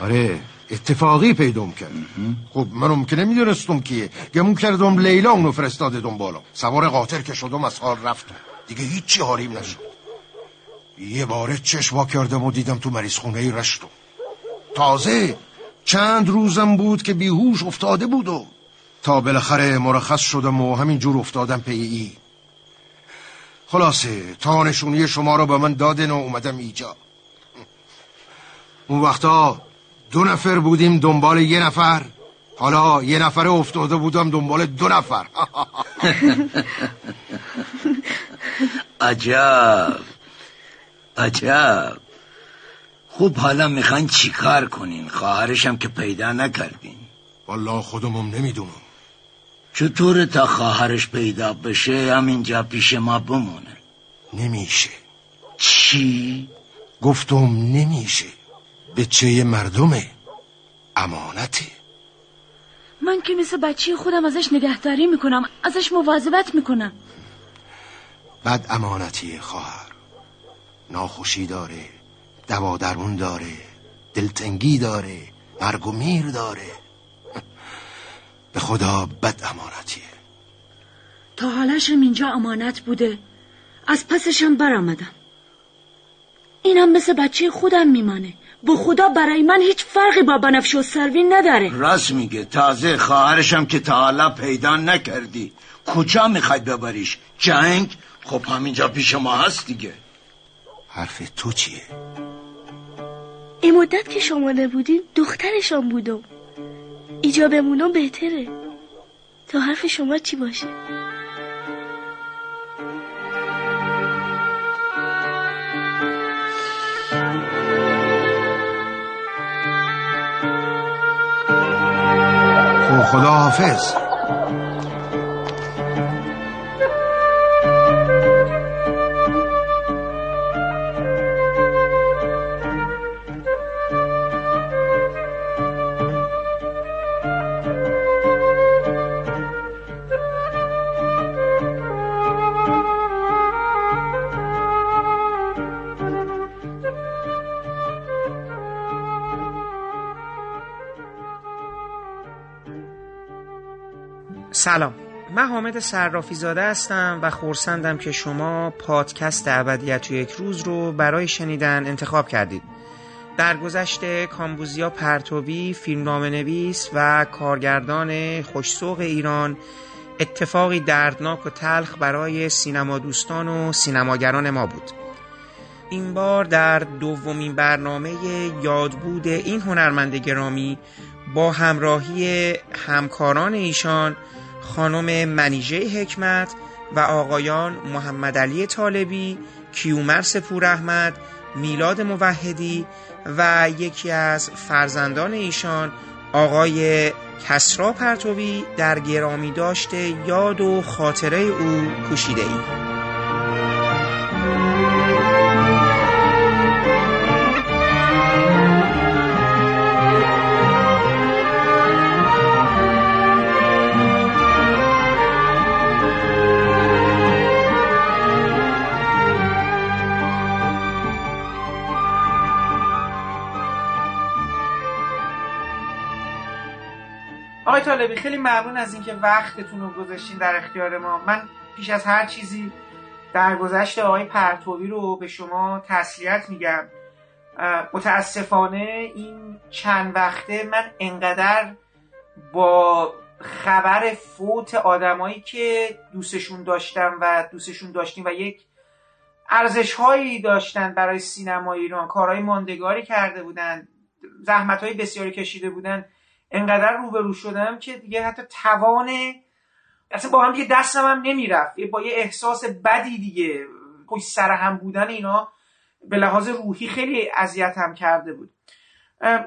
آره اتفاقی پیدام کرد. خب من ممکنه می‌دونستم کیه گمون کردم لیلا اونو فرستاده دنبالم سوار قاطر که شدم از حال رفتم. دیگه هیچی حالیم نشد. یه باره چشم وا کردم و دیدم تو مریض خونه رشتم. تازه چند روزم بود که بیهوش افتاده بود و تا بالاخره مرخص شدم و همین جور افتادم پی ای. خلاصه تا نشونی شما رو به من دادن و اومدم ایجا اون وقتا دو نفر بودیم دنبال یه نفر. حالا یه نفر افتاده بودم دنبال دو نفر. عجب. عجب. خوب حالا می‌خواین چیکار کنین؟ خواهرشم که پیدا نکردین. والله خودمم نمی‌دونم. چطور تا خواهرش پیدا بشه؟ همینجا پیش ما بمونه. نمیشه. چی؟ گفتم نمیشه. بچه مردمه امانته من که مثل بچه خودم ازش نگهداری می‌کنم ازش مواظبت می‌کنم. بد امانتی خواهر. ناخوشی داره دوا درمون داره دلتنگی داره مرگ و میر داره. به خدا بد امانتیه. تا حالشم اینجا امانت بوده از پسشم برآمدم. اینم مثل بچه خودم میمانه. با خدا برای من هیچ فرقی با بنفش و سروین نداره. راست میگه. تازه خواهرشم که تا حالا پیدا نکردی. کجا می‌خواید ببریش؟ جنگ؟ خب همینجا پیش ما هست دیگه. حرف تو چیه؟ این مدت که شما نبودین دخترشان بودم. ایجا بمونم بهتره. تا حرف شما چی باشه؟ خدا حافظ سلام. من حامد صرافی زاده هستم و خورسندم که شما پادکست ابدیت یک روز رو برای شنیدن انتخاب کردید. در گذشته کامبوزیا پرتوی فیلمنامه نویس و کارگردان خوشسوق ایران اتفاقی دردناک و تلخ برای سینما دوستان و سینماگران ما بود. این بار در دومین برنامه یادبود این هنرمند گرامی با همراهی همکاران ایشان خانم منیژه حکمت و آقایان محمد علی طالبی کیومر سپور احمد میلاد موحدی و یکی از فرزندان ایشان آقای کسرا پرتوی در گرامی داشته یاد و خاطره او پوشیده ای. آقای طالبی خیلی ممنون از اینکه وقتتون رو گذاشتین در اختیار ما. من پیش از هر چیزی در گذشت آقای پرتوی رو به شما تسلیت میگم. متاسفانه این چند وقته من انقدر با خبر فوت آدمایی که دوستشون داشتم و دوستشون داشتیم و یک ارزش هایی داشتن برای سینما ایران. کارهای ماندگاری کرده بودن زحمت های بسیاری کشیده بودن. انقدر روبرو شدم که دیگه حتی توان اصلا با هم دیگه دستم هم نمی‌رفت. با یه احساس بدی دیگه. پشت سر هم بودن اینا به لحاظ روحی خیلی اذیتم کرده بود.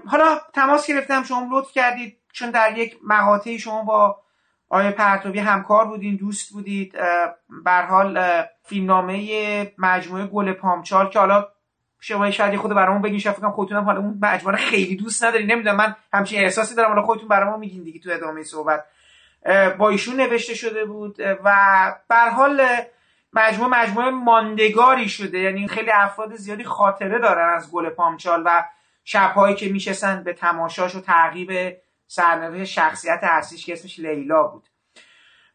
حالا تماس گرفتم شما لطف کردید. چون در یک مقاطعی شما با آیه پرتوی همکار بودین دوست بودید. بر حال فیلمنامه مجموعه گل پامچال که حالا شما شاید خود برامون بگین شاید فکر خودتونم حالا اون مجموعه خیلی دوست نداری نمی‌دونم من همچین احساسی دارم. حالا خودتون برامون میگین دیگه تو ادامه صحبت. با ایشون نوشته شده بود و به حال مجموعه مجموعه ماندگاری شده. یعنی خیلی افراد زیادی خاطره دارن از گل پامچال و شبهایی که میشستن به تماشاش و تعقیب سرنوشت شخصیت اصلیش که اسمش لیلا بود.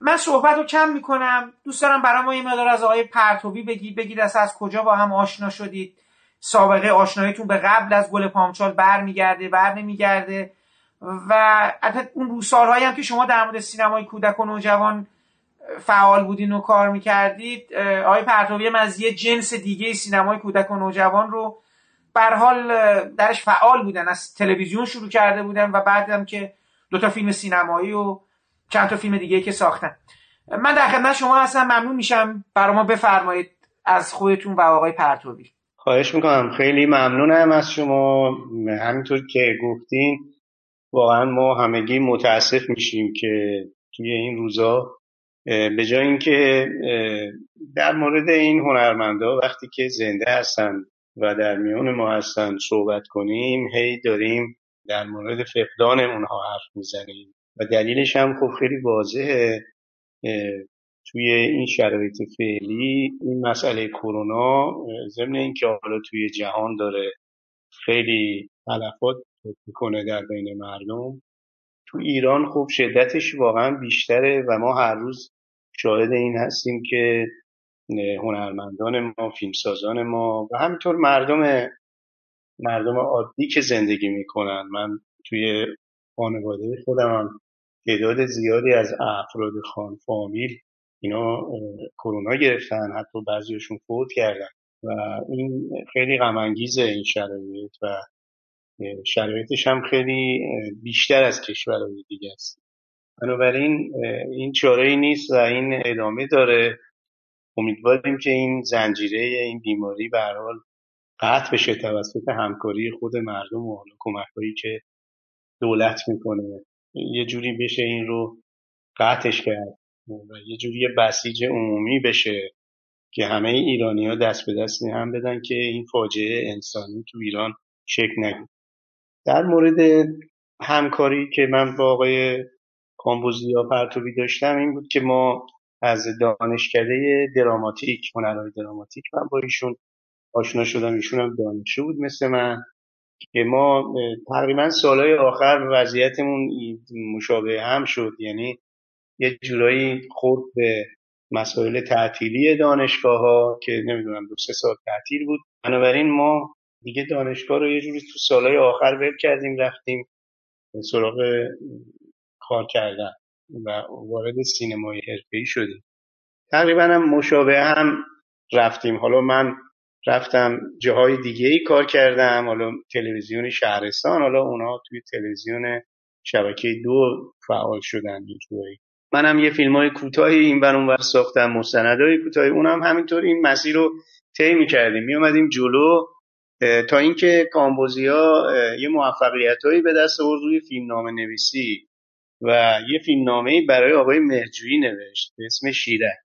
من صحبت رو کم می‌کنم. دوست دارم برای یه مقدار از آقای پرتوبی بگید بگید از, از کجا با هم آشنا شدید. سابقه آشناییتون به قبل از گل پامچال بر میگرده بر نمیگرده و البته اون روسالهایی هم که شما در مورد سینمای کودک و نوجوان فعال بودین و کار می‌کردید آقای پرتوبی من از یه جنس دیگه سینمای کودک و نوجوان رو بر حال درش فعال بودن از تلویزیون شروع کرده بودن و بعدم که دو تا فیلم سینمایی و چند تا فیلم دیگه که ساختن. من در خدمت شما هستم ممنون میشم. برای ما بفرمایید از خودتون و آقای پرتوبی خواهش می‌کنم. خیلی ممنونم از شما. همینطور که گفتین واقعا ما همگی متاسف میشیم که توی این روزا به جای اینکه در مورد این هنرمندا وقتی که زنده هستن و در میان ما هستن صحبت کنیم هی داریم در مورد فقدان اونها حرف می‌زنیم. و دلیلش هم خب خیلی واضحه. توی این شرایط فعلی این مسئله کرونا ضمن اینکه حالا توی جهان داره خیلی تلفات می‌کنه در بین مردم تو ایران خب شدتش واقعا بیشتره و ما هر روز شاهد این هستیم که هنرمندان ما فیلمسازان ما و همینطور مردم مردم عادی که زندگی می‌کنن. من توی خانواده خودم هم تعداد زیادی از افراد خان فامیل اینا کرونا گرفتن حتی بعضیشون فوت کردن. و این خیلی غم این شرایط و شرایطش هم خیلی بیشتر از کشورهای دیگه است. بنابراین این چاره ای نیست و این ادامه داره. امیدواریم که این زنجیره این بیماری به حال قطع بشه توسط همکاری خود مردم و کمک هایی که دولت می‌کنه. یه جوری بشه این رو قطعش کرد. و یه جوری بسیج عمومی بشه که همه ایرانی ها دست به دست هم بدن که این فاجعه انسانی تو ایران شکل نگیره. در مورد همکاری که من با آقای کامبوزیا پرتوبی داشتم این بود که ما از دانشکده دراماتیک هنرهای دراماتیک من با ایشون آشنا شدم. ایشون هم دانشجو بود مثل من که ما تقریبا سالهای آخر وضعیتمون مشابه هم شد. یعنی یه جورایی خورد به مسائل تعطیلی دانشگاه ها که نمی‌دونم دو سه سال تعطیل بود. بنابراین ما دیگه دانشگاه رو یه جوری تو سالهای آخر ول کردیم رفتیم سراغ کار کردن و وارد سینمای حرفه‌ای شدیم. تقریبا هم مشابه هم رفتیم. حالا من رفتم جاهای دیگه ای کار کردم حالا تلویزیون شهرستان حالا اونا توی تلویزیون شبکه دو فعال شدن یه منم یه فیلم های کوتاهی این بر اونور ساختم مستندهای کوتاهی اونم همینطور این مسیر رو طی می‌کردیم. میومدیم جلو تا اینکه کامبوزیا یه موفقیتهایی به دست آورد روی فیلمنامه نویسی و یه فیلمنامه برای آقای مهجویی نوشت به اسم شیره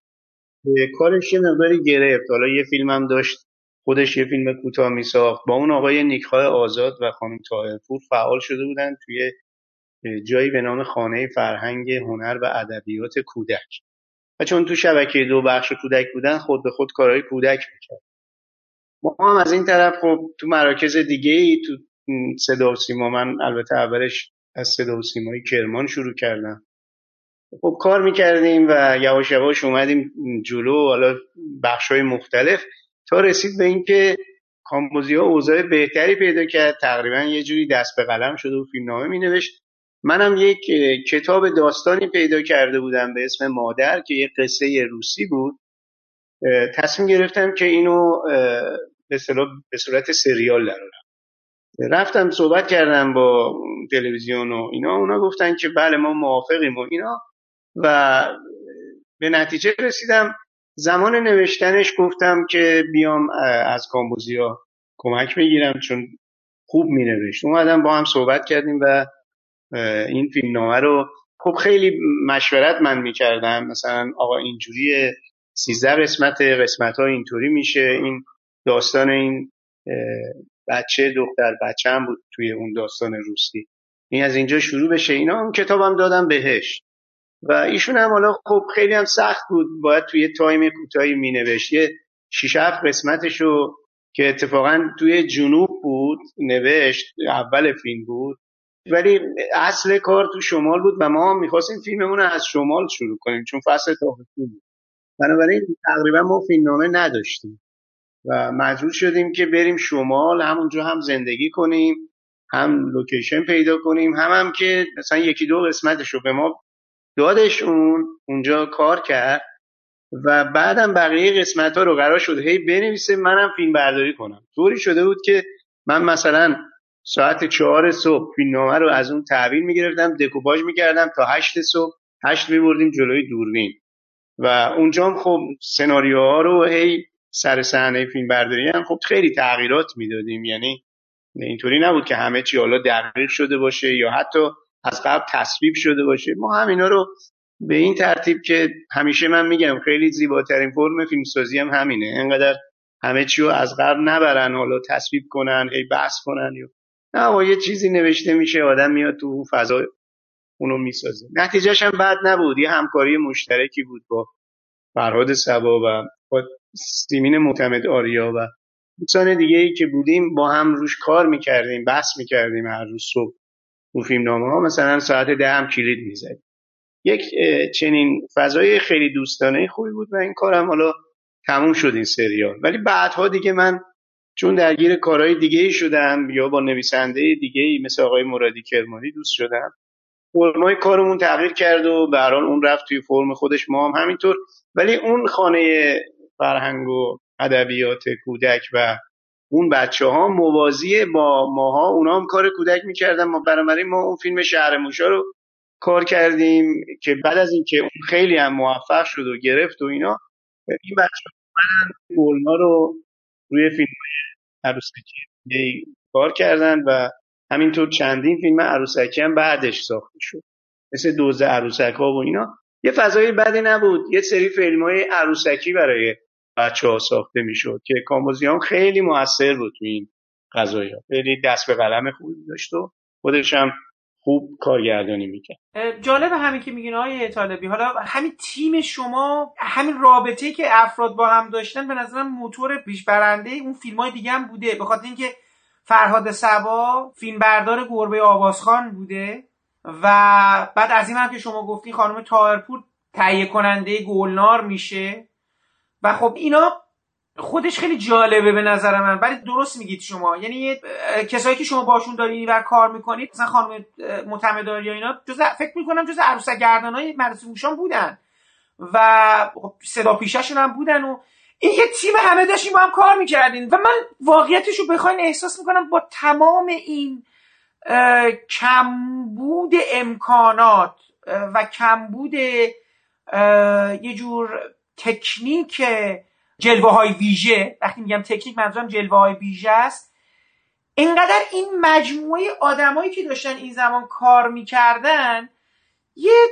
کارش یه مقداری گرفت. حالا یه فیلم هم داشت خودش یه فیلم کوتاه می ساخت با اون آقای نیکخواه آزاد و خانم طاهرپور فعال شده بودن توی جایی به نام خانه فرهنگ هنر و ادبیات کودک. و چون تو شبکه دو بخش کودک بودن خود به خود کارهای کودک می‌کرد ما هم از این طرف خب تو مراکز دیگه ای تو صدا و سیما من البته اولش از صدا و سیمای کرمان شروع کردم. خب کار می‌کردیم و یواش یواش اومدیم جلو حالا بخش های مختلف تا رسید به اینکه کامبوزیا اوضاع بهتری پیدا کرد. تقریبا یه جوری دست به قلم شده و فیلمنامه می نوشت منم یک کتاب داستانی پیدا کرده بودم به اسم مادر که یک قصه روسی بود. تصمیم گرفتم که اینو به صورت سریال درارم رفتم صحبت کردم با تلویزیون و اینا. اونا گفتن که بله ما موافقیم و اینا. و به نتیجه رسیدم زمان نوشتنش گفتم که بیام از کامبوزیا کمک بگیرم چون خوب می نوشت اومدم با هم صحبت کردیم و این فیلمنامه رو. خب خیلی مشورت من می‌کردم مثلا آقا اینجوری سیزده قسمت قسمت ها اینطوری میشه. این داستان این بچه دختر بچه هم بود توی اون داستان روسی. این از اینجا شروع بشه. اینا اون کتابم دادم بهش. و ایشون هم حالا خب خیلی هم سخت بود. باید توی تایم کوتاهی می نوشت یه شیش هفت قسمتشو که اتفاقا توی جنوب بود نوشت اول فیلم بود. ولی اصل کار تو شمال بود و ما می‌خواستیم فیلممون از شمال شروع کنیم چون فصل تابستون بود. بنابراین تقریبا ما فیلمنامه نداشتیم و مجبور شدیم که بریم شمال همونجا هم زندگی کنیم هم لوکیشن پیدا کنیم هم هم که مثلا یکی دو قسمتش رو به ما دادش اون اونجا کار کرد و بعدم بقیه قسمت ها رو قرار شد هی بنویسه منم فیلم برداری کنم. طوری شده بود که من مثلا ساعت چهار صبح فیلمنامه رو از اون تحویل می‌گرفتم دکوپاژ می‌کردم تا هشت صبح. هشت میبردیم جلوی دوربین. و اونجا هم خب سناریوها رو هی سر صحنه فیلم برداری هم خب خیلی تغییرات می‌دادیم. یعنی اینطوری نبود که همه چی حالا دقیق شده باشه یا حتی از قبل تصویب شده باشه. ما همینا رو به این ترتیب که همیشه من میگم خیلی زیباترین فرم فیلمسازی هم همینه. انقدر همه چی رو از قبل نبرن حالا تصویب کنن هی بحث کنن یا نه یه چیزی نوشته میشه آدم میاد تو اون فضا اونو می‌سازه. نتیجهش هم بد نبود. یه همکاری مشترکی بود با فرهاد سبا و با سیمین معتمد آریا و دوستان دیگه ای که بودیم با هم روش کار می‌کردیم بحث می‌کردیم هر روز صبح اون فیلم نامه ها مثلا ساعت ده هم کلید می‌زدیم. یک چنین فضای خیلی دوستانه خوبی بود و این کارم حالا تموم شد این سریال. ولی بعدها دیگه من چون درگیر کارهای دیگه ای شدم یا با نویسنده دیگه ای مثل آقای مرادی کرمانی دوست شدم. فرمای کارمون تغییر کرد و به اون رفت توی فرم خودش. ما هم همینطور. ولی اون خانه فرهنگ و ادبیات کودک و اون بچه ها موازی با ماها اونا هم کار کودک می‌کردن. ما برای ما اون فیلم شهر موشا رو کار کردیم که بعد از اینکه اون خیلی هم موفق شد و گرفت و اینا این بچه ها رو روی فیلم عروسکی کار کردن و همینطور چندین فیلم عروسکی هم بعدش ساخته شد. مثل دوز عروسک ها و اینا. یه فضای بدی نبود. یه سری فیلم های عروسکی برای بچه ها ساخته می‌شد که کاموزیان خیلی موثر بود تو این قضایی خیلی دست به قلم خوبی داشت و خودش هم خوب کارگردانی می‌کرد. جالب همین که میگین های طالبی. حالا همین تیم شما همین رابطه که افراد با هم داشتن به نظرم موتور پیش برنده اون فیلم های دیگه هم بوده. به خاطر اینکه فرهاد سبا فیلم بردار گربه آوازخان بوده و بعد از این هم که شما گفتی خانم تاهرپور تهیه کننده گلنار میشه. و خب اینا خودش خیلی جالبه به نظر من. ولی درست میگید شما. یعنی کسایی که شما باشون دارین و کار می‌کنید مثلا خانم معتمداری یا اینا جز فکر می‌کنم جز عروسک گردان های مدرسه موشان بودن. و خب صدا پیششون هم بودن و این یه تیم همه داشتیم با هم کار می‌کردین. و من واقعیتش رو بخواین احساس می‌کنم با تمام این کمبود امکانات و کمبود یه جور تکنیک جلوه های ویژه وقتی میگم تکنیک منظورم جلوه های ویژه است اینقدر این مجموعه آدمایی که داشتن این زمان کار می‌کردن یه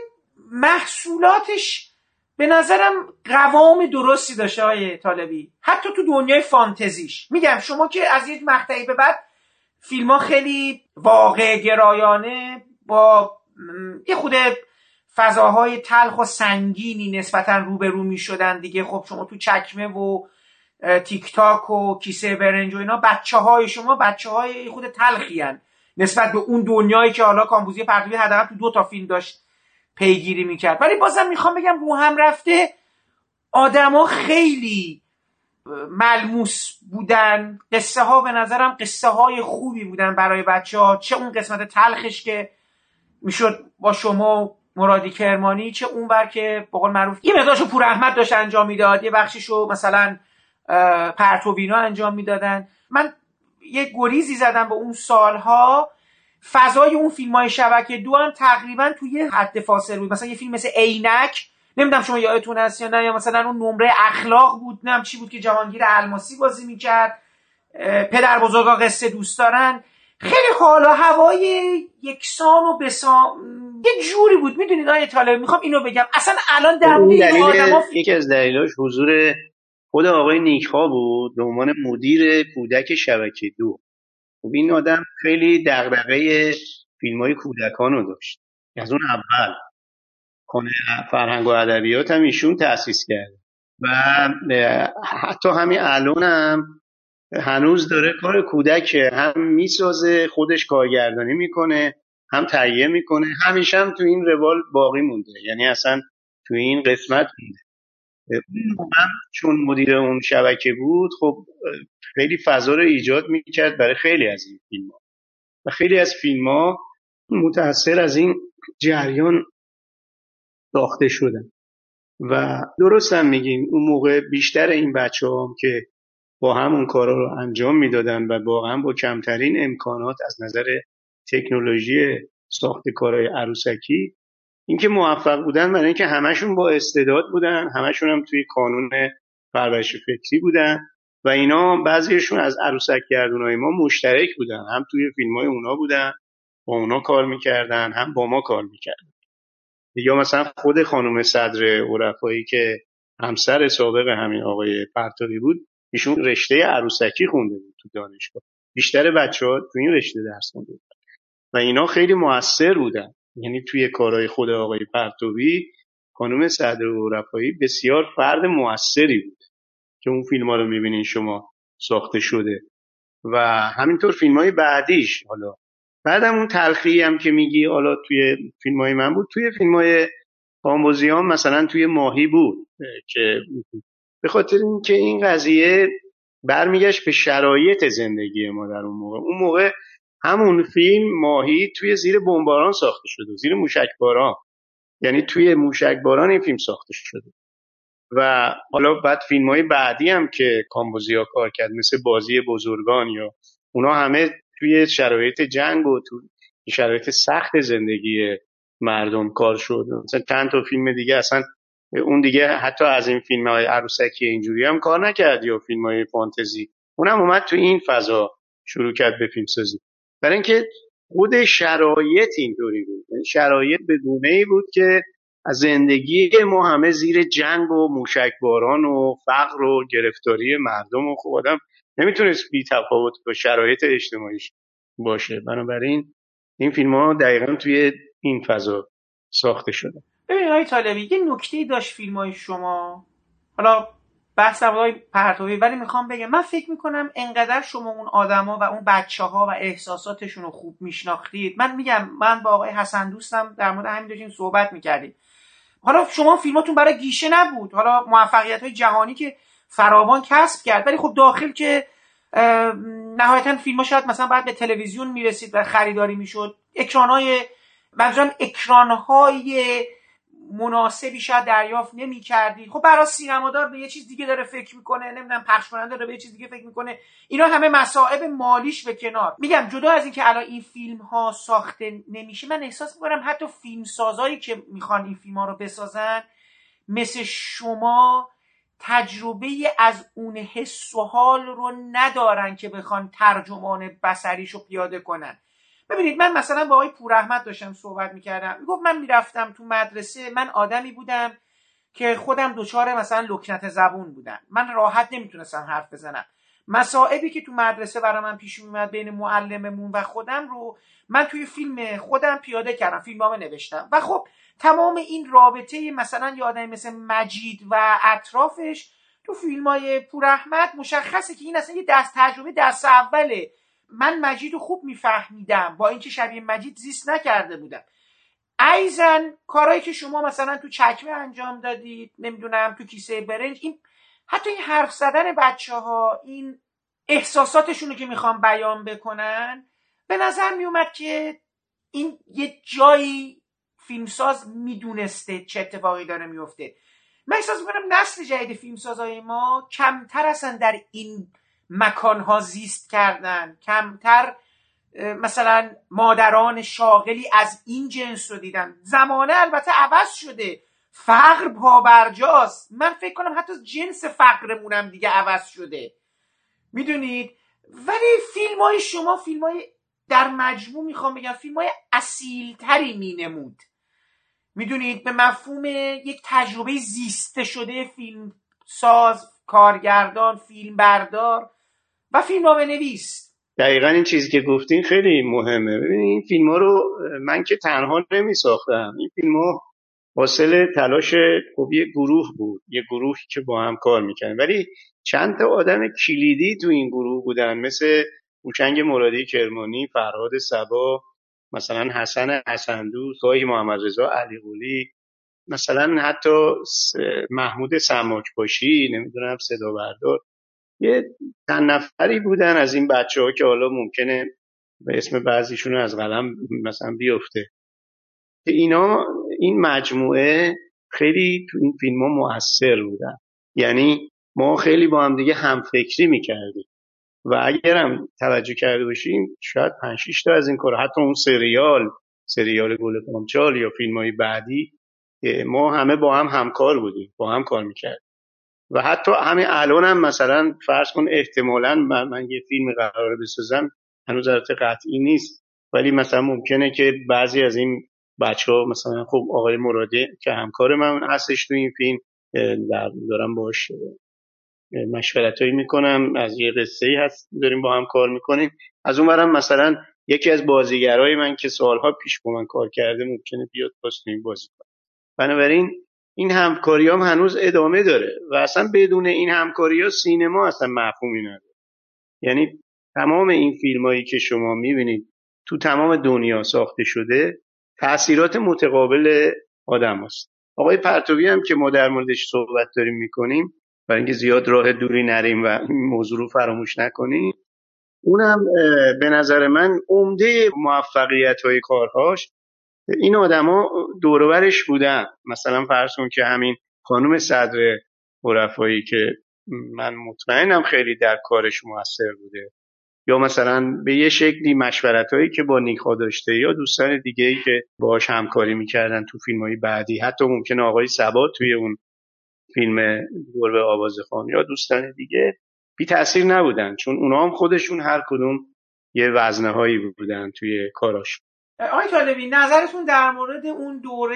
محصولاتش به نظرم قوام درستی داشته های طالبی. حتی تو دنیای فانتزیش. میگم شما که از یک مقطعی به بعد فیلم ها خیلی واقع گرایانه با یه خود فضاهای تلخ و سنگینی نسبتا روبرو می شدن دیگه. خب شما تو چکمه و تیک تاک و کیسه برنج و اینا بچه های شما بچه های خود تلخی هن. نسبت به اون دنیایی که حالا کامبوزی پرتوی حداقل تو دو تا فیلم داشت پیگیری می‌کرد. ولی بازم می‌خوام بگم رو هم رفته آدما خیلی ملموس بودن. قصه ها به نظرم قصه های خوبی بودن برای بچه ها چه اون قسمت تلخش که می‌شد با شما مرادی کرمانی چه اون بر که بقول معروف یه مقدارشو پور احمد داشت انجام می‌داد یه بخشیشو مثلا پرتوینا انجام می‌دادن. من یه گریزی زدم به اون سالها. فضای اون فیلم های شبکه دو هم تقریبا توی حد فاصله بود. مثلا یه فیلم مثل عینک نمی‌دونم شما یادتون هست یا نه یا مثلا اون نمره اخلاق بود نم چی بود که جهانگیر الماسی بازی می‌کرد. پدر بزرگا قصه دوست دارن. خیلی حال و هوای یکسان و بسام یه جوری بود. می‌دونید آیه طالب می‌خوام اینو بگم. اصلا الان در این آدما یکی از دلیلاش حضور خود آقای نیکها بود به عنوان مدیر کودک شبکه دو. خب این آدم خیلی دغدغه فیلم های کودکان رو داشت. از اون اول خانه فرهنگ و ادبیات هم ایشون تأسیس کرد. و حتی همین الان هم هنوز داره کار کودکه. هم می‌سازه خودش کارگردانی می‌کنه هم تهیه می‌کنه. همیشه هم تو این روال باقی مونده. یعنی اصلا تو این قسمت مونده. اون چون مدیر اون شبکه بود خب خیلی فضا رو ایجاد می‌کرد برای خیلی از این فیلم ها و خیلی از فیلم ها متأثر از این جریان ساخته شدن. و درست هم میگین اون موقع بیشتر این بچه هم که با همون کارا رو انجام می‌دادن و واقعا با کمترین امکانات از نظر تکنولوژی ساخت کارهای عروسکی اینکه موفق بودن برای اینکه همشون با استعداد بودن همشون هم توی کانون پرورش فکری بودن و اینا بعضیشون از عروسک گردونای ما مشترک بودن هم توی فیلم های اونا بودن با اونا کار می‌کردن هم با ما کار می‌کردن. یا مثلا خود خانم صدر عرفایی که همسر سابق همین آقای پرتاقی بود ایشون رشته عروسکی خونده بود تو دانشگاه. بیشتر بچه ها تو این رشته درس خونده بود و اینا خیلی موثر بودن. یعنی توی کارهای خود آقای پرتوی خانم صدر عرفایی بسیار فرد موثری بود که اون فیلم ها رو می‌بینین شما ساخته شده. و همینطور فیلم های بعدیش حالا. بعدم اون تلخی هم که میگی حالا توی فیلم های من بود توی فیلم های مثلا توی ماهی بود که به خاطر اینکه این قضیه برمیگشت به شرایط زندگی ما در اون موقع. اون موقع همون فیلم ماهی توی زیر بمباران ساخته شده زیر موشکباران. یعنی توی موشکباران این فیلم ساخته شده. و حالا بعد فیلم های بعدی هم که کامبوزیا کار کرد مثل بازی بزرگان یا اونا همه توی شرایط جنگ و تو شرایط سخت زندگی مردم کار شد. مثلا چند تا فیلم دیگه اصلا اون دیگه حتی از این فیلم های عروسکی اینجوری هم کار نکرد یا فیلم های فانتزی. اونم اومد تو این فضا شروع کرد به فیلم سازی برای اینکه خود شرایط اینطوری بود. یعنی شرایط به گونه ای بود که از زندگی ما همه زیر جنگ و موشکباران و فقر و گرفتاری مردم و خب آدم نمی‌تونست بی تفاوت با شرایط اجتماعیش باشه. بنابراین این فیلم ها دقیقا توی این فضا ساخته شده. ببینید های طالبی یه نکته داشت فیلم های شما. حالا بحث های پرتوی ولی می‌خوام بگم من فکر می‌کنم انقدر شما اون آدما و اون بچه ها و احساساتشون رو خوب میشناختید. من میگم من با آقای حسن دوستم در مورد همین داشتیم صحبت می‌کردیم. حالا شما فیلماتون برای گیشه نبود. حالا موفقیت های جهانی که فراوان کسب کرد. ولی خب داخل که نهایتا فیلم شاید مثلا باید به تلویزیون می‌رسید و خریداری می‌شد. اکران های اکران های مناسبی شاید دریافت نمی کردی خب برای سینمادار به یه چیز دیگه داره فکر می‌کنه نمی‌دونم پخش کننده داره به یه چیز دیگه فکر می‌کنه. اینا همه مسائب مالیش به کنار. میگم جدا از اینکه الان این فیلم ها ساخته نمیشه من احساس می‌کنم حتی فیلم سازایی که می‌خوان این فیلم ها رو بسازن مثل شما تجربه از اون حس و حال رو ندارن که بخوان ترجمان بسریش رو پیاده کنن. ببینید من مثلا با آقای پوراحمد داشتم صحبت می‌کردم. می‌گفت من می‌رفتم تو مدرسه من آدمی بودم که خودم دچار مثلا لکنت زبون بودم. من راحت نمی‌تونستم حرف بزنم. مسائبی که تو مدرسه برای من پیش میومد بین معلممون و خودم رو من توی فیلم خودم پیاده کردم فیلمنامه نوشتم. و خب تمام این رابطه مثلا یادم مثل مجید و اطرافش تو فیلم های پوراحمد مشخصه که این اصلا یه دست تجربه دست اوله. من مجید رو خوب میفهمیدم. با اینکه شبیه مجید زیست نکرده بودم. ایزن کارهایی که شما مثلا تو چکمه انجام دادید نمی‌دونم تو کیسه برنج این حتی این حرف زدن بچه ها این احساساتشون رو که می‌خوام بیان بکنن به نظر میومد که این یه جایی فیلمساز می‌دونسته چه اتفاقی داره میفته من احساس می‌کنم نسل جدید فیلمسازهای ما کمتر هستن در این مکانها زیست کردن. کمتر مثلا مادران شاغلی از این جنس رو دیدن. زمانه البته عوض شده. فقر پابرجاست من فکر کنم حتی جنس فقرمونم دیگه عوض شده. می‌دونید؟ ولی فیلم های شما فیلم های در مجموع می‌خوام بگم فیلم های اصیل تری مینمود. می‌دونید؟ به مفهوم یک تجربه زیسته شده فیلم ساز کارگردان فیلم بردار و فیلم نویس دقیقا این چیزی که گفتین خیلی مهمه. ببینید این فیلم ها رو من که تنها نمی ساختم این فیلم ها حاصل تلاش یه گروه بود یه گروهی که با هم کار می‌کنن ولی چند تا آدم کلیدی تو این گروه بودن. مثل اوچنگ مرادی کرمانی فرهاد سبا مثلا حسن حسندو گاهی محمد رضا علی قولی مثلا حتی محمود سماک باشی نمی‌دونم صدا بردار. یه چند نفری بودن از این بچه ها که حالا ممکنه به اسم بعضیشون از قلم مثلا بیفته. که اینا این مجموعه خیلی تو این فیلم ها مؤثر بودن. یعنی ما خیلی با هم دیگه همفکری می‌کردیم. و اگرم توجه کرده باشیم شاید 5 تا از این کار حتی اون سریال سریال گل پامچال یا فیلم های بعدی ما همه با هم همکار بودیم با هم کار می‌کردیم. و حتی همین الان هم مثلا فرض کن احتمالا من, من یه فیلم قرار بسازم هنوز البته قطعی نیست. ولی مثلا ممکنه که بعضی از این بچه ها مثلا خب آقای مرادی که همکار من هستش تو این فیلم دارم باش مشورت هایی می‌کنم از یه قصه ای هست داریم با هم کار می‌کنیم. از اون برم مثلا یکی از بازیگرای من که سالها پیش با من کار کرده ممکنه بیاد باز این بازی بنابراین این همکاری هم هنوز ادامه داره و اصلا بدون این همکاری ها سینما اصلا مفهومی نداره یعنی تمام این فیلم هایی که شما می‌بینید تو تمام دنیا ساخته شده تاثیرات متقابل آدم هست. آقای پرتوی هم که ما در موردش صحبت داریم می‌کنیم برای اینکه زیاد راه دوری نریم و این موضوع رو فراموش نکنیم اونم به نظر من عمده موفقیت های کارهاش این آدما دورورش بودن. مثلا فرض که همین خانم صدر عرفایی که من مطمئنم خیلی در کارش موثر بوده. یا مثلا به یه شکلی مشورت هایی که با نیکا داشته یا دوستان دیگه ای که باش همکاری می‌کردن تو فیلم های بعدی حتی ممکن آقای سبا توی اون فیلم گربه آوازخان یا دوستان دیگه بی تاثیر نبودن. چون اونا هم خودشون هر کدوم یه وزنه هایی بودن توی کاراش. آقای طالبی نظرتون در مورد اون دوره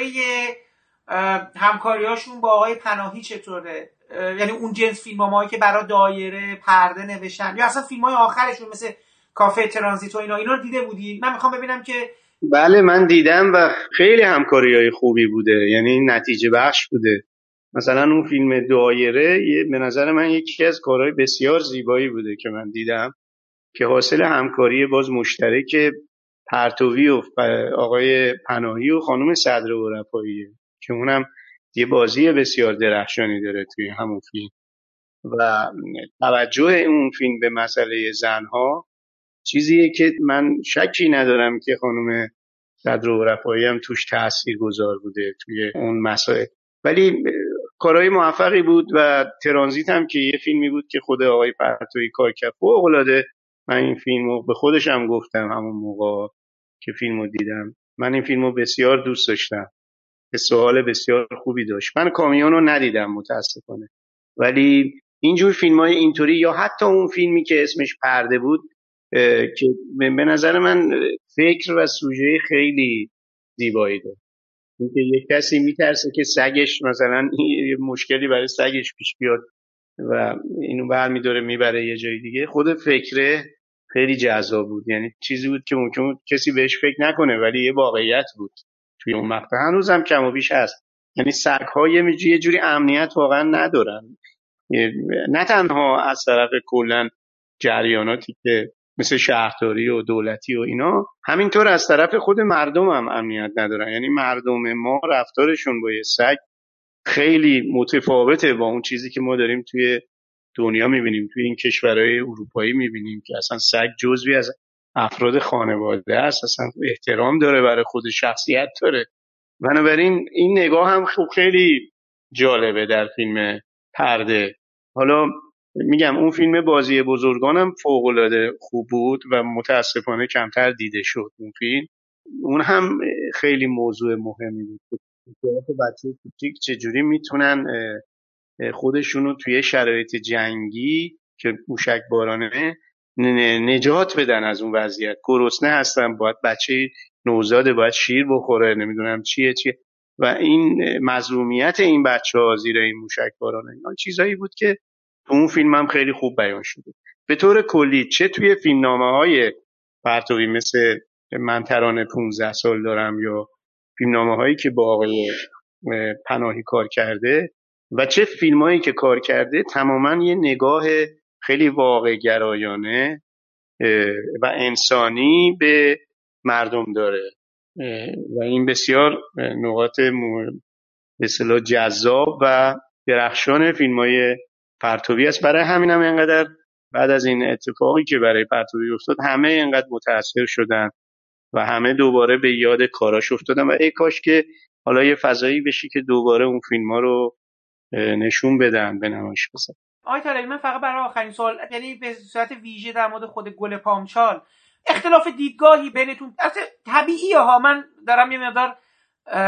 همکاریاشون با آقای پناهی چطوره؟ یعنی اون جنس فیلم که برای دایره پرده نوشتن یا اصلا فیلم های آخرشون مثل کافه ترانزیت و اینا اینا رو دیده بودید من می‌خوام ببینم که بله من دیدم و خیلی همکاری های خوبی بوده یعنی نتیجه بخش بوده. مثلا اون فیلم دایره به نظر من یکی از کارهای بسیار زیبایی بوده که من دیدم که حاصل همکاری باز مشترک پرتوی و آقای پناهی و خانم صدر و که اونم یه بازی بسیار درخشانی داره توی همون فیلم. و توجه اون فیلم به مسئله زنها چیزیه که من شکی ندارم که خانم صدر و رفایی هم توش تأثیر گذار بوده توی اون مسائل. ولی کارهای موفقی بود و ترانزیت هم که یه فیلمی بود که خود آقای پرتوی کار کرد العاده من این فیلم رو به خودشم گفتم همون موقع که فیلم رو دیدم. من این فیلم رو بسیار دوست داشتم. که سوال بسیار خوبی داشت. من کامیون رو ندیدم متاسفانه. ولی اینجور فیلم های اینطوری یا حتی اون فیلمی که اسمش پرده بود که به نظر من فکر و سوژه خیلی زیبایی داره اینکه یک کسی میترسه که سگش مثلا مشکلی برای سگش پیش بیاد. و اینو برمیداره می‌بره یه جای دیگه. خود فکره خیلی جذاب بود. یعنی چیزی بود که ممکن کسی بهش فکر نکنه ولی یه واقعیت بود توی اون مقطع. هنوزم کم و بیش هست. یعنی سگ یه جوری امنیت واقعا ندارن. نه تنها از طرف کلا جریاناتی که مثل شهرداری و دولتی و اینا همینطور از طرف خود مردم هم امنیت ندارن. یعنی مردم ما رفتارشون با یه سگ خیلی متفاوته با اون چیزی که ما داریم توی دنیا می‌بینیم توی این کشورهای اروپایی می‌بینیم که اصلا سگ جزوی از افراد خانواده است اصلا احترام داره برای خود شخصیت داره. بنابراین این نگاه هم خوب خیلی جالبه در فیلم پرده. حالا میگم اون فیلم بازی بزرگانم فوق العاده خوب بود و متاسفانه کمتر دیده شد اون فیلم. اون هم خیلی موضوع مهمی بود. بچه کوچیک چجوری می‌تونن خودشونو توی شرایط جنگی که موشک بارانه نجات بدن از اون وضعیت. گرسنه هستن باید بچه نوزاده باید شیر بخوره نمی‌دونم چیه چیه. و این مظلومیت این بچه ها زیر این موشک بارانه. اینا چیزایی بود که تو اون فیلم هم خیلی خوب بیان شده. به طور کلی چه توی فیلمنامه های پرتوی مثل من ترانه 15 سال دارم یا فیلمنامه هایی که با آقای پناهی کار کرده و چه فیلمایی که کار کرده تماما یه نگاه خیلی واقع گرایانه و انسانی به مردم داره. و این بسیار نقاط به جذاب و درخشان فیلم های پرتوی است. برای همین هم اینقدر بعد از این اتفاقی که برای پرتوی افتاد همه اینقدر متاثر شدن. و همه دوباره به یاد کاراش افتادن و ای کاش که حالا یه فضایی بشی که دوباره اون فیلم ها رو نشون بدن به نمایش بزن. آقای طالبی من فقط برای آخرین سوال یعنی به صورت ویژه در مورد خود گل پامچال اختلاف دیدگاهی بینتون اصلا طبیعیه ها. من دارم یه مقدار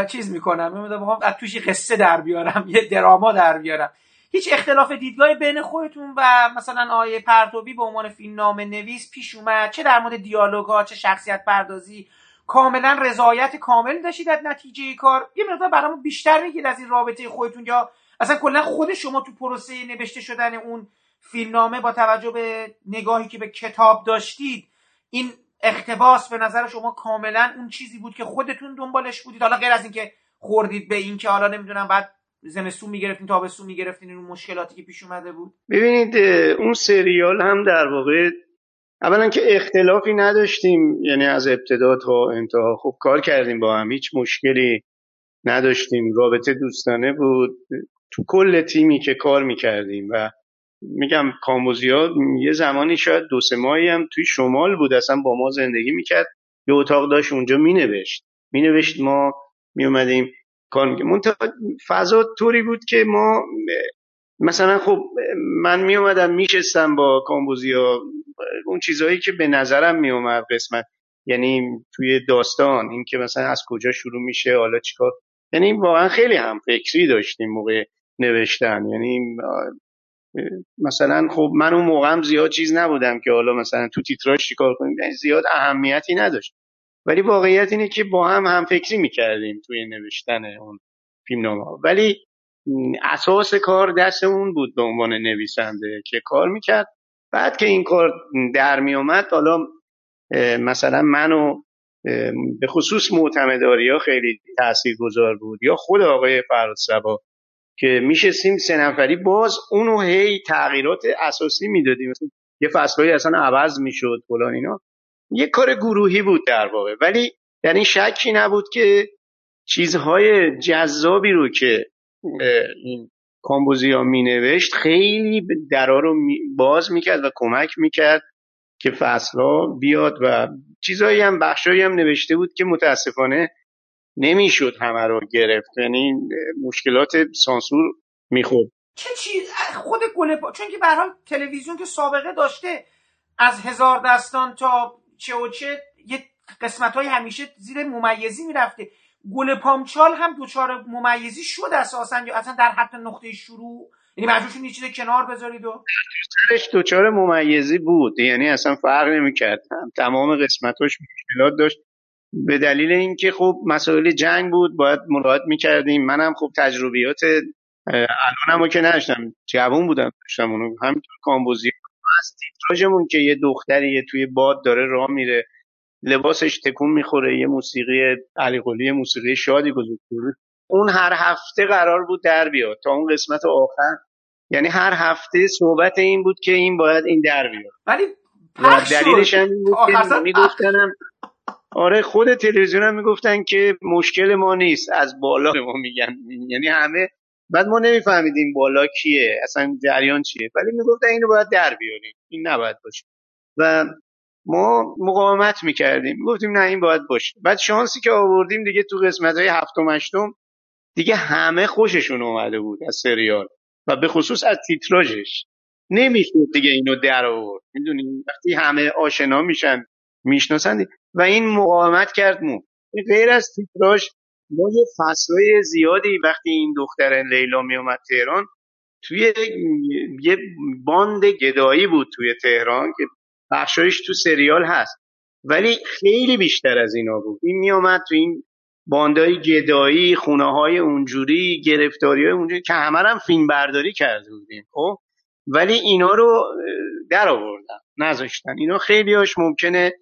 چیز می‌کنم یه مقدار از توشی قصه در بیارم یه دراما در بیارم. هیچ اختلاف دیدگاهی بین خودتون و مثلا آیه پرتوبی به عنوان فیلمنامه نویس پیش اومد. چه در مورد دیالوگ ها چه شخصیت پردازی. کاملا رضایت کامل داشتید از نتیجه کار. یه مقدار برامون بیشتر میگید از این رابطه خودتون یا اصلا کلا خود شما تو پروسه نوشته شدن اون فیلمنامه با توجه به نگاهی که به کتاب داشتید این اختباس به نظر شما کاملا اون چیزی بود که خودتون دنبالش بودید؟ حالا غیر از اینکه خوردید به این که حالا نمی‌دونم بعد زمستون می‌گرفتین تابستون می‌گرفتین این مشکلاتی که پیش اومده بود؟ ببینید اون سریال هم در واقع اولا که اختلافی نداشتیم یعنی از ابتدا تا انتها. خوب کار کردیم با هم هیچ مشکلی نداشتیم. رابطه دوستانه بود. تو کل تیمی که کار می‌کردیم و میگم کامبوزیا یه زمانی شاید دو سه ماهی هم توی شمال بود اصلا با ما زندگی می‌کرد. یه اتاق داشت اونجا مینوشت. مینوشت ما میومدیم کار می‌کنیم فضا طوری بود که ما مثلا خب من میومدم میشستم با کامبوزیا اون چیزهایی که به نظرم میومد قسمت. یعنی توی داستان این که مثلا از کجا شروع میشه حالا چیکار. یعنی واقعا خیلی هم فکری داشتیم موقع نوشتن. یعنی مثلا خب من اون موقعم زیاد چیز نبودم که حالا مثلا تو تیتراژ چیکار کنیم. یعنی زیاد اهمیتی نداشت. ولی واقعیت اینه که با هم هم فکری می‌کردیم توی نوشتن اون فیلمنامه ولی اساس کار دست اون بود به عنوان نویسنده که کار می‌کرد. بعد که این کار در میومد حالا مثلا منو به خصوص معتمداری ها خیلی تأثیر گذار بود. یا خود آقای فراد سبا که میشستیم سه نفری باز اونو هی تغییرات اساسی می‌دادیم. یه فصلهایی اصلا عوض می‌شد فلان اینا. یه کار گروهی بود در واقع. ولی در این شکی نبود که چیزهای جذابی رو که این کامبوزیا می نوشت خیلی درا رو باز می‌کرد و کمک می‌کرد که فصلها بیاد و چیزهایی هم بخشهایی هم نوشته بود که متاسفانه نمی‌شد همه رو گرفت. یعنی مشکلات سانسور می‌خورد. چه چیز؟ خود گل چون که به تلویزیون که سابقه داشته از هزار دستان تا چه و چه یه قسمت های همیشه زیر ممیزی می‌رفته. گل پامچال هم دوچار ممیزی شد اساسا یا اصلا در حد نقطه شروع؟ یعنی مجبور یه چیز کنار بذارید و دوچار ممیزی بود. یعنی اصلا فرق نمی‌کرد. تمام قسمتاش مشکلات داشت. به دلیل اینکه خب مسائل جنگ بود باید مراجعه می‌کردیم. منم خب تجربیات الانم که نداشتم. جوون بودم داشتم اونو. همینطور کامبوزی از تیتراژمون که یه دختری توی باد داره راه میره. لباسش تکون می‌خوره یه موسیقی علی موسیقی شادی گذاشته اون هر هفته قرار بود در بیاد. تا اون قسمت آخر. یعنی هر هفته صحبت این بود که این باید این در بیاد. ولی دلیلش هم بود که میگفتنم آره خود تلویزیون هم می‌گفتن که مشکل ما نیست. از بالا به ما میگن. یعنی همه بعد ما نمیفهمیدیم بالا کیه اصلا جریان چیه. ولی می‌گفتن اینو باید در بیاریم. این نباید باشه. و ما مقاومت می‌کردیم. گفتیم نه این باید باشه. بعد شانسی که آوردیم دیگه تو قسمت های هفتم هشتم دیگه همه خوششون اومده بود از سریال. و به خصوص از تیتراژش. نمی‌شد دیگه اینو در آورد. می‌دونیم وقتی همه آشنا میشن می‌شناسند و این مقاومت کرد مو. غیر از تیتراژ ما یه فصلهای زیادی وقتی این دختر لیلا می اومد تهران توی یه باند گدایی بود توی تهران که بخشایش تو سریال هست. ولی خیلی بیشتر از اینا بود. این می اومد تو این باندای گدایی خونه های اونجوری گرفتاری های اونجوری که همه هم فیلم برداری کرده بودیم خب؟ ولی اینا رو در آوردن نذاشتن. اینا خیلی هاش ممکنه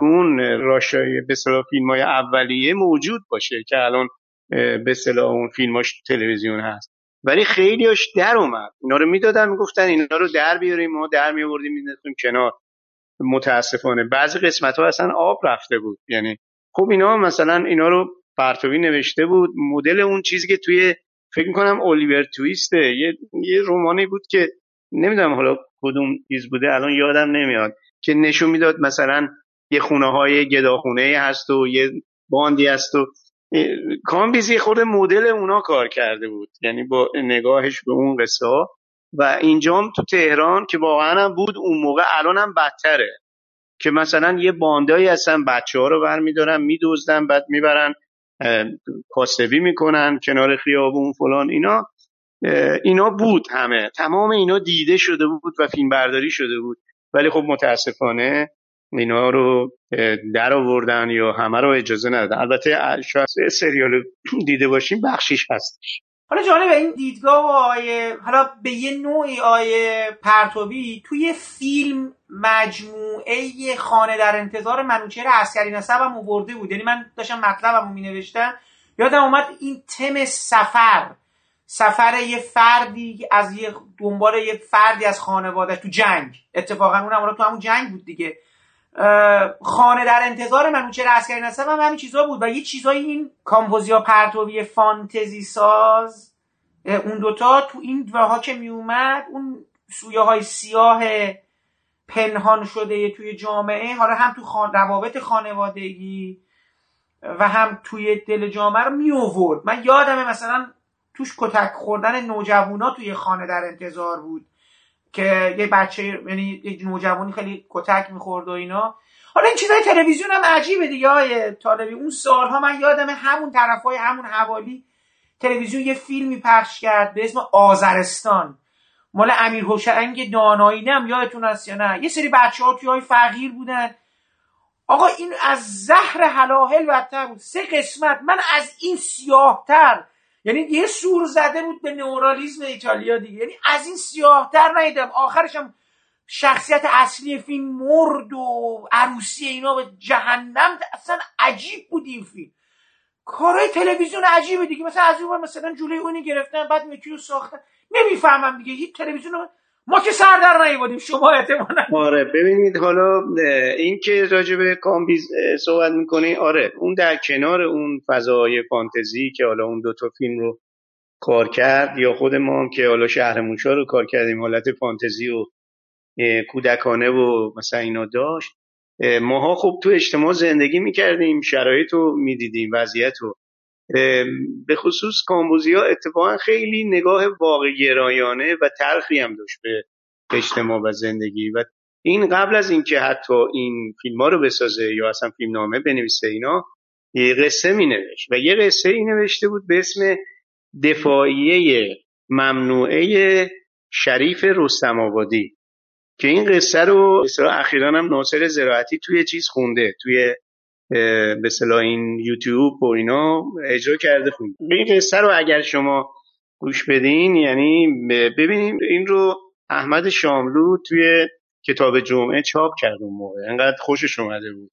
اون راشای به فیلم های اولیه موجود باشه که الان به اصطلاح اون فیلماش تلویزیون هست. ولی خیلیاش در اومد. اینا رو می‌دادن می‌گفتن اینا رو در بیاریم ما در میآوردیم مینداختیم کنار. متاسفانه. بعضی قسمت ها اصلا آب رفته بود. یعنی خب اینا مثلا اینا رو پرتوی نوشته بود. مدل اون چیزی که توی فکر می‌کنم الیور تویسته. یه, یه رومانی بود که نمی‌دونم حالا کدوم چیز بوده الان یادم نمیاد که نشون می‌داد مثلا یه خونه های گداخونه هست و یه باندی هست و کامبیزی خورده مدل اونا کار کرده بود. یعنی با نگاهش به اون قصه ها. و اینجام تو تهران که واقعا هم بود اون موقع الان هم بدتره. که مثلا یه باندایی هستن بچه ها رو برمیدارن میدوزدن بعد می‌برن کاسبی می‌کنن کنار خیابون فلان اینا. اینا بود همه. تمام اینا دیده شده بود و فیلم برداری شده بود. ولی خب متاسفانه اینا رو در آوردن یا همه رو اجازه ندادن. البته شاید سریال دیده باشیم بخشیش هستش. حالا جالب این دیدگاه و آیه حالا به یه نوعی آیه پرتوی توی فیلم مجموعه خانه در انتظار منوچهر عسکری نسبم ورده بود. یعنی من داشتم مطلبم رو می نوشتم یادم اومد این تم سفر. سفر یه فردی از یه دنبال یه فردی از خانواده تو جنگ. اتفاقا اونم تو همون جنگ بود دیگه. خانه در انتظار منوچهر عسکری نسب هم همین چیزا بود. و یه چیزای این کامپوزیا پرتوی فانتزی ساز اون دوتا تو این ها که می اومد اون سویه های سیاه پنهان شده توی جامعه حالا هم تو خان... روابط خانوادگی و هم توی دل جامعه رو می آورد من یادمه مثلا توش کتک خوردن نوجوانا توی خانه در انتظار بود. که یه بچه یعنی یه نوجوانی خیلی کتک می‌خورد و اینا. حالا این چیزای تلویزیون هم عجیبه دیگه های طالبی. اون سالها من یادم همون طرفای همون حوالی تلویزیون یه فیلمی پخش کرد به اسم آذرستان. مال امیر هوشنگ دانایی. نم یادتون هست یا نه؟ یه سری بچه ها توی های فقیر بودن. آقا این از زهر حلاحل بدتر بود. سه قسمت. من از این سیاهتر یعنی یه سور زده بود به نورالیزم ایتالیا دیگه. یعنی از این سیاهتر ندیدم آخرش هم شخصیت اصلی فیلم مرد و عروسی اینا به جهنم. اصلا عجیب بود این فیلم. کارهای تلویزیون عجیبه دیگه. مثلا از اون مثلا جلوی اونی گرفتن بعد میکی رو ساختن. نمی‌فهمم دیگه. هیچ تلویزیون ما که سر در نیوردیم شما احتمالاً. آره ببینید حالا این که راجع به کامبیز صحبت می‌کنی آره اون در کنار اون فضای فانتزی که حالا اون دوتا فیلم رو کار کرد یا خود ما هم که حالا شهر موشا رو کار کردیم حالت فانتزی و کودکانه و مثلا اینا داشت ماها خب تو اجتماع زندگی می‌کردیم شرایط رو می‌دیدیم وضعیت رو. به خصوص ها اتفاقا خیلی نگاه واقع گرایانه و تلخی هم داشت به اجتماع و زندگی. و این قبل از اینکه حتی این فیلم ها رو بسازه یا اصلا فیلم نامه بنویسه اینا یه قصه می نوشت و یه قصه ای نوشته بود به اسم دفاعیه ممنوعه شریف رستم آبادی که این قصه رو اخیرا هم ناصر زراعتی توی چیز خونده توی به صلاح این یوتیوب و اینا اجرا کرده خون. این قصه رو اگر شما گوش بدین یعنی ببینیم این رو احمد شاملو توی کتاب جمعه چاپ کرد اون موقع. انقدر خوشش اومده بود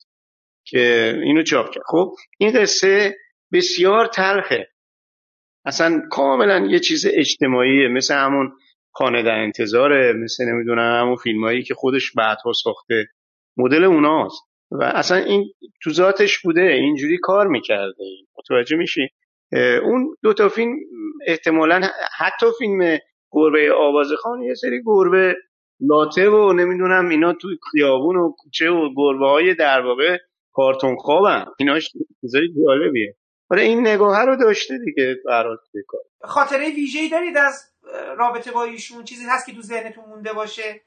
که اینو چاپ کرد. خب این قصه بسیار تلخه. اصلا کاملا یه چیز اجتماعیه مثل همون خانه در انتظاره مثل نمی‌دونم همون فیلمایی که خودش بعدها ساخته. مدل اوناست. و اصلا این تو ذاتش بوده اینجوری کار می‌کرده. متوجه میشی؟ اون دو تا فیلم احتمالا حتی فیلم گربه خان یه سری گربه لاته و نمی‌دونم اینا تو خیابون و کوچه و گربه های در واقع کارتون خوابن. ایناش چیزای جالبیه. آره این نگاه رو داشته دیگه برات بکار خاطره ویژه‌ای دارید از رابطه با ایشون؟ چیزی هست که تو ذهنتون مونده باشه؟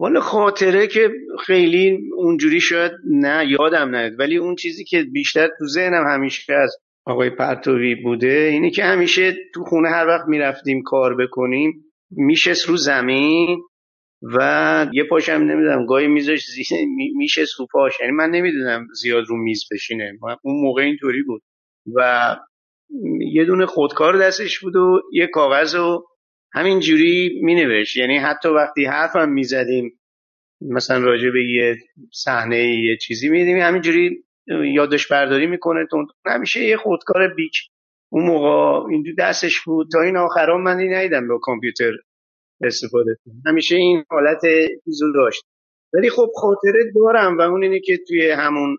والا خاطره که خیلی اونجوری شاید نه یادم نیاد. ولی اون چیزی که بیشتر تو ذهنم همیشه از آقای پرتوی بوده اینه که همیشه تو خونه هر وقت می‌رفتیم کار بکنیم میشست رو زمین و یه پاشم نمی‌دونم گاهی میزش میشست رو پاش. یعنی من نمی‌دونم زیاد رو میز بشینه. اون موقع اینطوری بود. و یه دونه خودکار دستش بود و یه کاغذ و همینجوری می نوشت یعنی حتی وقتی حرفم می زدیم مثلا راجع به یه صحنه یه چیزی می همینجوری یادش برداری می‌کنه. تو همیشه یه خودکار بیک. اون موقع این دستش بود. تا این آخرا من ندیدم با کامپیوتر استفاده کنم. همیشه این حالت چیزو داشت. ولی خب خاطره دارم و اون اینه که توی همون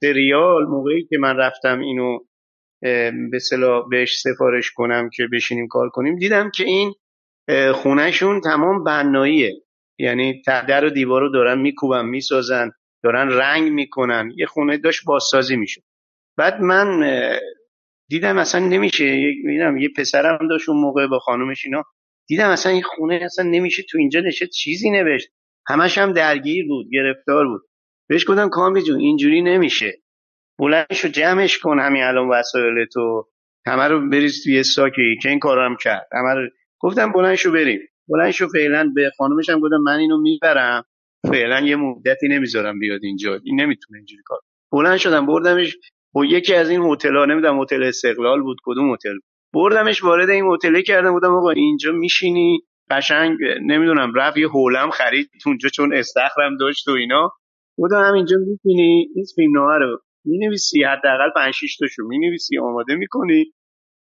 سریال موقعی که من رفتم اینو به صلاح بهش سفارش کنم که بشینیم کار کنیم. دیدم که این خونهشون تمام بناییه. یعنی در و دیوار رو دارن میکوبن می‌سازن دارن رنگ می‌کنن. یه خونه داشت بازسازی میشه بعد من دیدم اصلا نمیشه. دیدم یه پسرم داشت اون موقع با خانومش اینا. دیدم اصلا این خونه اصلا نمیشه تو اینجا نشد چیزی نوشت. همش هم درگیر بود گرفتار بود. بهش گفتم کامی جون اینجوری نمیشه. بلندشو جمعش کن همین الان وسایل تو. همه رو بریز توی ساکی که این کارم کرد. همه رو گفتم بلندشو بریم. بلندشو فعلا به خانومش هم گفتم من اینو می‌برم. فعلا یه مدتی نمی‌ذارم بیاد اینجا. این نمی‌تونه اینجوری کار بلند شدم بردمش و یکی از این هتل‌ها نمی‌دونم هتل استقلال بود کدوم هتل بردمش وارد این هتل کردم بودم آقا اینجا میشینی؟ قشنگ نمی‌دونم رفت یه هولم خرید اونجا چون استخرم داشت و اینا. بودم اینجا می‌بینی این فیلمنامه رو می‌نویسی حداقل 5 6 تاشو می‌نویسی آماده می‌کنی.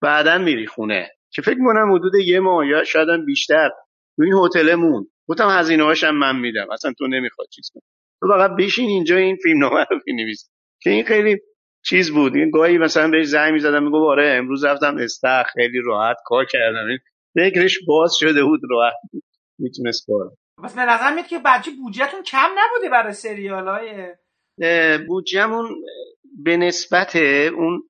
بعدا میری خونه. که فکر می‌کنم حدود یه ماه یا شاید بیشتر. تو این هتل مون گفتم هزینه هاشم من میدم. اصلا تو نمی‌خواد چیز کنی. تو فقط بشین اینجا این فیلمنامه رو بنویس که این خیلی چیز بود. این گاهی مثلا بهش زنگ می‌زدم میگو آره امروز رفتم استخ خیلی راحت کار کردم. فکرش باز شده بود راحت. می‌تونست کار بس به نظر میاد که بچه بودجهتون کم نبوده برای سریال های بودجهمون به نسبت اون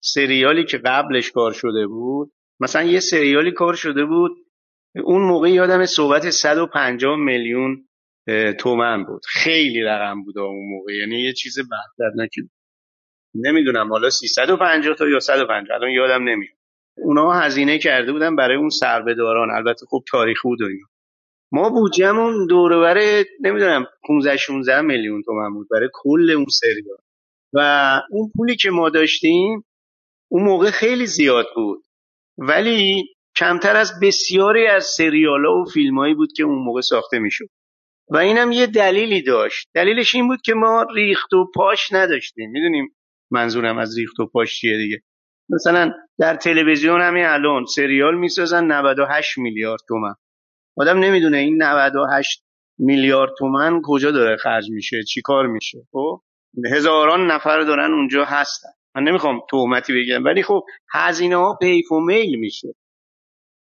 سریالی که قبلش کار شده بود مثلا یه سریالی کار شده بود اون موقع یادم صحبت 150 میلیون تومن بود. خیلی رقم بود اون موقع یعنی یه چیز وحشتناکی نمی‌دونم حالا 350 تا یا 150 الان یادم نمیاد. اونا هزینه کرده بودن برای اون سربهداران البته خب تاریخ بود و ما بودجهمون دوروبر نمی‌دونم 15 16 میلیون تومن بود برای کل اون سریال و اون پولی که ما داشتیم اون موقع خیلی زیاد بود. ولی کمتر از بسیاری از سریال ها و فیلم بود که اون موقع ساخته می‌شد. و اینم یه دلیلی داشت. دلیلش این بود که ما ریخت و پاش نداشتیم. می‌دونیم منظورم از ریخت و پاش چیه دیگه. مثلا در تلویزیون همین الان سریال می‌سازن 98 میلیارد تومن. آدم نمی‌دونه این 98 میلیارد تومن کجا داره خرج میشه چی کار میشه. خب؟ هزاران نفر دارن اونجا هستن. من نمی‌خوام تهمتی بگم ولی خب هزینه ها پیف و میل میشه.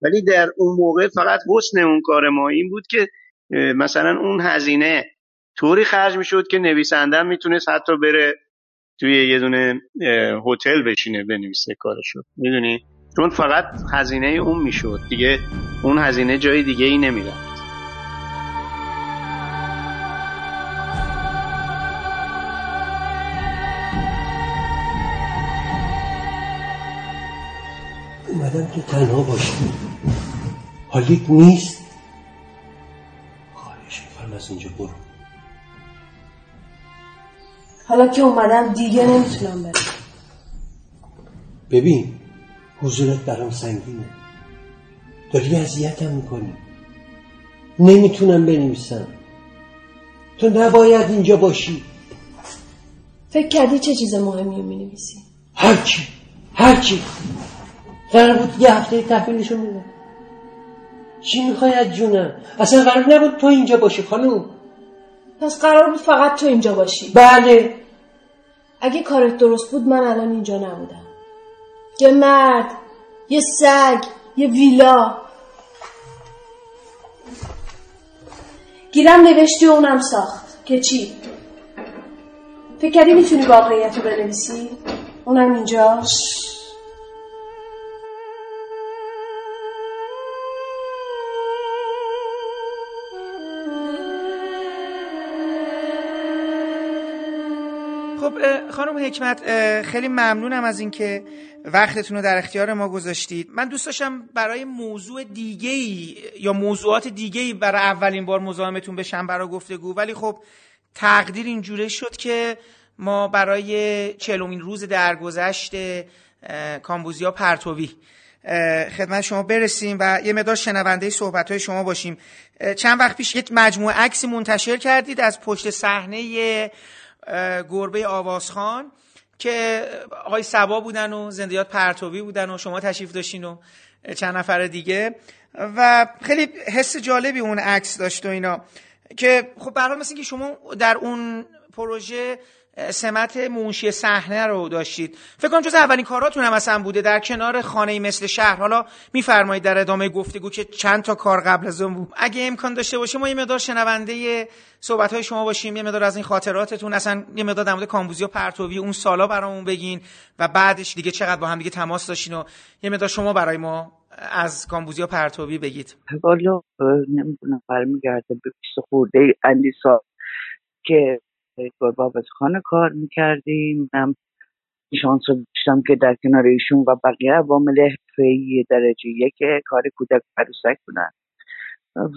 ولی در اون موقع فقط حسن اون کار ما این بود که مثلا اون هزینه طوری خرج می‌شد که نویسنده می‌تونست حتی بره توی یه دونه هتل بشینه بنویسه کارشو. می‌دونی؟ چون فقط هزینه اون می‌شد. دیگه اون هزینه جای دیگه ای نمی‌رفت. اومدم که تنها باشی حالیت نیست؟ خواهش می‌کنم از اینجا برو. حالا که اومدم دیگه نمی‌تونم برم. ببین حضورت برام سنگینه. داری اذیتم می‌کنی. نمی‌تونم بنویسم. تو نباید اینجا باشی. فکر کردی چه چیز مهمی رو می‌نویسی هرچی هرچی قرار بود یه هفته تحویلشو میدم. چی می‌خوای از جونم؟ اصلا قرار نبود تو اینجا باشی خانم. پس قرار بود فقط تو اینجا باشی. بله. اگه کارت درست بود من الان اینجا نبودم. یه مرد یه سگ یه ویلا گیرم نوشتی اونم ساخت که چی؟ فکر کردی می‌تونی واقعیت رو بنویسی؟ اونم اینجا؟ خانم حکمت خیلی ممنونم از اینکه وقتتون رو در اختیار ما گذاشتید. من دوست داشتم برای موضوع دیگه ای یا موضوعات دیگه ای برای اولین بار مزاحمتون بشم برای گفتگو. ولی خب تقدیر اینجوره شد که ما برای چلومین روز درگذشت کامبوزیا پرتوی خدمت شما برسیم و یه مدار شنونده صحبت های شما باشیم. چند وقت پیش یک مجموعه عکسی منتشر کردید از پشت صحنه گربه آوازخان که آقای سبا بودن و زندیات پرتوی بودن و شما تشریف داشتین و چند نفر دیگه. و خیلی حس جالبی اون عکس داشت و اینا. که خب به مثل که شما در اون پروژه سمت منشی صحنه رو داشتید. فکر کنم جز اولین کاراتون هم اصلا بوده. در کنار خانه مثل شهر حالا میفرمایید در ادامه گفتگو که چند تا کار قبل از اون بود. اگه امکان داشته باشه ما یه مقدار شنونده صحبت های شما باشیم. یه مقدار از این خاطراتتون اصلا یه مقدار در مورد کامبوزی و پرتوی اون سالا برامون بگین و بعدش دیگه چقدر با هم دیگه تماس داشتین و یه مقدار شما برای ما از کامبوزی و پرتوی بگید. والا نمی‌دونم برمیگرده به 20 خورده اندی که از خانه کار می‌کردیم. من شانس رو داشتم که در کنار ایشون و بقیه عوامل حرفه‌ای درجه یک کار کودک عروسک بودن.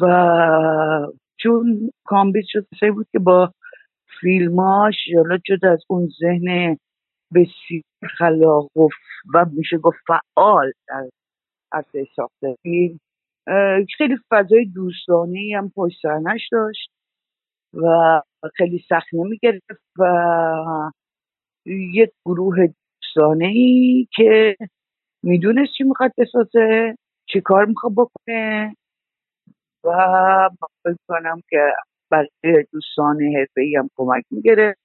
و چون کامبیز شده بود که با فیلماش حالا جدا از اون ذهن بسیار خلاق و میشه گفت فعال در عرصه فیلم خیلی فضای دوستانه هم پشت داشت. و خیلی سخت نمی‌گرفت و یک گروه دوستانه ای که می‌دونست چی می‌خواد بسازه چی کار می‌خواد بکنه و فکر کنم که برای دوستان حرفه ای هم کمک می‌گیره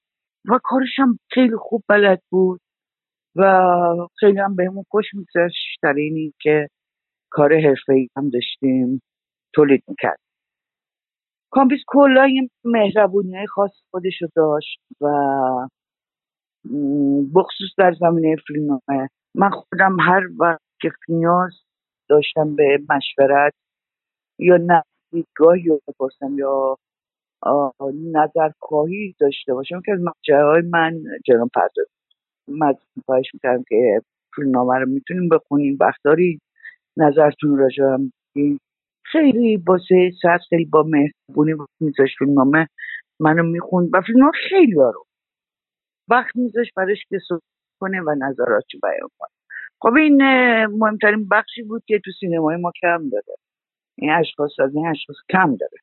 و کارش هم خیلی خوب بلد بود و خیلی هم بهمون خوش میگذشت در که کار حرفه ای هم داشتیم تولید می‌کرد. کامپیس کلا یه مهربونی های خاص خودشو داشت و بخصوص در زمینه فیلم. من خودم هر وقت که نیاز داشتم به مشورت یا نزدیکگاهی یا بپرسم یا نظر خواهی داشته باشم که از های من جناب پرداز من خواهش می‌کردم که فیلمنامه رو می‌تونیم بخونیم. وقت نظرتون راجع هم خیلی با سه خیلی با مهربونی میذاشت فیلمنامه منو می‌خوند. و فیلم خیلی رو. وقت میذاشت برش که کنه و نظراتشو بیان کنه. خب این مهمترین بخشی بود که تو سینمای ما کم داره. این اشخاص از این اشخاص کم داره.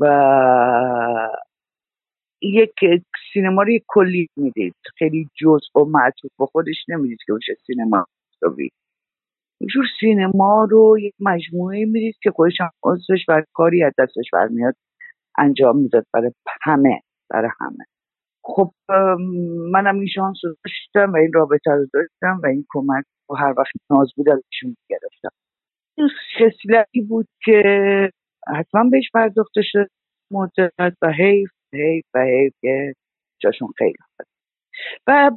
و یک سینما رو کلی می‌دید. خیلی جز و معطوف با خودش نمی‌دید که باشه سینما اینجور سینما رو یک مجموعه می‌دید که خودش هم و کاری از دستش برمیاد انجام می‌داد برای همه برای همه. خب منم این شانس رو داشتم و این رابطه رو داشتم و این کمک و هر وقت ناز بود ازشون گرفتم خصلتی بود که حتما بهش پرداخته شد مدت و حیف حیف و حیف که جاشون خیلی و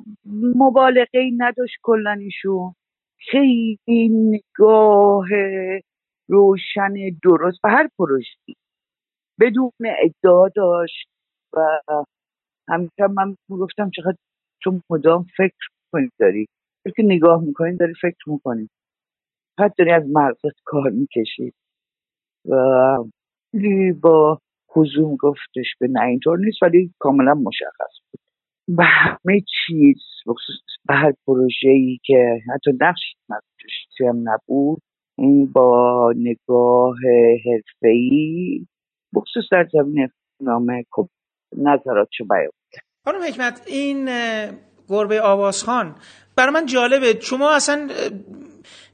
مبالغه ای نداشت کلا ایشون. خیلی نگاه روشن درست و هر پروژه‌ای. بدون ادعا داشت و همیشه من گفتم چقدر تو مدام فکر کنید داری که نگاه می‌کنید داری فکر می‌کنید. حتی داری از مغزت کار می‌کشید. و با حضور گفتش به نه اینطور نیست ولی کاملا مشخص بود. به همه چیز به هر پروژه ای که حتی نقش هم نبود این با نگاه حرفه‌ای بخصوص در زمین نامه خب نظراتشو بیان خانم حکمت این گربه آوازخان برای من جالبه. شما اصلا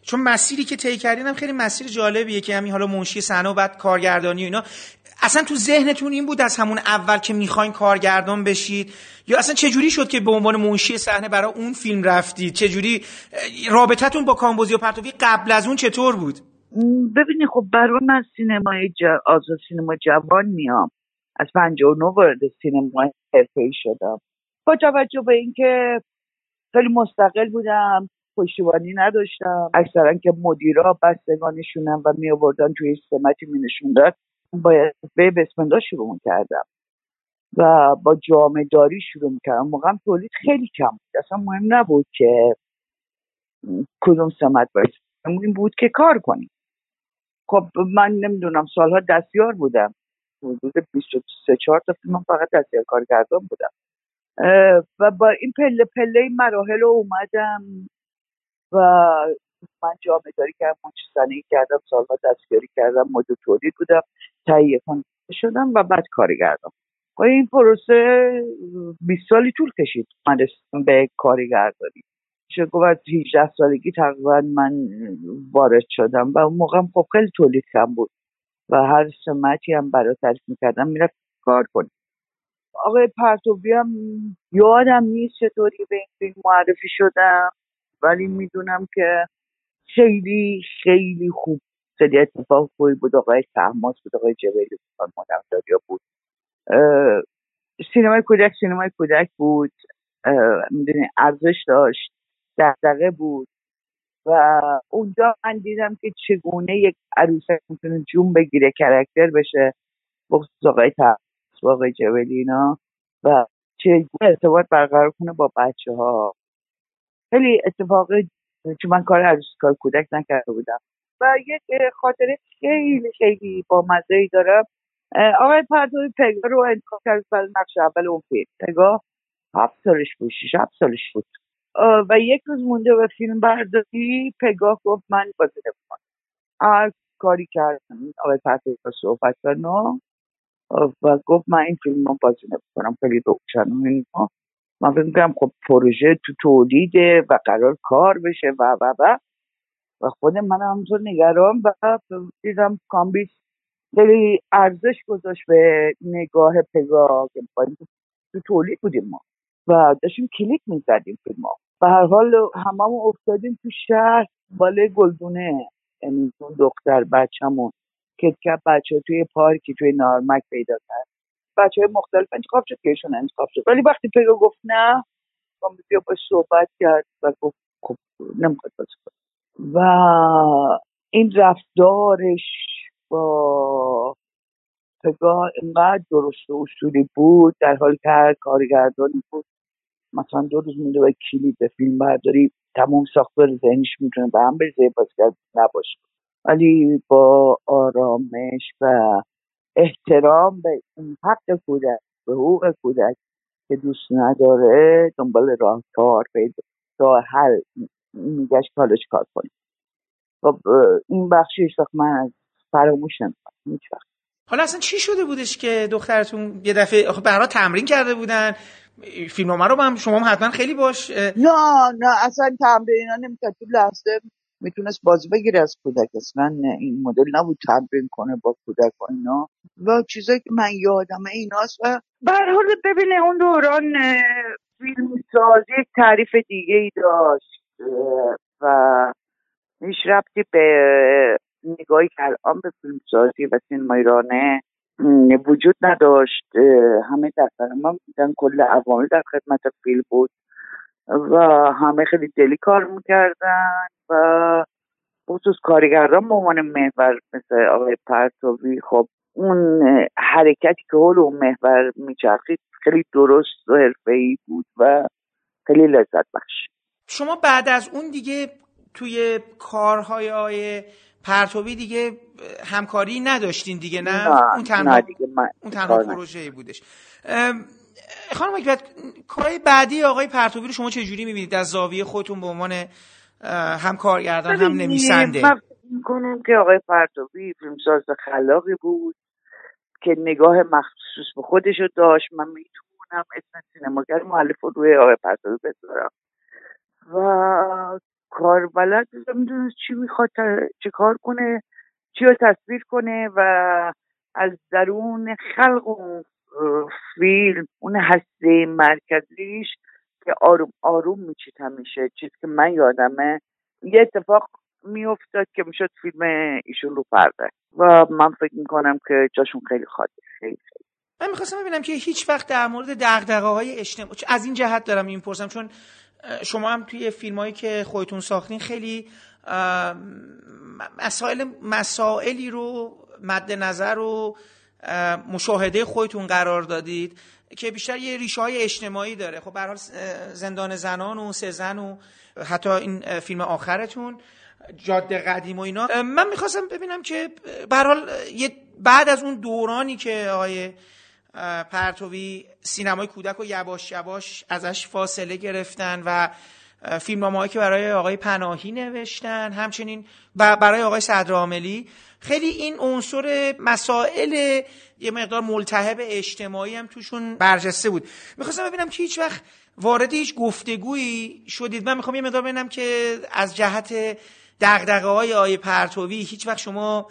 چون مسیری که طی کردین هم خیلی مسیر جالبیه که همین حالا منشی صحنه و بعد کارگردانی و اینا. اصلا تو ذهنتون این بود از همون اول که می‌خواین کارگردان بشید؟ یا اصلا چجوری شد که به عنوان منشی صحنه برای اون فیلم رفتید؟ چجوری رابطتون با کامبوزی و پرتوی قبل از اون چطور بود؟ ببینید خب برای من سینمای ج... آزاد سینما جوان میام. از 59 وارد سینما حرفه‌ای شدم. با توجه به اینکه خیلی مستقل بودم پشتیبانی نداشتم. اکثرا که مدیرا بستگانشونم و می آوردن توی سمتی می نشوندن باید به بسمندا شروع کردم و با جامعه داری شروع می‌کردم. موقع تولید خیلی کم بود. اصلا مهم نبود که کدوم سمت باید. این بود که کار کنیم. خب من نمی‌دونم سالها دستیار بودم. حدود 23 4 تا فیلم فقط دستیار کارگردان بودم. و با این پله پله مراحل رو اومدم و من جامعه داری کردم منچستانی کردم سالها دستیاری کردم مدو تولید بودم تهیه کننده شدم و بعد کارگردان خب این پروسه 20 سالی طول کشید من رسیدم به کارگردانی چه گفت 18 سالگی تقریبا من وارد شدم و اون موقع خب خیلی تولید کم بود و هر سمتی هم برای تعریف می‌کردم می‌رفت کار کنیم آقای پرتوبی هم یادم نیست چطوری به این فیلم معرفی شدم ولی می‌دونم که خیلی خیلی خوب. خیلی اتفاق خوبی بود. آقای تحماس بود آقای جبیلی بود مادم بود. سینمای کودک سینمای کودک بود. می‌دونی ارزش داشت. دقدقه بود. و اونجا من دیدم که چگونه یک عروسک می‌تونه جون بگیره کرکتر بشه. بخصوص آقای تحماس و آقای جبیلی اینا. و چگونه ارتباط برقرار کنه با بچه ها خیلی اتفاق چون من کار عروسی کار کودک نکرده بودم. و یک خاطره خیلی خیلی با مزه ای دارم آقای پردوی پگاه رو انتخاب کرد برای نقش اول اون فیلم. پگاه هفت سالش بود شیش هفت سالش بود. و یک روز مونده به فیلم برداری پگاه گفت من بازی نمی‌کنم. هر کاری کردم. آقای پردوی با صحبت کردن و گفت من این فیلم رو بازی نمی‌کنم. خیلی روشن من فکر می‌کنم خب پروژه تو تولیده و قرار کار بشه و و و. و خود من همونطور نگران و دیدم کامبیس خیلی ارزش گذاشت به نگاه پگاه که تو تولید بودیم ما. و داشتیم کلیک می‌زدیم فیلم ها و هر حال هممون افتادیم تو شهر باله گلدونه یعنی اون دختر بچهمون. کتکب بچه توی پارکی توی نارمک پیدا کرد. بچه های مختلف انتخاب شد که ایشون انتخاب شد. ولی وقتی پیگا گفت نه بیا باش صحبت کرد و گفت خب نمی‌خواد بازی و این رفتارش با پگاه اینقدر درست و اصولی بود در حال که هر کارگردانی بود. مثلا دو روز مونده به کلید فیلم برداری تمام ساختار ذهنش می‌تونه به هم بریزه بازیگر نباشه. ولی با آرامش و احترام به این حق کودک به حقوق کودک که دوست نداره دنبال راه کار پیدا تا حل میگشت حالش کار کنیم خب این بخشی هیچ وقت من از فراموش نمی‌کنم هیچ وقت. حالا اصلا چی شده بودش که دخترتون یه دفعه خب برای تمرین کرده بودن؟ فیلم رو هم شما هم حتما خیلی باش نه نه اصلا تمرین نمی‌کرد تو لحظه می‌تونست بازی بگیره از کودک. اصلا این مدل نبود تمرین کنه با کودک و اینا. و چیزایی که من یادم ایناست و حال ببینه اون دوران فیلم سازی تعریف دیگه ای داشت و هیچ ربطی به نگاهی که الان به فیلم سازی و سینما ایرانه وجود نداشت. همه در ما بودن کل عوامل در خدمت فیلم بود. و همه خیلی دلی کار می‌کردن و خصوص کارگردان به عنوان محور مثل آقای پرتوی خب اون حرکتی که حول اون محور میچرخید خیلی درست و حرفه‌ای بود و خیلی لذت بخش شما بعد از اون دیگه توی کارهای آقای پرتوی دیگه همکاری نداشتین دیگه نه, نه اون تنها, دیگه من اون تنها پروژه بودش. خانم اکبر کارهای بعدی آقای پرتوی رو شما چه جوری می‌بینید؟ از زاویه خودتون به عنوان هم کارگردان هم نویسنده من می‌کنم که آقای پرتوی فیلمساز خلاقی بود که نگاه مخصوص به خودش رو داشت. من می‌تونم اسم سینماگر معلف رو روی آقای پرتوی بذارم. و کار بلد می‌دونست چی می‌خواد چه کار کنه چی رو تصویر کنه و از درون خلق اون فیلم اون هسته مرکزیش که آروم آروم میچید همیشه چیزی که من یادمه یه اتفاق میافتاد که می‌شد فیلم ایشون رو پرده. و من فکر می‌کنم که جاشون خیلی خالی خیلی خیلی. من می‌خواستم ببینم که هیچ وقت در مورد دقدقه های اجتماعی از این جهت دارم این پرسم چون شما هم توی فیلم هایی که خودتون ساختین خیلی مسائل مسائلی رو مد نظر و مشاهده خودتون قرار دادید که بیشتر یه ریشه های اجتماعی داره. خب به زندان زنان و سه زن و حتی این فیلم آخرتون جاده قدیم و اینا. من می‌خواستم ببینم که به بعد از اون دورانی که آقای پرتوی سینمای کودک و یواش یواش ازش فاصله گرفتن و فیلم که برای آقای پناهی نوشتن همچنین برای آقای صدرعاملی خیلی این عنصر مسائل یه مقدار ملتهب اجتماعی هم توشون برجسته بود. می‌خواستم ببینم که هیچ وقت وارد هیچ گفتگویی شدید. من می‌خوام یه مقدار ببینم که از جهت دغدغه های آیه پرتوی هیچ وقت شما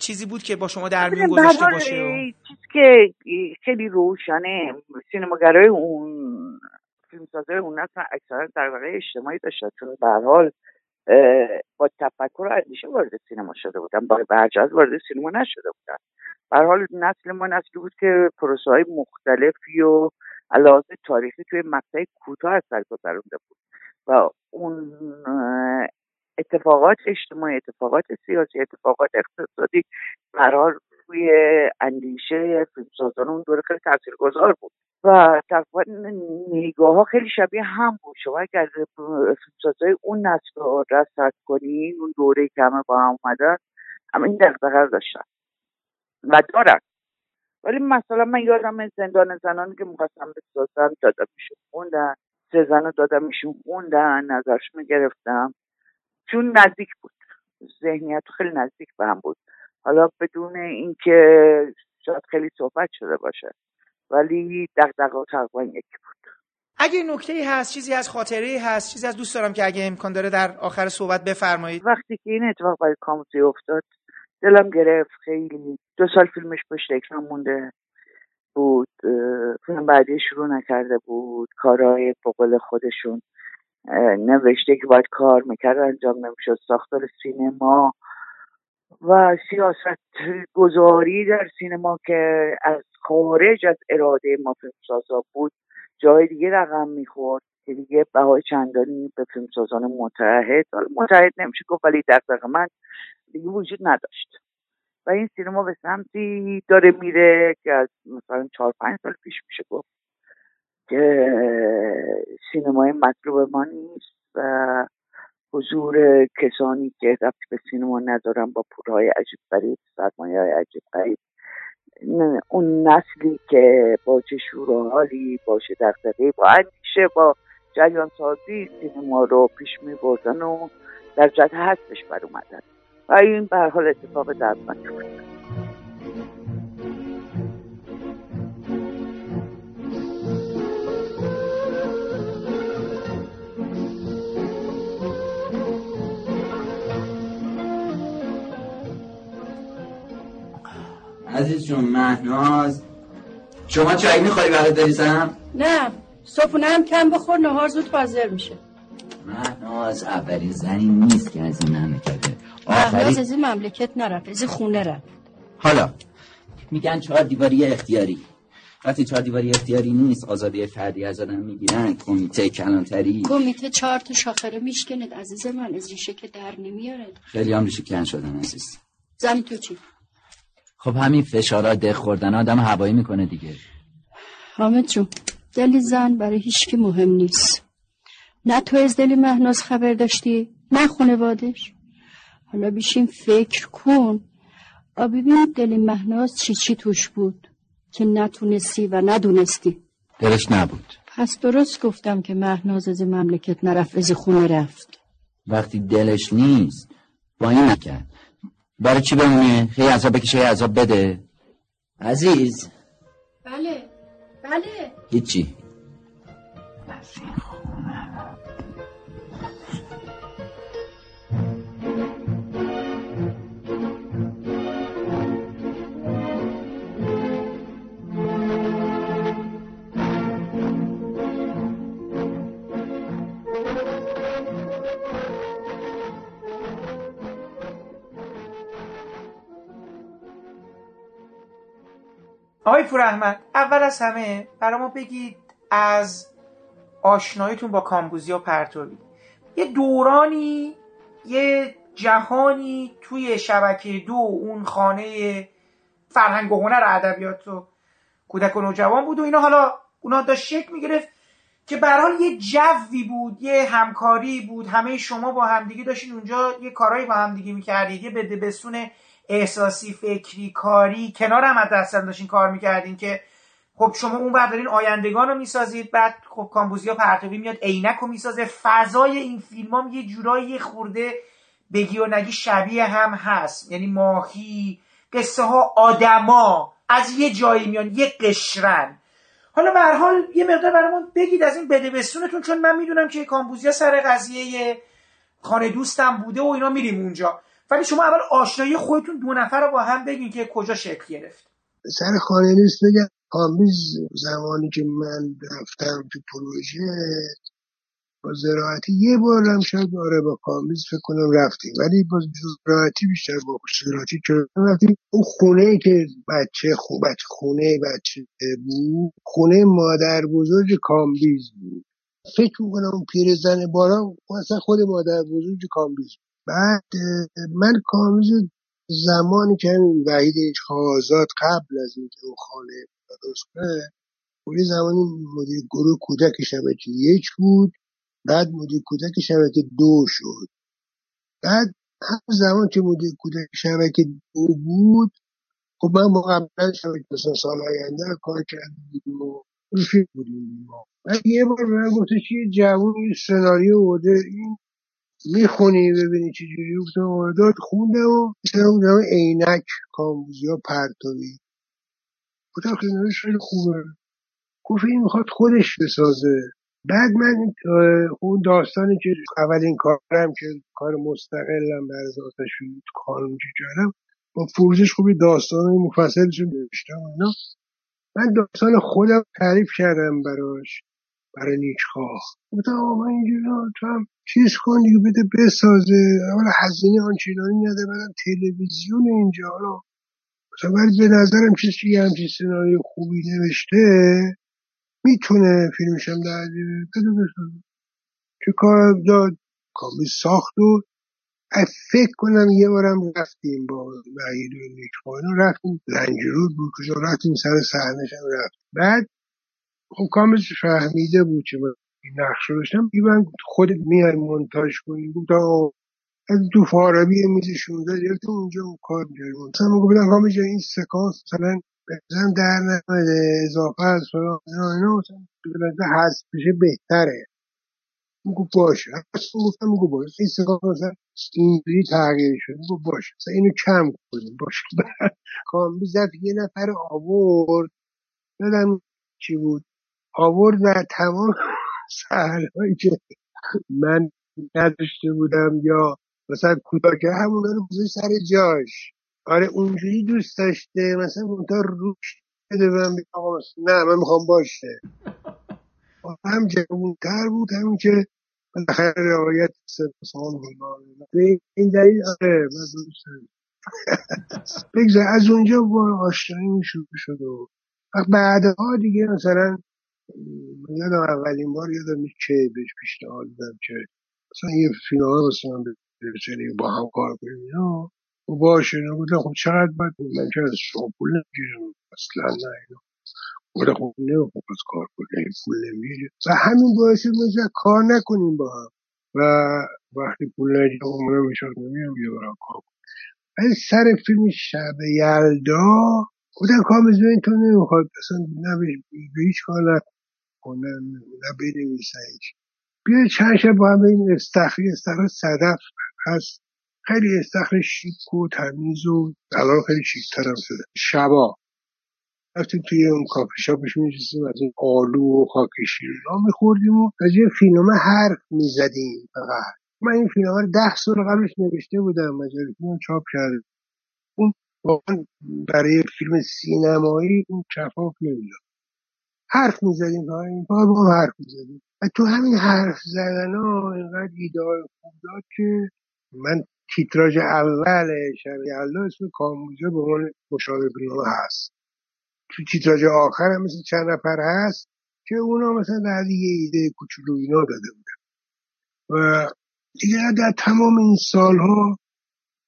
چیزی بود که با شما در میون گذاشته باشه؟ چیزی که خیلی روشنه سینماگرای اون فیلمسازای اون اصلا اکثرا در واقع اجتماعی داشتن. چون به حال با تفکر و اندیشه وارد سینما شده بودن با برجاز وارد سینما نشده بودن به حال نسل ما نسلی بود که پروسه های مختلفی و علاوه تاریخی توی مقطع کوتاه از سر گذرونده بود و اون اتفاقات اجتماعی اتفاقات سیاسی اتفاقات اقتصادی قرار روی اندیشه فیلمسازان اون دوره خیلی تاثیرگذار بود. و تقریبا نگاه ها خیلی شبیه هم بود. شما اگر فیلمسازای اون نسل رو رصد کنین اون دوره که همه با هم اومدن همه این دقدقه داشتن. و دارن. ولی مثلا من یادم زندان زنانی که مقسم بسازن دادم میشون خوندن سه زن دادم میشون خوندن نظرشون گرفتم چون نزدیک بود. ذهنیت خیلی نزدیک به هم بود. حالا بدون اینکه شاید خیلی صحبت شده باشه. ولی دقدقه تقریبا یکی بود. اگه نکته هست چیزی از خاطره هست چیزی از دوست دارم که اگه امکان داره در آخر صحبت بفرمایید. وقتی که این اتفاق برای کاموزی افتاد دلم گرفت. خیلی دو سال فیلمش پشت اکران مونده بود. فیلم بعدی شروع نکرده بود. کارهای بقول خودشون نوشته که باید کار می‌کرد انجام نمی‌شد. ساختار سینما و سیاست گذاری در سینما که از خارج از اراده ما فیلمسازا بود جای دیگه رقم می‌خورد که دیگه بهای چندانی به فیلمسازان متحد متحد نمیشه گفت ولی در من دیگه وجود نداشت. و این سینما به سمتی داره میره که از مثلا چهار پنج سال پیش میشه گفت که سینمای مطلوب ما نیست و حضور کسانی که رفت به سینما ندارن با پولهای عجیب غریب سرمایه های عجیب غریب. اون نسلی که با چه شور حالی با دقیقی با اندیشه با جریان سازی سینما رو پیش می بردن و در جد هستش بر اومدن و این به حال اتفاق دردمند بود عزیز جون مهناز. شما چای می‌خوای برات بریزم؟ نه صبحونه هم کم بخور نهار زود حاضر میشه. مهناز اولین زنی نیست که از این مملکته مهناز از این مملکت نرفت از خونه رفت. حالا میگن چهار دیواری اختیاری. وقتی چهار دیواری اختیاری نیست آزادی فردی از آدم می‌گیرن. کمیته کلانتری. کمیته چهار تا شاخره میشکند عزیز من از ریشه که در نمیاره خیلی هم ریشه کن شدن عزیز. زمین تو چی؟ خب همین فشارا ده خوردن آدم هوایی می‌کنه دیگه. حامد جون دلی زن برای هیچکی مهم نیست. نه تو از دلی مهناز خبر داشتی نه خانوادش حالا بیشیم فکر کن. آ ببین دل مهناز چی چی توش بود که نتونستی و ندونستی. دلش نبود. پس درست گفتم که مهناز از مملکت نرفت از خونه رفت. وقتی دلش نیست با این نکرد. برای چی بمونه؟ خیلی عذاب بکشه عذاب بده. عزیز. بله. بله. هیچی. آقای پور احمد اول از همه برای ما بگید از آشناییتون با کامبوزیا پرتوی یه دورانی یه جهانی توی شبکه دو اون خانه فرهنگ و هنر ادبیات و کودک و نوجوان بود و اینا. حالا اونا داشت شکل می‌گرفت که برحال یه جوی بود یه همکاری بود. همه شما با همدیگه داشتین اونجا یه کارهایی با همدیگه می‌کردید. یه بده بسون احساسی فکری کاری کنار هم دستن داشتین کار می‌کردین که خب شما اون بعد دارین آیندگان رو می‌سازید بعد خب کامبوزیا پرتوی میاد عینک رو می‌سازه. فضای این فیلم هم یه جورایی خورده بگی و نگی شبیه هم هست. یعنی ماهی قصه ها آدما از یه جایی میان یه قشرن. حالا به حال یه مقدار برامون بگید از این بده بستونتون چون من می‌دونم که کامبوزیا سر قضیه خانه دوستم بوده و اینا میریم اونجا. ولی شما اول آشنایی خودتون دو نفر رو با هم بگین که کجا شکل گرفت. سر خانه نیست بگم کامبیز زمانی که من رفتم تو پروژه با زراعتی یه بار هم شاید آره با کامبیز فکر کنم رفتیم ولی با زراعتی بیشتر با زراعتی که رفتیم. اون خونه که بچه خو بچه خونه بچه بود خونه مادر بزرگ کامبیز بود. فکر می‌کنم اون پیرزن بالا اصلا خود مادر بزرگ کامبیز بود. بعد من کامبیز زمانی که همین وحید آزاد قبل از اینکه اون خانه درست کنه اون زمانی مدیر گروه کودک شبکه یک بود بعد مدیر کودک شبکه دو شد. بعد همون زمان که مدیر کودک شبکه دو بود خب من با قبلا شبکه مثلا سال آینده کار کردیم و رفیق بودیم. ما بعد یه بار من گفتش یه جوون این سناریو بوده این می‌خونی ببینی چه جوری. گفتم داد خوندم و مثلا اون عینک کامبوزی ها پرتابی گفتم خیلی خیلی خوبه. گفت این می‌خواد خودش بسازه. بعد من اون داستانی که اولین کارم که کار مستقلم بر از آتش خانم که با فروشش خوبی داستان مفصلش رو نوشتم اینا. من داستان خودم تعریف کردم براش. برای نیکخواه. گفتم آقا من اینجوری تو هم چیز کن دیگه بده بسازه. اولا هزینه آنچنانی نده بعدم تلویزیون اینجا. حالا مثلا ولی به نظرم کسی که همچین سناریو خوبی نوشته. می‌تونه فیلمش هم در بده. بسازه. که کار داد؟ کامل ساخت و فکر کنم یه بارم رفتیم با وحید و اینا رفتیم رنجرود بود کجا رفتیم سر صحنهش هم رفت. بعد خب کامل فهمیده بود که من این نقش رو داشتم من خودت میای مونتاژ کنی آقا از تو فارابی میز 16 گرفت اونجا اون کار می‌کردی مثلا گفتم کامل جان این سکانس مثلا بزنم در نمیده اضافه از فلان اینا اینا مثلا حذف بشه بهتره. میگو باشه. اصلا گفتم میگو باشه. این سکانس مثلا اینجوری تغییر شد میگو باشه. مثلا اینو کم کنیم. باشه. کامبیز رفت یه نفر آورد. یادم چی بود؟ آورد و تمام سهلهایی که من نداشته بودم یا مثلا کوتاه که همونا رو گذاشت سر جاش آره اونجوری دوست داشته مثلا اونتا روش بده من آقا نه من می‌خوام باشه هم جوانتر بود همین که بالاخره و سال. به این دلیل آره. بگذار از اونجا با آشنایی شروع شد و بعدها دیگه مثلا یادم اولین بار یادم نیست که بهش پیشنهاد دادم که مثلا یه فیلم ها واسه من بزنی با هم کار کنیم. اینا. و باشه اینا گفتم خب چقدر باید من که از شما پول نمی‌گیرم اصلا نه اینا. گفتم خب نمی‌خوام از کار کنیم پول نمی‌گیرم و همین باعث شد کار نکنیم با هم. و وقتی پول نگیرم خب منم بهش نمیام یه برم کار ولی سر فیلم شب یلدا گفتم کامز ببین تو نمی‌خواد. اصلا نه به هیچ کار نکنه نه بنویسن هیچ. بیا چند شب با بریم استخری استخر صدف هست. خیلی استخر شیک و تمیز و الان خیلی شیکتر هم شده. شبا. رفتیم توی اون کافی شاپش میشستیم از این آلو و خاک شیرین ها میخوردیم و از یه فیلم حرف می‌زدیم فقط. من این فیلم رو ده سال قبلش نوشته بودم فیلم چاپ کرده اون واقعا برای فیلم سینمایی اون کفاف نمی‌داد حرف می‌زدیم فقط با هم حرف می‌زدیم. تو همین حرف زدن ها اینقدر ایده خوب داد که من تیتراژ اول شب یلدا اسم کاموزه به عنوان مشاور فیلم هست. تو تیتراژ آخر هم مثل چند نفر هست که اونا مثلا در یه ایده کوچولو اینا داده بودن. و دیگه در تمام این سالها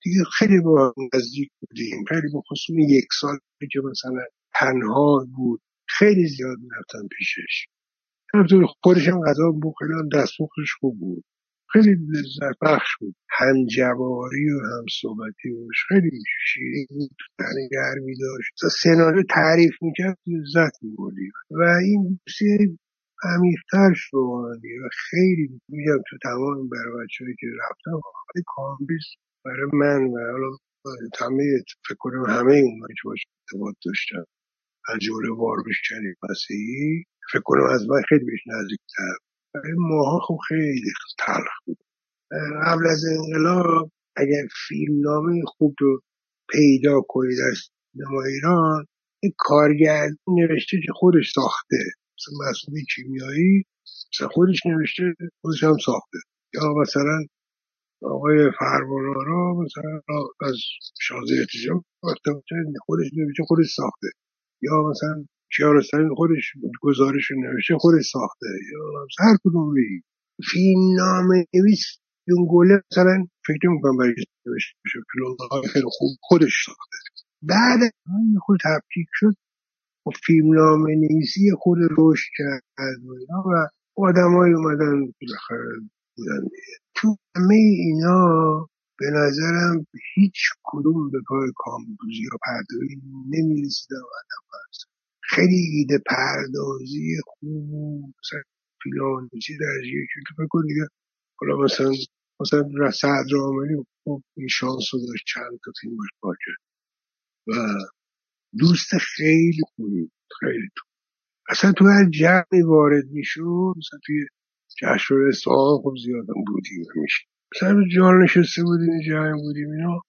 دیگه خیلی با نزدیک بودیم. خیلی با خصوص یک سال که مثلا تنها بود. خیلی زیاد می‌رفتم پیشش. همطور خودش هم غذا بود خیلی هم خوب بود. خیلی لذت بخش بود. هم جواری و هم صحبتی خیلی شیرین بود تنه گرمی داشت. سناریو تعریف می‌کرد لذت میبردی. و این دوستی عمیقتر شد. و خیلی میگم تو تمام برای بچه‌هایی که رفتم آقای کامبیز برای من و حالا همه فکر کنم همه اونایی که باش ارتباط داشتم از جمله واروش کریم مسیحی فکر کنم از من خیلی بهش نزدیکتر. ماها خب خیلی تلخ بود. قبل از انقلاب اگر فیلم نامه خوب رو پیدا کنید در سینما ایران یک کارگردان نوشته که خودش ساخته. مثل مسئولی کیمیایی مثلا خودش نوشته خودش هم ساخته. یا مثلا آقای فرمانارا مثلا از شازه ارتجاع خودش نوشته خودش ساخته. یا مثلا کیارستمی خودش گزارش نوشته خودش ساخته. یا هر کدوم بگی فیلم نامه نویس گله مثلا فکر می‌کنم برای نوشته بشه فیلم خیلی خوب خودش ساخته. بعد خود تفکیک شد. و فیلم نامه نویسی خود رشد کرد و اینا و آدمایی اومدن بودن. تو همه اینا به نظرم هیچ کدوم به پای کامبوزی یا پردازی نمی‌رسیدن آدم هست خیلی ایده پردازی خوب مثلا فیلم چیز در یکی تو فکر دیگه حالا مثلا مثلا سعد راملی خب این شانس رو داشت چند تا فیلمش باشه و دوست خیلی خوبی. خیلی تو اصلا تو هر جمعی وارد می‌شد مثلا توی جشن اصفهان خب زیادم بودیم همیشه رو جان نشسته بودیم یه بودیم اینا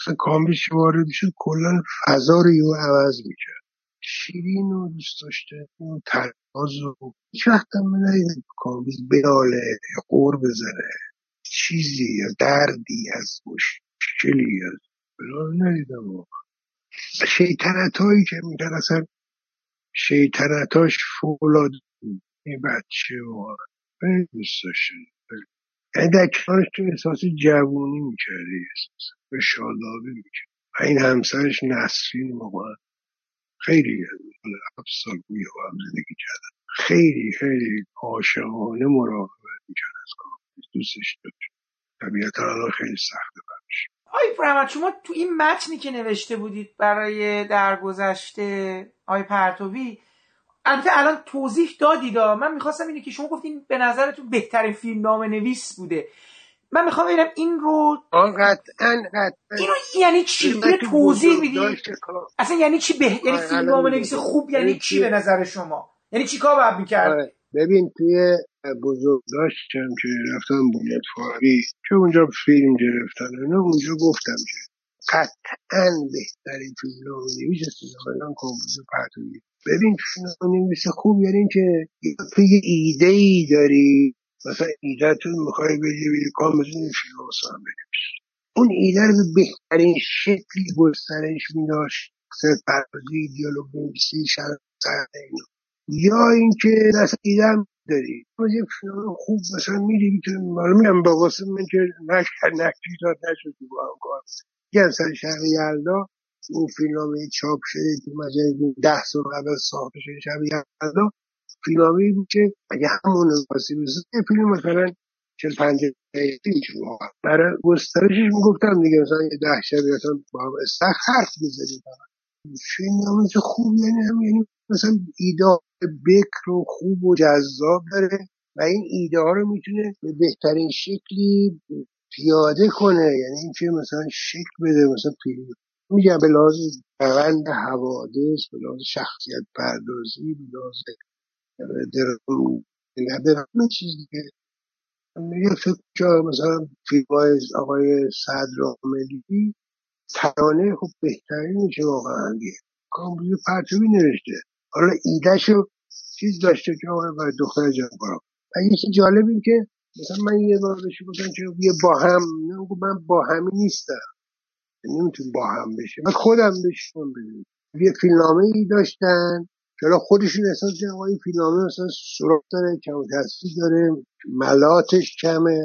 مثلا کامبیز که وارد می‌شد کلا فضا رو عوض می‌کرد. شیرین رو دوست داشته اون تراز رو هیچ وقت هم ندیدم کامبیز بناله یا قور بزنه. چیزی یا دردی از مشکلی از بلا ندیدم واقعا. شیطنت هایی که می‌کرد اصلا شیطنتاش فولاد این بچه واقعا. دوست داشته یعنی در کنارش تو احساس جوونی می‌کردی احساس به شادابی می‌کرد و این همسرش نسرین واقعا خیلی هفت سال گویا با هم زندگی کردن. خیلی خیلی عاشقانه مراقبت می‌کرد از کار دوستش داشت. طبیعتا الان خیلی سخته براش. آی فرمد شما تو این متنی که نوشته بودید برای درگذشته آی پرتوی البته الان توضیح دادید ها. من می‌خواستم اینه که شما گفتین به نظرتون بهترین فیلم نام نویس بوده من می‌خوام ببینم این رو قطعا قطعا اینو یعنی چی تو توضیح میدی اصلا یعنی چی به یعنی آره، فیلم نام. نویس خوب یعنی یعنی چی؟ به نظر شما یعنی چی کار باید می‌کرد آره. ببین توی بزرگ داشتم که رفتم بنیاد فاری که اونجا فیلم گرفتن اینا اونجا گفتم که قطعا بهترین فیلم نام نویس سینما کامپوزر پرتویی ببین نویس خوب یعنی اینکه تو یه ایده ای داری. مثلا ایده تو می‌خوای بدی به کام بزنی فیلم مثلا بنویس. اون ایده رو به بهترین شکلی گسترش میداشت. سر پردازی دیالوگ نویسی شرط اینا. یا اینکه اصلا ایده هم داری. یه خوب مثلا میری می‌تونی حالا میگم با واسه من که نکرد نکرد نشد با هم کار یه شهر یلدا. اون فیلمنامه چاپ شده تو مجله ده سال قبل از ساخته شده شهر یلدا فیلمنامه بود که اگه همون واسه یه فیلم مثلا چل پنج دقیقه میشه واقعا برای گسترشش می‌گفتم دیگه مثلا یه ده شب مثلا با هم استخ حرف بزنیم فیلم که خوب یعنی هم یعنی مثلا ایده بکر و خوب و جذاب داره و این ایده ها رو می‌تونه به بهترین شکلی پیاده کنه. یعنی اینکه مثلا شکل بده مثلا فیلم میگم به لحاظ روند حوادث به لحاظ شخصیت پردازی به لحاظ نه درام همه چیز دیگه. یه فکر جا مثلا فیلم های آقای صدر عاملی ترانه خب میشه واقعا دیگه. کامپیوتر پرچمی نوشته. حالا ایدهشو چیز داشته که آقا برای دختر جان کنم و چیز جالب این که مثلا من یه بار بهش گفتم که یه با هم. من با همی نیستم. نمیتون با هم بشه من خودم بشم بدونیم یه فیلمنامه ای داشتن حالا خودشون احساس کردن آقا این فیلمنامه مثلا سراغ داره کم و تصویر داره ملاتش کمه.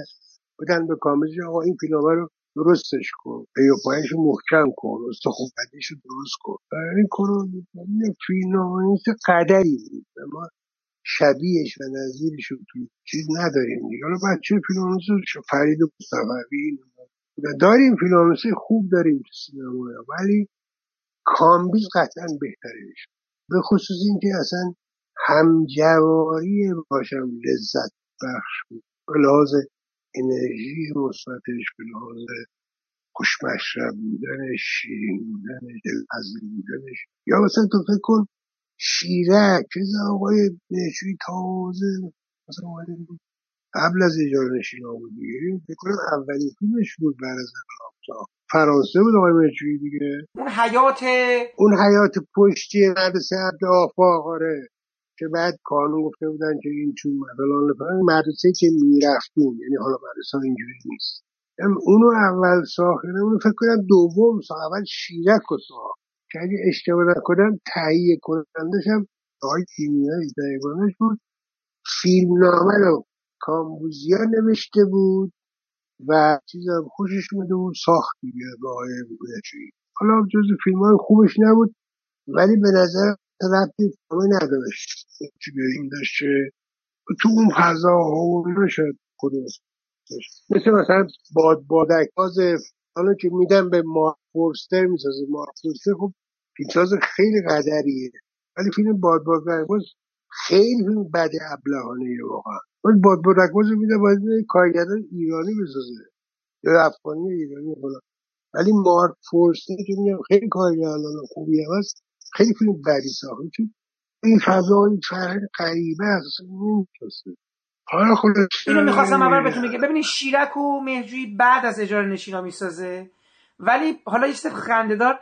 بودن به کامل آقا این فیلمنامه رو درستش کن. پی و پایش رو محکم کن. استخوان‌بندیش رو درست کن. و این کنون فیلمنامه قدری بود. و ما شبیهش و نظیرش رو تو چیز نداریم دیگه. حالا بچه فیلمنامه فرید مصطفی داریم فیلمنامه خوب داریم تو سینما ولی کامبیز قطعا بهترینش به خصوص اینکه اصلا همجواری باشم لذت بخش بود. به لحاظ انرژی مثبتش به لحاظ خوشمشرب بودنش شیرین بودنش دلپذیر بودنش. یا مثلا تو فکر کن شیرک چیز آقای نشوی تازه مثلا اومده بود. قبل از اجاره نشینا بود دیگه فکر کنم اولین فیلمش بود بعد از انقلاب فرانسه بود آقای مهرجویی دیگه. اون حیات اون حیات پشتی مدرسه عبد آفاق آره. که بعد قانون گفته بودن که این چون فلان مدرسه که می‌رفتیم. یعنی حالا مدرسه اینجوری نیست. هم اونو اول ساختن اونو فکر کنم دوم ساخت اول شیرک رو ساخت. که اگه اشتباه نکنم تهیه کنندش هم آقای کیمیایی دقیقانش بود. فیلم نامه رو کامبوزیا نوشته بود و چیزم خوشش اومده بود ساخت دیگه به آقای بودشویی حالا جز فیلم های خوبش نبود ولی به نظر ربطی کامل نداشت. چی به این داشت که تو اون فضا ها کدوم داشت. مثل مثلا باد بادک. باز حالا که میدم به مارک فورستر می‌سازه مارک فورستر خب فیلمساز خیلی قدریه. ولی فیلم باد بادک باز خیلی فیلم بد ابلهانه واقعا. ولی باد باز میده باید کارگردان ایرانی بسازه. یا افغانی یا ایرانی فلان ولی مارک فورستر که میگم خیلی کارگردان خوبی هم هست. خیلی فیلم بدی ساخته. چون این فضا این فرهنگ غریبه است. حالا خلاصه اینو می‌خواستم اول بهتون بگم. ببینید شیرک و مهجویی بعد از اجاره نشینا می‌سازه. ولی حالا یه چیز خندهدار.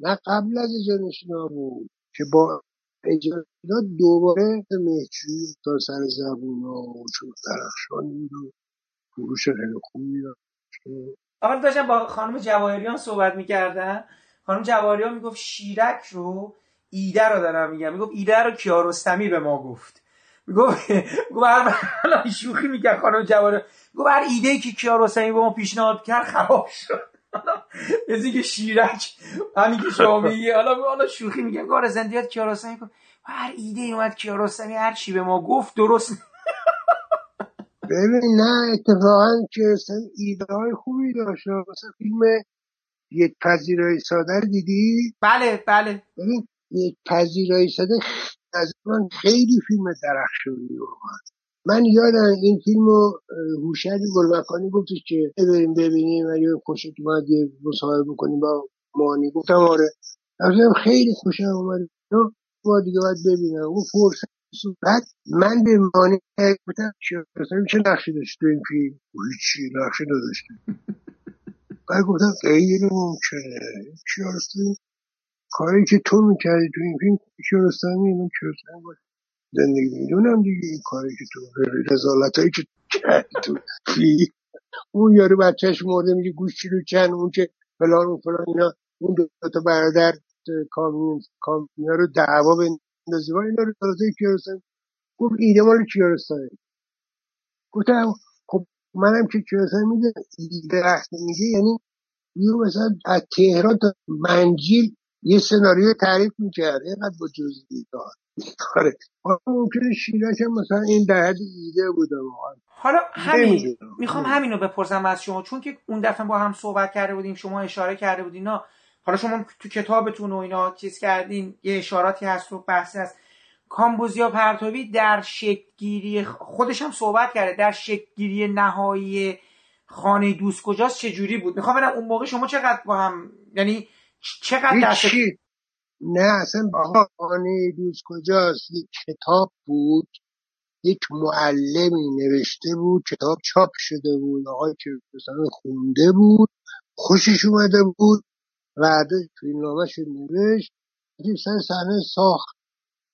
نه قبل از اجاره نشینا بود که با نشینا دوباره مهجوی تا سر زبون و چون درخشانی بود و فروش خیلی خوبی داشت. داشتم با خانم جواهریان صحبت می‌کردن خانم جواهریان می‌گفت شیرک رو ایده رو دارم میگم. می‌گفت ایده رو کیارستمی به ما گفت. می‌گفت می‌گفت هر شوخی می‌کرد خانم جواهریان. می‌گفت هر ایده ای که کیارستمی به ما پیشنهاد کرد خراب شد. از اینکه شیرک همین که شما میگی حالا حالا شوخی میگم کار زندیات کیارستمی گفت هر ایده ای اومد کیارستمی هر چی به ما گفت درست. ببین نه اتفاقا که اصلا ایده های خوبی داشت. مثلا فیلم یک پذیرای ساده رو دیدی؟ بله بله. ببین یک پذیرای ساده از من خیلی فیلم درخشانی واقعا من یادم این فیلم رو هوشنگ گلمکانی گفتش که بریم ببینیم اگه خوشت اومد یه مصاحبه بکنیم با مانی. گفتم آره. خیلی خوشم اومد. با دیگه باید ببینم. اون فرصت. بعد من به مانی گفتم چه نقشی داشت تو این فیلم؟ هیچی نقشی نداشته بعد گفتم غیر ممکنه. کیارستمی کاری که تو می‌کردی تو این فیلم کیارستمی من کیارستمی باید زندگی می‌دونم دیگه این کاری که تو رزالت هایی که تو فیلم. اون یارو بچهش مرده میگه گوشی رو کن؟ اون که فلان اون فلان اینا. اون دو تا برادر کامیون کامیونا رو دعوا بندازه. و اینا رو تازه کیارستمی گفت ایده مال کیارستمی گفتم خب منم که کیارستمی میده ایده میگه. یعنی یه مثلا از تهران تا منجیل یه سناریو تعریف می‌کرد. اینقدر با جزئیات. آره. حالا ممکنه شیرش هم مثلا این در حد ایده بوده واقعا. حالا همین. می‌خوام همین رو بپرسم از شما. چون که اون دفعه با هم صحبت کرده بودیم شما اشاره کرده بودین اینا حالا شما تو کتابتون و اینا چیز کردین یه اشاراتی هست و بحثی هست. کامبوزیا پرتوی در شکلگیری خودش هم صحبت کرده. در شکلگیری نهایی خانه دوست کجاست چجوری بود؟ می‌خوام ببینم اون موقع شما چقدر با هم یعنی چقدر دست هیچی نه اصلا آقا خانه دوست کجاست؟ یک کتاب بود یک معلمی نوشته بود کتاب چاپ شده بود آقای که مثلا خونده بود خوشش اومده بود بعدش فیلمنامهش رو نوشت سر صحنه ساخت.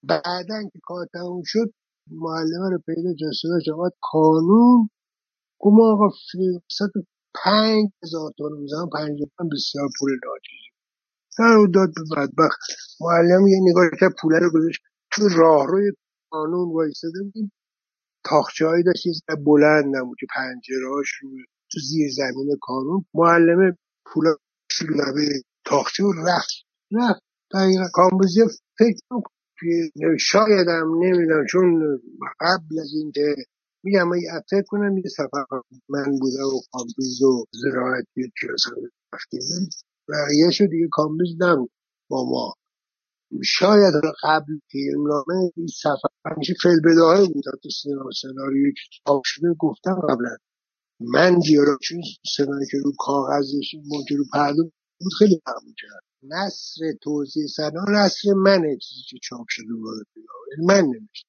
بعدا که کار تموم شد معلمه رو پیدا جستجوش آمد کانون گفت ما آقا فیلم پنج هزار تومن می‌زنم پنج بسیار پول ناچیزی سر رو داد به بدبخت. معلم یه نگاه کرد پوله رو گذاشت تو راهروی قانون وایستاده بود تاخچه هایی داشت بلند نبود که پنجره هاش رو تو زیر زمین قانون. معلمه پولا رو لبه تاخچه و رفت رفت. دقیقا کامبوزی فکر شاید هم نمی‌دونم چون قبل از اینکه میگم من فکر کنم یه سفر من بودم و کامبیز و زراعتی رفتیم. بقیهش رو دیگه کامبیز نبود با ما. شاید قبل فیلمنامه این سفر همیشه فیلم بود تو سینما سناریوی که شده گفتم قبلا. من دیارا چون سناریوی که رو کاغذش که رو پرده بود خیلی معمول کرد. نصر توضیح سنا نصر منه چیزی که چاپ شده وارد من نمیشه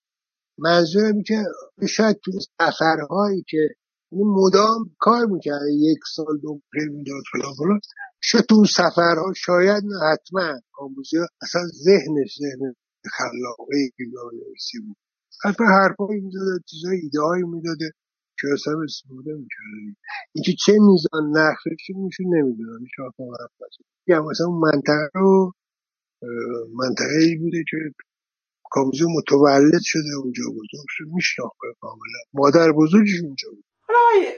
منظورم که شاید تو سفرهایی که این مدام کار می‌کرد. یک سال دو می‌داد فلان فلان. شاید تو سفرها شاید نه حتما. کامبوزیا اصلا ذهنش ذهن خلاقه نویسی بود. حتما حرفایی می‌داده چیزای ایده هایی می‌داده که اصلا استفاده می‌کرده اینکه چه میزان نقشش میشه نمی‌دونم. وقت حرف نزد. مثلا منطقه رو منطقه ای بوده که کامزو متولد شده اونجا بزرگ شد میشناخته کاملا. مادر بزرگش اونجا بود. حالا آقای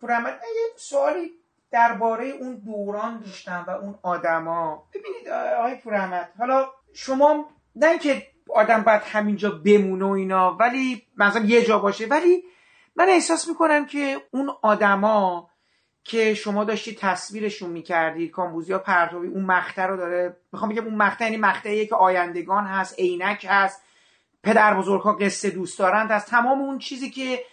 پورحمد یه سوالی درباره اون دوران داشتم و اون آدما. ببینید آقای پورحمد حالا شما نه اینکه آدم باید همینجا بمونه و اینا ولی مثلا یه جا باشه ولی من احساس می‌کنم که اون آدما که شما داشتی تصویرشون می‌کردی کامبوزیا پرتوی اون مقطع رو داره می‌خوام بگم اون مقطع یعنی مقطعیه که آیندگان هست عینک هست پدر بزرگ ها قصه دوست دارند از تمام اون چیزی که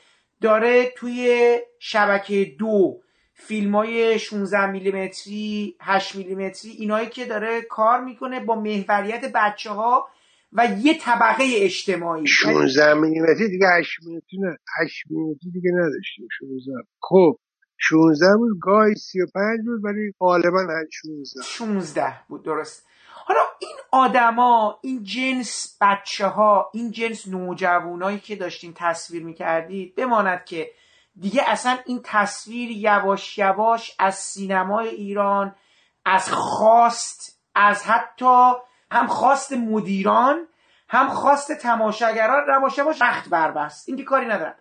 داره توی شبکه دو فیلم های 16 میلیمتری 8 میلیمتری اینایی که داره کار می‌کنه با محوریت بچه ها و یه طبقه اجتماعی. 16 میلیمتری دیگه 8 میلیمتری نه 8 میلیمتری دیگه نداشتیم 16 خب 16 بود گاهی 35 بود ولی غالبا 16 16 بود درست. حالا این آدما این جنس بچه ها این جنس نوجوانایی که داشتین تصویر می‌کردید بماند که دیگه اصلا این تصویر یواش یواش از سینمای ایران از خواست از حتی هم خواست مدیران هم خواست تماشاگران یواش یواش رخت بربست. این که کاری ندارم.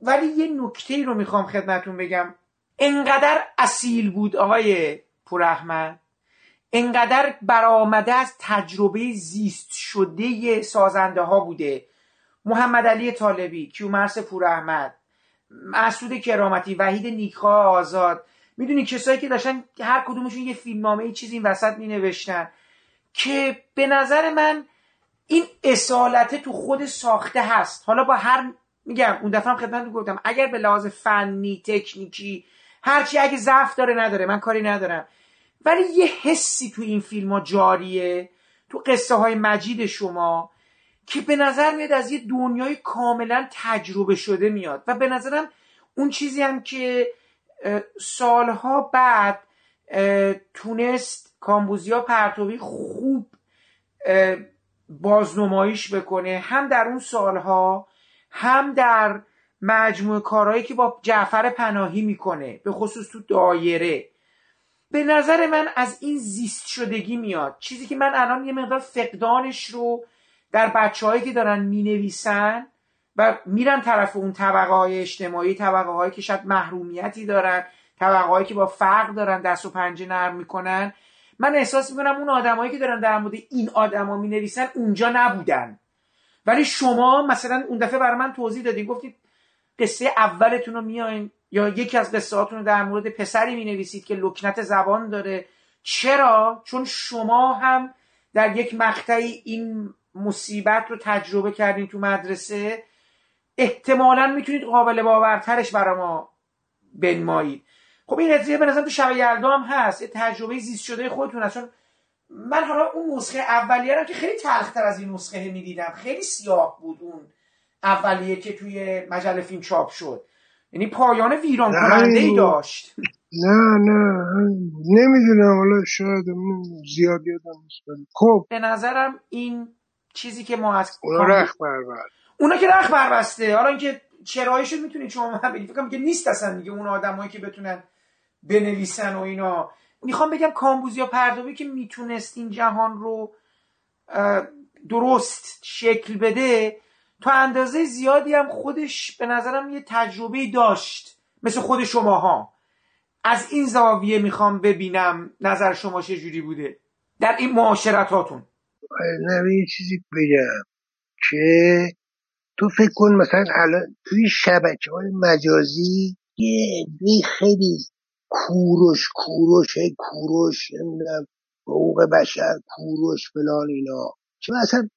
ولی یه نکته رو می‌خوام خدمتون بگم. انقدر اصیل بود آقای پوراحمد. انقدر برآمده از تجربه زیست شده سازنده ها بوده. محمد علی طالبی کیومرس پوراحمد مسعود کرامتی وحید نیکخواه آزاد. می‌دونی کسایی که داشتن هر کدومشون یه فیلمنامه چیزی این وسط می نوشتن که به نظر من این اصالته تو خود ساخته هست. حالا با هر میگم اون دفعه هم خدمت گفتم اگر به لحاظ فنی تکنیکی هرچی اگه ضعف داره نداره. من کاری ندارم. ولی یه حسی تو این فیلم ها جاریه تو قصه های مجید شما که به نظر میاد از یه دنیای کاملا تجربه شده میاد. و به نظرم اون چیزی هم که سالها بعد تونست کامبوزیا پرتوی خوب بازنمایش بکنه. هم در اون سالها هم در مجموعه کارهایی که با جعفر پناهی می‌کنه به خصوص تو دایره. به نظر من از این زیست شدگی میاد. چیزی که من الان یه مقدار فقدانش رو در بچه که دارن می‌نویسن و میرن طرف اون طبقه های اجتماعی طبقه هایی که شاید محرومیتی دارن طبقه هایی که با فرق دارن دست و پنجه نرم می‌کنن من احساس می‌کنم اون آدمایی که دارن در مورد این آدما می نویسن اونجا نبودن. ولی شما مثلا اون دفعه برای من توضیح دادین گفتید قصه اولتون رو میاین یا یکی از قصه رو در مورد پسری می نویسید که لکنت زبان داره. چرا؟ چون شما هم در یک مقطعی این مصیبت رو تجربه کردین تو مدرسه. احتمالا می‌تونید قابل باورترش برای ما بنمایید. خب این قضیه به نظرم تو شب یلدا هم هست. یه تجربه زیست شده خودتون هست. چون من حالا اون نسخه اولیه رو که خیلی تلختر از این نسخه می‌دیدم. خیلی سیاه بود اون اولیه که توی مجله فیلم چاپ شد. یعنی پایان ویران کننده ای داشت. نه نه نمی‌دونم حالا شاید زیاد یادم نیست خب. به نظرم این چیزی که ما از اونا رخ بربست اونا که رخ بربسته حالا اینکه چرایشو می‌تونید شما هم بگید. فکر که نیست اصلا دیگه اون آدمایی که بتونن بنویسن و اینا. می‌خوام بگم کامبوزیا پردوی که می‌تونست این جهان رو درست شکل بده تا اندازه زیادی هم خودش به نظرم یه تجربه داشت مثل خود شماها. از این زاویه می‌خوام ببینم نظر شما چجوری بوده در این معاشرتاتون. نه چیزی بگم که تو فکر کن مثلا الان توی شبکه های مجازی یه خیلی کوروش کوروش کوروش نمی‌دونم حقوق بشر کوروش فلان اینا. که اصلا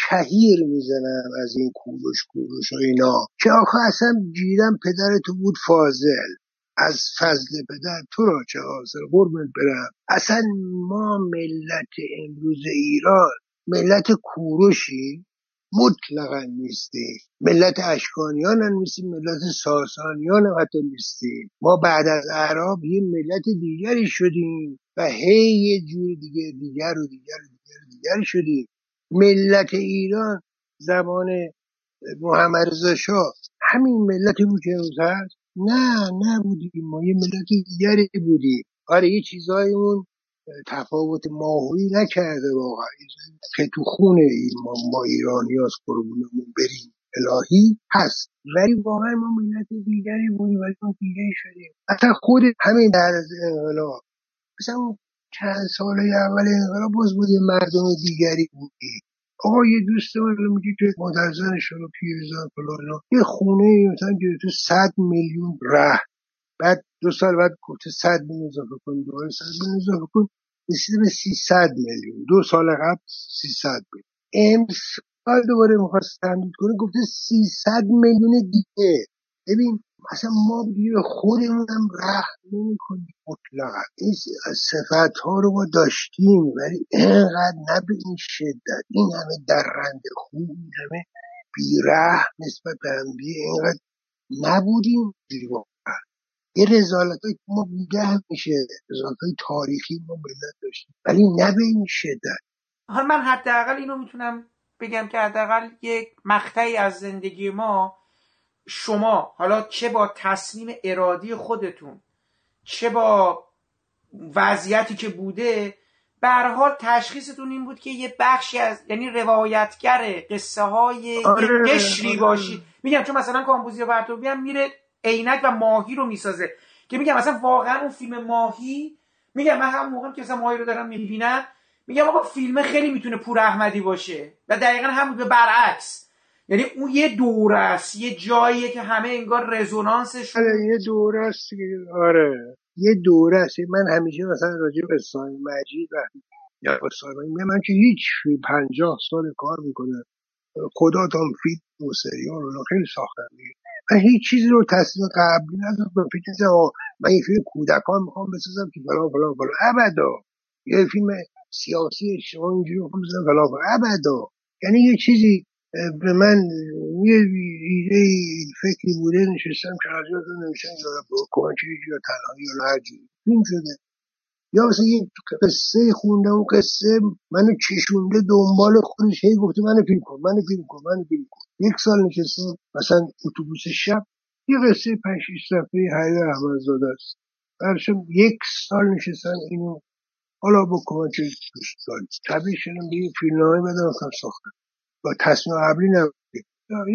کهیر می‌زنم از این کوروش کوروش و اینا. که آخه اصلا گیرم پدر تو بود فاضل. از فضل پدر تو را چه حاصل قربت برم. اصلا ما ملت امروز ایران ملت کوروشی مطلقا نیستیم. ملت اشکانیان هم نیستیم ملت ساسانیان هم حتی نیستیم. ما بعد از عرب یه ملت دیگری شدیم و هی یه جور دیگه دیگر و دیگر و دیگر و دیگر شدیم. ملت ایران زمان محمد رضا شاه. همین ملتی بود که امروز هست؟ نه نبودیم ما یه ملت دیگری بودیم. آره یه چیزایمون تفاوت ماهوی نکرده واقعا. که تو این ما, ما ایرانی از قربونمون بریم. الهی هست. ولی واقعا ما ملت دیگری بودیم ولی ما دیگری شدیم. اصلا خود همین بعد از انقلاب. مثلا چند سال اول انقلاب باز بود یه مردم دیگری بودی آقا یه دوست من میگه که مادر زنش رو پیرزن فلان. یه خونه مثلا تو صد میلیون ره بعد دو سال بعد گفته صد میلیون اضافه کن دوباره صد میلیون اضافه کن. رسیده به 300 میلیون. دو سال قبل 300 میلیون امسال دوباره می‌خواست تمدید کنه گفته 300 میلیون دیگه. ببین اصلا ما به خودمون هم رحم نمی کنیم مطلقا. این صفت ها رو ما داشتیم ولی اینقدر نه به این شدت. این همه درنده خوب این همه بیره نسبت به اینقدر نبودیم. یه رزالت های ما نگه میشه. رزالت های تاریخی ما ملت داشتیم. ولی نه به این شدت. حالا من حداقل اینو می‌تونم بگم که حداقل یک مقطعی از زندگی ما شما حالا چه با تصمیم ارادی خودتون چه با وضعیتی که بوده به حال تشخیصتون این بود که یه بخشی از یعنی روایتگر قصه های آره، قشری آره. باشید میگم چون مثلا کامبوزی و برتوبی هم میره عینک و ماهی رو می‌سازه. که میگم مثلا واقعا اون فیلم ماهی میگم من هم موقعی که مثلا ماهی رو دارم می‌بینم میگم آقا فیلم خیلی می‌تونه پور احمدی باشه. و دقیقا هم به برعکس. یعنی اون یه دوره است یه جاییه که همه انگار رزونانسش آره یه دوره است. آره. یه دوره است. من همیشه مثلا راجع به اسلام مجید وقتی یا مجید من که هیچ پنجاه سال کار می‌کنه خدا تام فیلم و سریال رو خیلی ساختم دیگه. من هیچ چیزی رو تصمیم قبلی ندارم. فکر کنم آقا من یه فیلم کودکان می‌خوام بسازم که فلان فلان فلان. ابدا. یه فیلم سیاسی اجتماعی می‌خوام بسازم فلان فلان. ابدا. یعنی یه چیزی به من یه ایده فکری بوده نشستم که از یاد نمیشن یا کمکی یا تنهایی یا هر جوری. فیلم شده. یا مثلا یه قصه خونده اون قصه منو کشونده دنبال خودش هی گفته منو فیلم کن منو فیلم کن منو فیلم کن. یک سال نشستم مثلا اتوبوس شب یه قصه پنج شیش صفحه حیدر احمدزاده است. برشم یک سال نشستم اینو حالا با کمک دوستان تبدیل شدم به یه فیلمنامه بدم ساختم. با تصمیم قبلی نبوده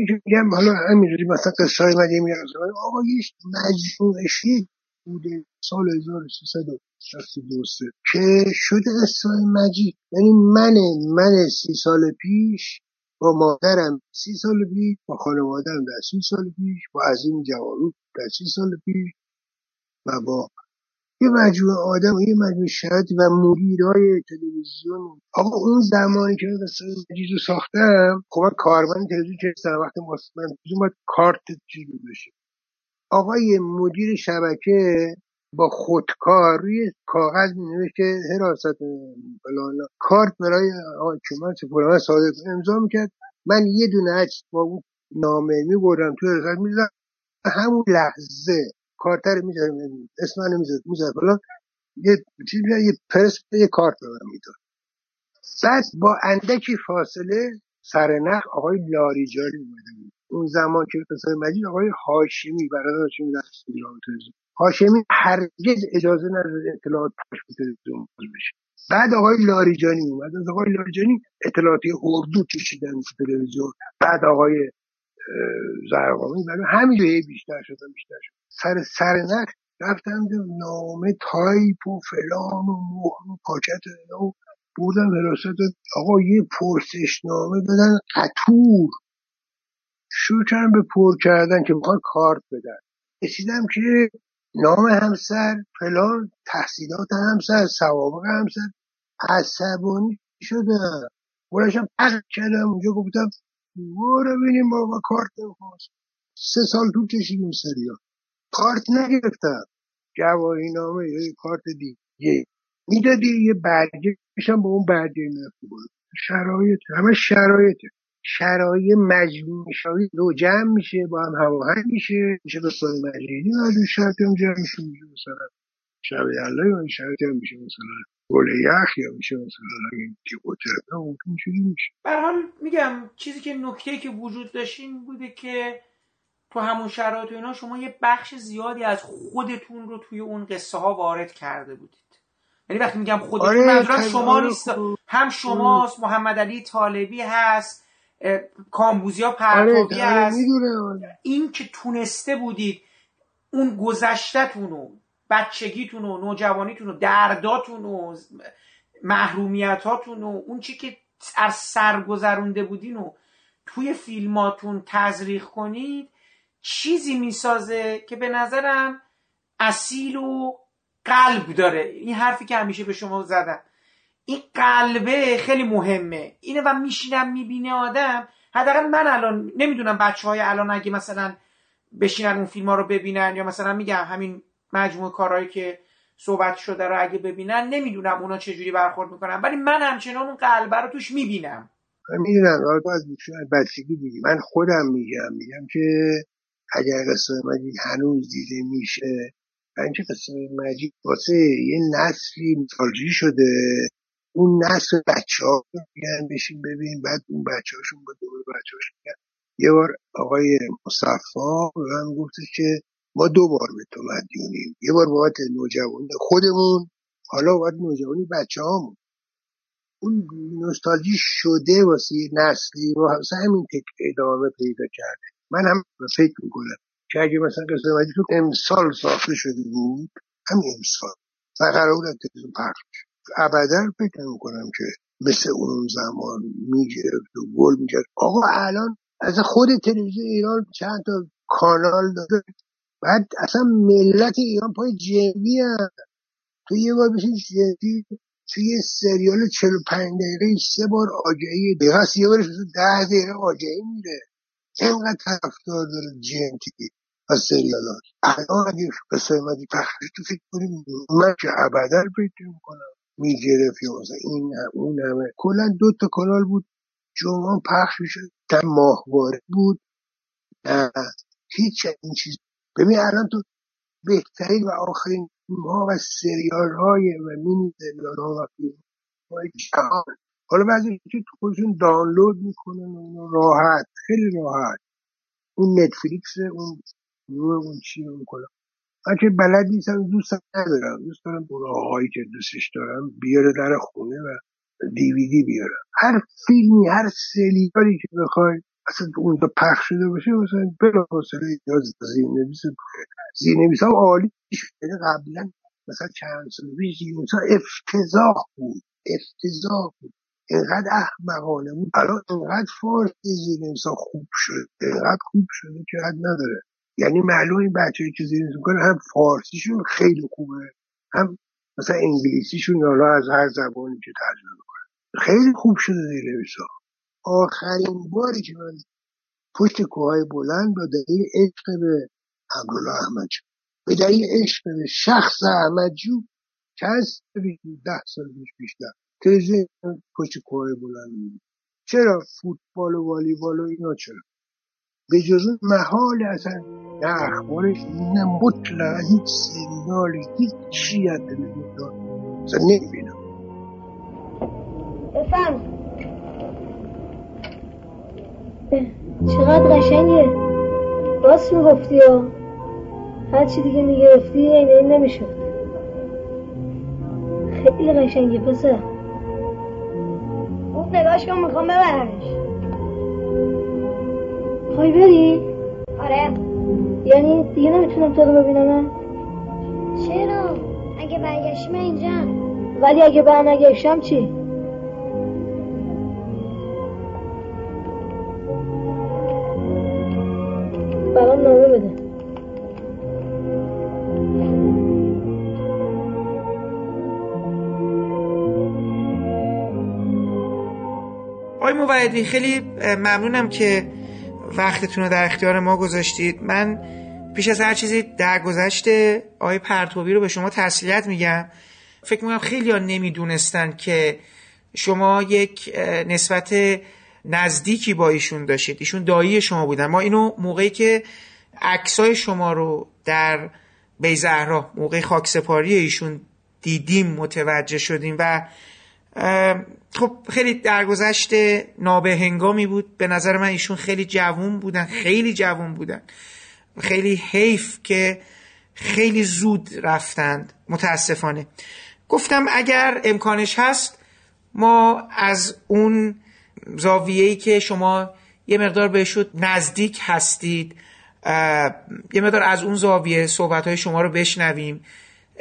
یکی میگم حالا همینجوری مثلا قصه های من یه میگم؟ آقا یه مجموعه شکل بوده سال 1363 که شده اسرائیل مجید. یعنی من من سی سال پیش با مادرم سی سال پیش با خانوادرم در سی سال پیش با عظیم جوارو در سی سال پیش و با یه مجموعه آدم و یه مجموعه شرط و مدیرای تلویزیون آقا اون زمانی که من قصه مجید رو ساختم خب من کارمند تلویزیون که هستم وقتی ما من تلویزیون باید کارت رو بشه. آقای مدیر شبکه با خودکار روی کاغذ مینوشت که حراست فلان کارت برای حاکمان سپرده صادق امضا می‌کرد. من یه دونه عکس با اون نامه میبردم توی رسالت می‌زدم همون لحظه کارتر می‌زدم اسم منو می‌زد فلان یه چیز یه پرس یه کارت به من می‌داد بعد با اندکی فاصله سرنخ آقای لاریجانی اومده بود. اون زمان که قصه مجید آقای هاشمی برادر هاشمی در ایران هاشمی هرگز اجازه نداد اطلاعات پخش تلویزیون بشه. بعد آقای لاریجانی اومد. از آقای لاریجانی اطلاعاتی اردو کشیدن تو تلویزیون. بعد آقای ضرغامی برای همینجا هی بیشتر شد و بیشتر شد. سر سرنخ رفتم دیدم نامه تایپ و فلان و مهر و پاکت و بردم حراست. آقا یه پرسشنامه دادن قطور. شروع کردم به پر کردن که می‌خوان کارت بدن. رسیدم که نام همسر فلان تحصیلات همسر سوابق همسر. عصبانی شدم. بلنشم پخ کردم. اونجا گفتم برو ببینیم بابا کارت نمی‌خواست سه سال طول کشید این سریال. کارت نگرفتم جواهی نامه یا کارت دیگه. می‌دادی یه برگه میشم با اون برگه می‌رفتی بالا. شرایط همه شرایطه. شرایط مجموع شرایط دو جمع میشه با هم هواهنگ میشه. میشه دوستان مجیدی و دو شرط هم جمع میشه میشه مثلا شب یلای و شرط هم میشه مثلا. گل یخ یا میشه مثلا این تیقوتر اون اینجوری میشه. حال میگم چیزی که نکته که وجود داشت این بوده که تو همون شرایط و اینا شما یه بخش زیادی از خودتون رو توی اون قصه ها وارد کرده بودید. یعنی وقتی میگم خودتون آره، شما آره، نیست خوب. هم شماست محمد علی طالبی هست کامبوزیا آره پرتابی آره هست. می‌دونه این که تونسته بودید اون گذشتهتون و بچگیتون و نوجوانیتون و درداتون و محرومیتاتون و اون چی که از سر گذرونده بودین و توی فیلماتون تزریق کنید چیزی می‌سازه که به نظرم اصیل و قلب داره. این حرفی که همیشه به شما زدم. این قلبه خیلی مهمه. اینو و میشینم می‌بینه آدم. حداقل من الان نمی‌دونم بچه های الان اگه مثلا بشینن اون فیلم ها رو ببینن یا مثلا میگم همین مجموعه کارهایی که صحبت شده رو اگه ببینن نمی‌دونم اونا چجوری برخورد می‌کنن. ولی من همچنان اون قلبه رو توش می‌بینم. می‌دونم. آره تو از بیشتر بچگی دیدی من خودم میگم. میگم که اگر قصه مجید هنوز دیده میشه و اینکه قصه مجید واسه یه نسلی مثالجی شده. اون نسل بچه ها میگن بشین ببین. بعد اون بچه هاشون با دور بچه هاشون یه بار آقای مصفا به من گفتش که ما دو بار به تو مدیونیم. یه بار بابت نوجوانی خودمون. حالا بابت نوجوانی بچه هامون اون نوستالژی شده واسه نسلی و واسه همین تک ادامه پیدا کرده. من هم فکر می‌کنم که اگه مثلا قصه تو امسال ساخته شده بود همین امسال. و قرار بود تلویزیون پخش. ابدا فکر می‌کنم که مثل اون زمان می‌گرفت و گل می‌کرد. آقا الان از خود تلویزیون ایران چند تا کانال داره بعد اصلا ملت ایران پای جنبی تو یه بار بشین جدی توی یه سریال 45 دقیقه سه بار دقیقه است. یه بارش مثلا ده دقیقه آگهی میره. اینقدر طرفدار داره جنتی از سریالات. الان اگه قصه مدی پخش تو فکر کنیم من که ابدا فکر می‌کنم می‌گرفت یا این هم اون همه. کلا دو تا کانال بود. جمعه پخش می‌شد. در ماهواره بود. نه هیچ این چیز. ببین الان تو بهترین و آخرین فیلم ها و سریال های و مینی سریال ها و فیلم های جهان حالا بعضی که تو خودشون دانلود می‌کنن و راحت خیلی راحت. اون نتفلیکس اون اون چی اون کلا. من که بلد نیستم دوستم ندارم. دوست دارم اون آقایی که دوستش دارم بیاره در خونه و دیویدی بیارم هر فیلمی هر سریالی که بخوای اصلا اونجا پخش شده باشه مثلا بلا فاصله یا زیرنویس زیرنویس ها عالی شده قبلا مثلا چند سال پیش زیرنویس ها افتضاح بود. افتضاح بود. اینقدر احمقانه بود. الان اینقدر فارسی زیرنویس ها خوب شده اینقدر خوب شده که حد نداره. یعنی معلوم این بچه‌ای که زیرنویس می‌کنه هم فارسیشون خیلی خوبه هم مثلا انگلیسیشون حالا از هر زبانی که ترجمه می‌کنه. خیلی خوب شده زیرنویس ها آخرین باری که من پشت کوههای بلند با دلیل عشق به عبدالله احمد به دلیل عشق به شخص احمد جو که از ده سال پیش بیشتر تلویزیون پشت کوههای بلند بود چرا فوتبال و والیبال و اینا چرا؟ به جز محال اصلا نه اخبارش نه مطلقا هیچ سریالی هیچ چی از تلویزیون دار اصلا نمی‌بینم. چقدر قشنگه. راست می‌گفتی ها هر چی دیگه می‌گرفتی این این نمی‌شد. خیلی قشنگه پسر. خوب نگاش کن می‌خوام ببرمش. خواهی بری؟ آره. یعنی دیگه نمی‌تونم تو رو ببینم چرا؟ اگه برگشتی من اینجا ولی اگه برنگشتم چی؟ برام نامه بده آقای موعدی خیلی ممنونم که وقتتون رو در اختیار ما گذاشتید. من پیش از هر چیزی در گذشته آقای پرتوبی رو به شما تسلیت میگم. فکر می‌کنم خیلی ها نمی‌دونستن که شما یک نسبت نزدیکی با ایشون داشتید. ایشون دایی شما بودن. ما اینو موقعی که عکسای شما رو در بیزهرا موقع خاکسپاری ایشون دیدیم متوجه شدیم و خب خیلی درگذشت نابهنگامی بود. به نظر من ایشون خیلی جوون بودن خیلی جوون بودن. خیلی حیف که خیلی زود رفتند. متاسفانه. گفتم اگر امکانش هست ما از اون زاویه‌ای که شما یه مقدار بهشون نزدیک هستید یه مقدار از اون زاویه صحبت شما رو بشنویم.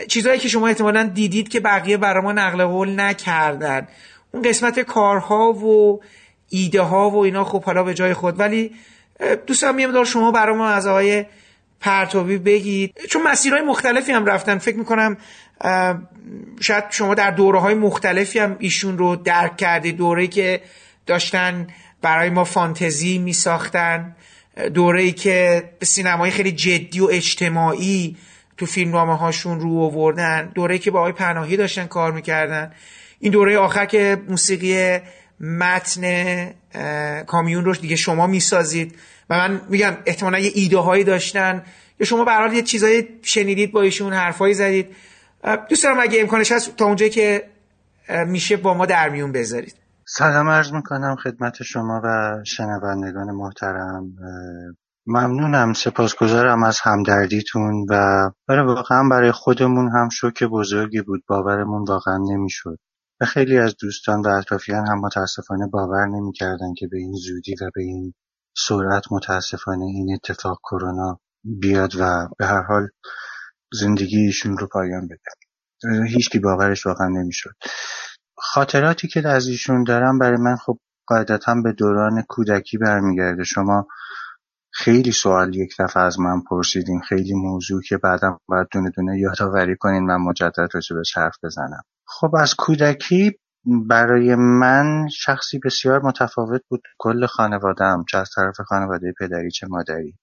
چیزهایی که شما احتمالا دیدید که بقیه برای ما نقل قول نکردن. اون قسمت کارها و ایده ها و اینا خب حالا به جای خود. ولی دوستم یه مقدار شما برای ما از آقای پرتوبی بگید. چون مسیرهای مختلفی هم رفتن. فکر می‌کنم شاید شما در دوره های مختلفی هم ایشون رو درک کردید. دوره که داشتن برای ما فانتزی می ساختن دوره ای که سینمای خیلی جدی و اجتماعی تو فیلمنامه هاشون رو آوردن. دوره که با آقای پناهی داشتن کار می‌کردن. این دوره آخر که موسیقی متن کامیون رو دیگه شما می‌سازید. و من میگم احتمالا یه ایده هایی داشتن. یا شما به یه چیزایی شنیدید با ایشون حرفایی زدید. دوست دارم اگه امکانش هست تا اونجایی که میشه با ما در میون بذارید. سلام عرض می‌کنم خدمت شما و شنوندگان محترم. ممنونم سپاسگزارم از همدردیتون و برای واقعا برای خودمون هم شوک بزرگی بود. باورمون واقعا نمی‌شد. و خیلی از دوستان و اطرافیان هم متاسفانه باور نمی‌کردن که به این زودی و به این سرعت متاسفانه این اتفاق کرونا بیاد و به هر حال زندگی ایشون رو پایان بده. هیچکی باورش واقعا نمی‌شد. خاطراتی که از ایشون دارم برای من خب قاعدتا به دوران کودکی برمیگرده. شما خیلی سوال یک دفعه از من پرسیدین خیلی موضوع که بعدم باید دونه دونه یادآوری کنین من مجدد راجبش حرف بزنم. خب از کودکی برای من شخصی بسیار متفاوت بود. کل خانوادم چه از طرف خانواده پدری چه مادری.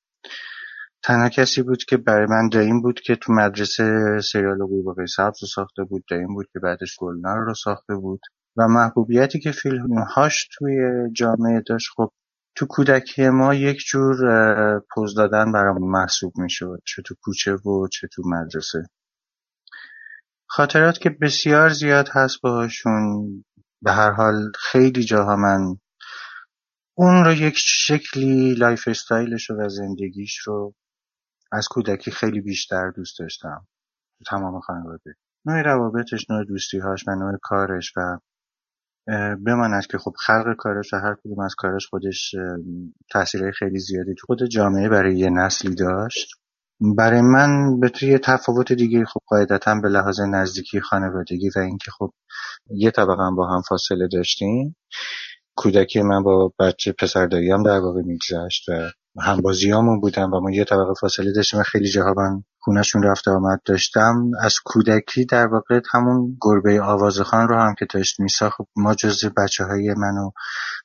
تنها کسی بود که برای من دایم بود که تو مدرسه سریال قورباغه سبز رو ساخته بود دایم بود که بعدش گلنار رو ساخته بود. و محبوبیتی که فیلمهاش توی جامعه داشت خب تو کودکی ما یک جور پوز دادن برامون محسوب می‌شد چه تو کوچه و چه تو مدرسه. خاطرات که بسیار زیاد هست باهاشون به هر حال خیلی جاها من اون رو یک شکلی lifestyle ش و زندگیش رو از کودکی خیلی بیشتر دوست داشتم. تو تمام خانواده. نوع روابطش نوع دوستیهاش و نوع کارش و بماند که خب خلق کارش و هر کدوم از کارش خودش تاثیرهای خیلی زیادی تو خود جامعه برای یه نسلی داشت. برای من به توی تفاوت دیگه خب قاعدتا به لحاظ نزدیکی خانوادگی و اینکه خب یه طبقه با هم فاصله داشتیم کودکی من با بچه پسر داییم در واقع میگذشت و همبازیامون بودن و ما یه طبقه فاصله داشتیم خیلی جاها من خونشون رفت آمد داشتم. از کودکی در واقع همون گربه آوازخان رو هم که داشت میساخت ما جزء بچه های من و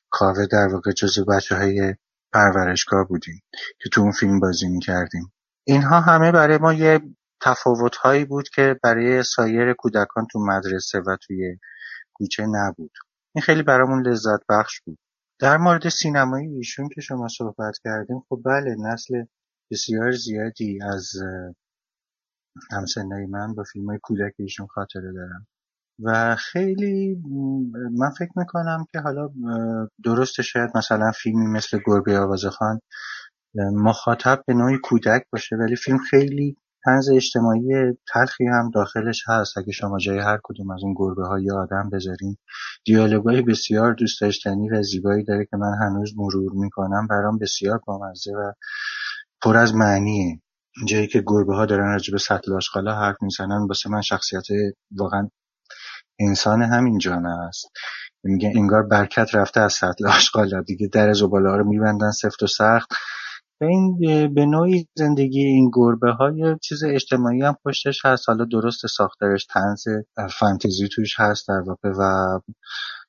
کاوه در واقع جزء بچه های پرورشگاه بودیم که تو اون فیلم بازی می‌کردیم. اینها همه برای ما یه تفاوت هایی بود که برای سایر کودکان تو مدرسه و توی کوچه نبود. این خیلی برامون لذت بخش بود. در مورد سینمایی ایشون که شما صحبت کردیم خب بله نسل بسیار زیادی از همسنای من با فیلم های کودک ایشون خاطره دارم و خیلی من فکر می‌کنم که حالا درسته شاید مثلا فیلمی مثل گربه آوازخان مخاطب به نوعی کودک باشه ولی فیلم خیلی طنز اجتماعی تلخی هم داخلش هست. اگه شما جای هر کدوم از اون گربه های آدم بذارین دیالوگای بسیار دوست داشتنی و زیبایی داره که من هنوز مرور می‌کنم. برام بسیار بامزه و پر از معنیه. جایی که گربه ها دارن راجع به سطل آشغالا حرف می‌زنن واسه من شخصیت واقعا انسان همین جامعه است. میگه انگار برکت رفته از سطل آشغالا. دیگه در زباله ها رو میبندن سفت و سخت. و این به نوعی زندگی این گربه های چیز اجتماعی هم پشتش هست. حالا درست ساختارش تنز فانتزی توش هست در واقع و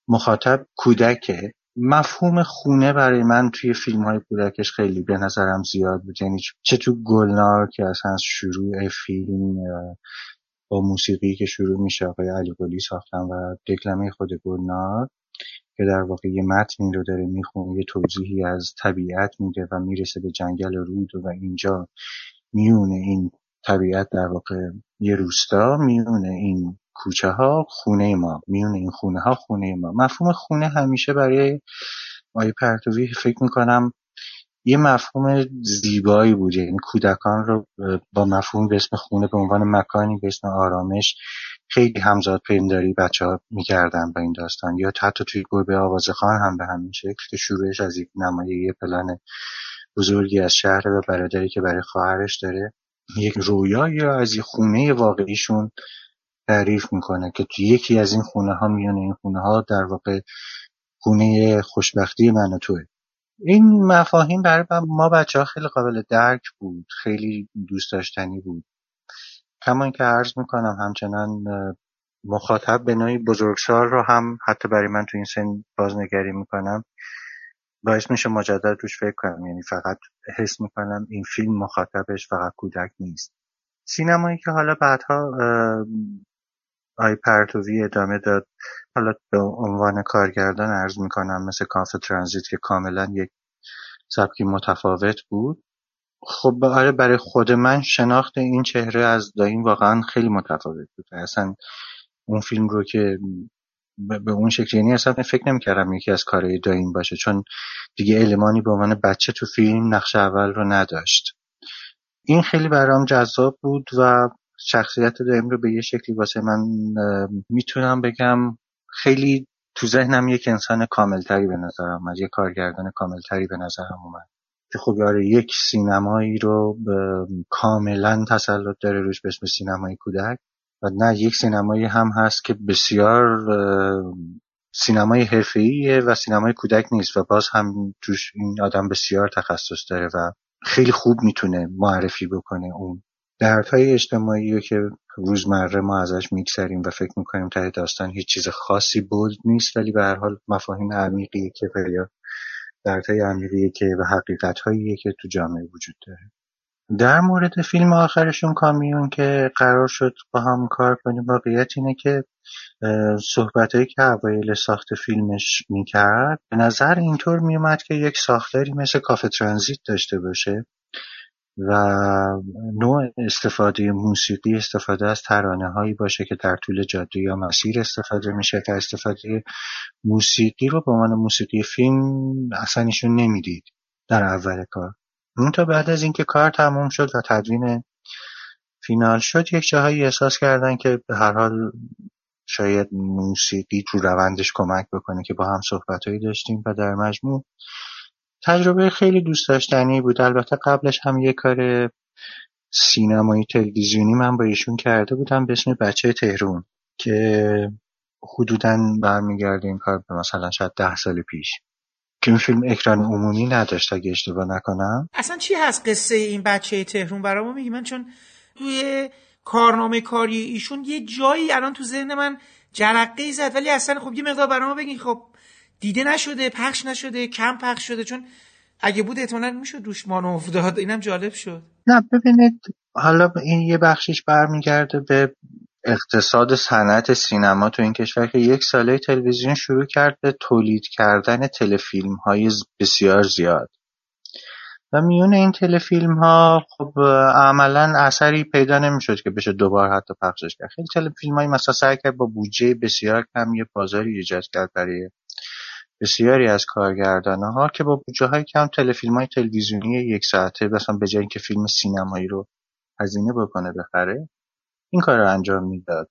مخاطب کودکه. مفهوم خونه برای من توی فیلم های کودکش خیلی به نظرم زیاد بود. یعنی چه تو گلنار که اصلا شروع فیلم با موسیقی که شروع میشه آقای علی قلی ساختن و دکلمه خود گلنار. که در واقع یه متنی رو داره می‌خونه یه توضیحی از طبیعت میده و می‌رسه به جنگل رود و اینجا میونه این طبیعت در واقع یه روستا میونه این کوچه ها خونه ما میونه این خونه ها خونه ما. مفهوم خونه همیشه برای آیه پرتوی فکر می‌کنم یه مفهوم زیبایی بود. یعنی کودکان رو با مفهوم به اسم خونه به عنوان مکانی به اسم آرامش خیلی همزاد پنداری بچه ها می‌کردن با این داستان. یا حتی توی گربه خان هم به همین شکل که شروعش از یک نمایه پلان بزرگی از شهر و برادری که برای خواهرش داره یک رویا یا از یه خونه واقعیشون تعریف می‌کنه که تو یکی از این خونه ها میونه این خونه ها در واقع خونه خوشبختی من و توه. این مفاهیم برای ما بچه ها خیلی قابل درک بود خیلی دوست داشتنی بود. کما که عرض می‌کنم همچنان مخاطب به نوعی بزرگسال رو هم حتی برای من تو این سن بازنگری می‌کنم. باعث میشه مجدد روش فکر کنم. یعنی فقط حس می‌کنم این فیلم مخاطبش فقط کودک نیست. سینمایی که حالا بعدها آی پرتوی ادامه داد حالا به عنوان کارگردان عرض می‌کنم مثل کانف ترانزیت که کاملا یک سبکی متفاوت بود. خب آره برای خود من شناخت این چهره از دایم واقعا خیلی متفاوت بود. اصلا اون فیلم رو که به اون شکل یعنی اصلا فکر نمی‌کردم یکی از کارهای دایم باشه چون دیگه المانی به عنوان بچه تو فیلم نقش اول رو نداشت. این خیلی برام جذاب بود و شخصیت دایم رو به یه شکلی واسه من می‌تونم بگم خیلی تو ذهنم یک انسان کاملتری به نظرم اومد یک کارگردان کاملتری به نظرم اومد. که خب یاره یک سینمایی رو کاملا تسلط داره روش به اسم سینمای کودک و نه یک سینمایی هم هست که بسیار سینمای حرفه‌ایه و سینمای کودک نیست و باز هم توش این آدم بسیار تخصص داره و خیلی خوب می‌تونه معرفی بکنه اون دردهای اجتماعی رو که روزمره ما ازش میگذریم و فکر می‌کنیم ته داستان هیچ چیز خاصی بود نیست ولی به هر حال مفاهیم عمیقی که یا دردهای عمیقی که و حقیقت که تو جامعه وجود داره. در مورد فیلم آخرشون کامیون که قرار شد با هم کار کنیم واقعیت اینه که صحبتهایی که اوایل ساخت فیلمش می‌کرد به نظر اینطور میومد که یک ساختاری مثل کافه ترانزیت داشته باشه. و نوع استفاده موسیقی استفاده از ترانه هایی باشه که در طول جاده یا مسیر استفاده میشه که استفاده موسیقی رو به عنوان موسیقی فیلم اصلا ایشون نمی‌دید در اول کار. اون تا بعد از اینکه کار تموم شد و تدوین فینال شد یک جاهایی احساس کردن که به هر حال شاید موسیقی تو روندش کمک بکنه که با هم صحبتهایی داشتیم و در مجموع تجربه خیلی دوست داشتنی بود. البته قبلش هم یه کار سینمایی تلویزیونی من با ایشون کرده بودم به اسم بچه تهرون که حدودا برمیگرده این کار به مثلا شاید ده سال پیش. که این فیلم اکران عمومی نداشت اگه اشتباه نکنم. اصلا چی هست قصه این بچه تهرون؟ برامو میگی. من چون توی کارنامه کاری ایشون یه جایی الان تو ذهن من جرقه زد. ولی اصلا خب یه مقدار برامو بگین. خب دیده نشده پخش نشده کم پخش شده چون اگه بود احتمالاً می‌شد روش مانور داد. اینم جالب شد. نه ببینید حالا این یه بخشش برمیگرده به اقتصاد صنعت سینما تو این کشور که یک ساله تلویزیون شروع کرد به تولید کردن تلفیلم های بسیار زیاد. و میون این تلفیلم ها خب عملا اثری پیدا نمی‌شد که بشه دوبار حتی پخشش کرد. خیلی تلفیلم های مثلا سعی کرد با بودجه بسیار کم یه بازاری ایجاد کرد برای بسیاری از ها که با های کم های تلویزیونی یک ساعته مثلا به جای اینکه فیلم سینمایی رو هزینه بکنه بخره این کار رو انجام می‌داد.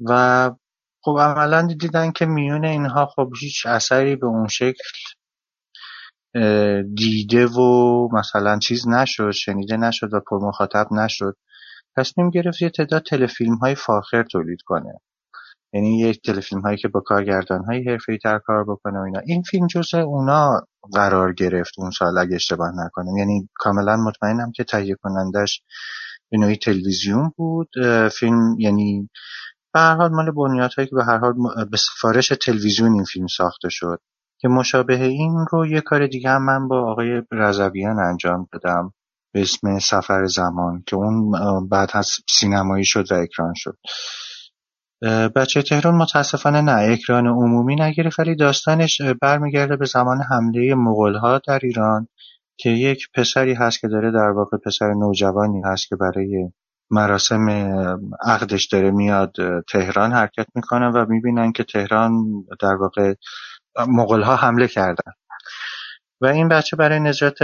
و خب عملا دیدن که میون اینها خب هیچ اثری به اون شکل دیده و مثلا چیز نشد شنیده نشد و پر مخاطب نشد تصمیم گرفت یه تعداد تلفیلم های فاخر تولید کنه. یعنی یک تلفیلم هایی که با کارگردان های حرفه تر کار بکنه و اینا. این فیلم جزء اونا قرار گرفت اون سال اگه اشتباه نکنم. یعنی کاملا مطمئنم که تهیه کنندش به نوعی تلویزیون بود. فیلم یعنی به هر حال مال بنیاد هایی که به هر حال به سفارش تلویزیون این فیلم ساخته شد که مشابه این رو یه کار دیگه هم من با آقای رضویان انجام دادم به اسم سفر زمان که اون بعد از سینمایی شد و اکران شد. بچه تهران متاسفانه نه اکران عمومی نگرفت ولی داستانش برمیگرده به زمان حمله مغولها در ایران که یک پسری هست که داره در واقع پسر نوجوانی هست که برای مراسم عقدش داره میاد تهران حرکت می‌کنه و می‌بینن که تهران در واقع مغولها حمله کردن. و این بچه برای نجات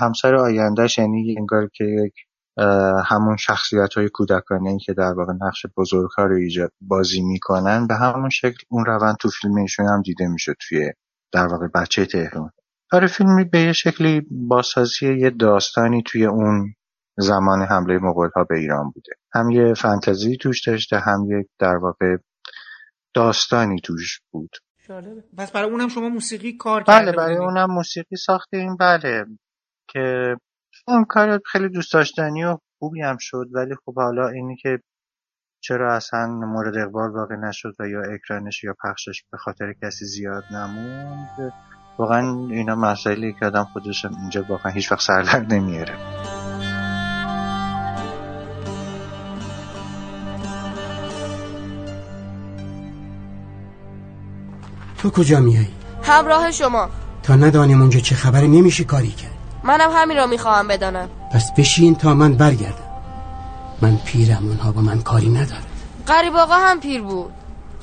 همسر آیندهش یعنی انگار که یک همون شخصیت های کودکانه که در واقع نقش بزرگها رو ایجاد بازی می‌کنن به همون شکل اون روند تو فیلم ایشون هم دیده می‌شد توی در واقع بچه تهران. آره فیلمی به یه شکلی بازسازی یه داستانی توی اون زمان حمله مغول ها به ایران بوده. هم یه فانتزی توش داشته هم یک در واقع داستانی توش بود. جالبه. پس برای اونم شما موسیقی کار بله برای اونم موسیقی ساختیم. بله که اون کار خیلی دوست داشتنی و خوبی هم شد ولی خب حالا اینی که چرا اصلا مورد اقبال واقع نشد و یا اکرانش یا پخشش به خاطر کسی زیاد نموند. واقعا اینا مسائلی که آدم خودش اینجا واقعا هیچ وقت سر نمیاره. تو کجا میایی؟ همراه شما. تا ندانیم اونجا چه خبری نمیشه کاری کرد. منم همین را می‌خواهم بدانم. پس بشین تا من برگردم. من پیرم اونها با من کاری ندارد قریب آقا هم پیر بود.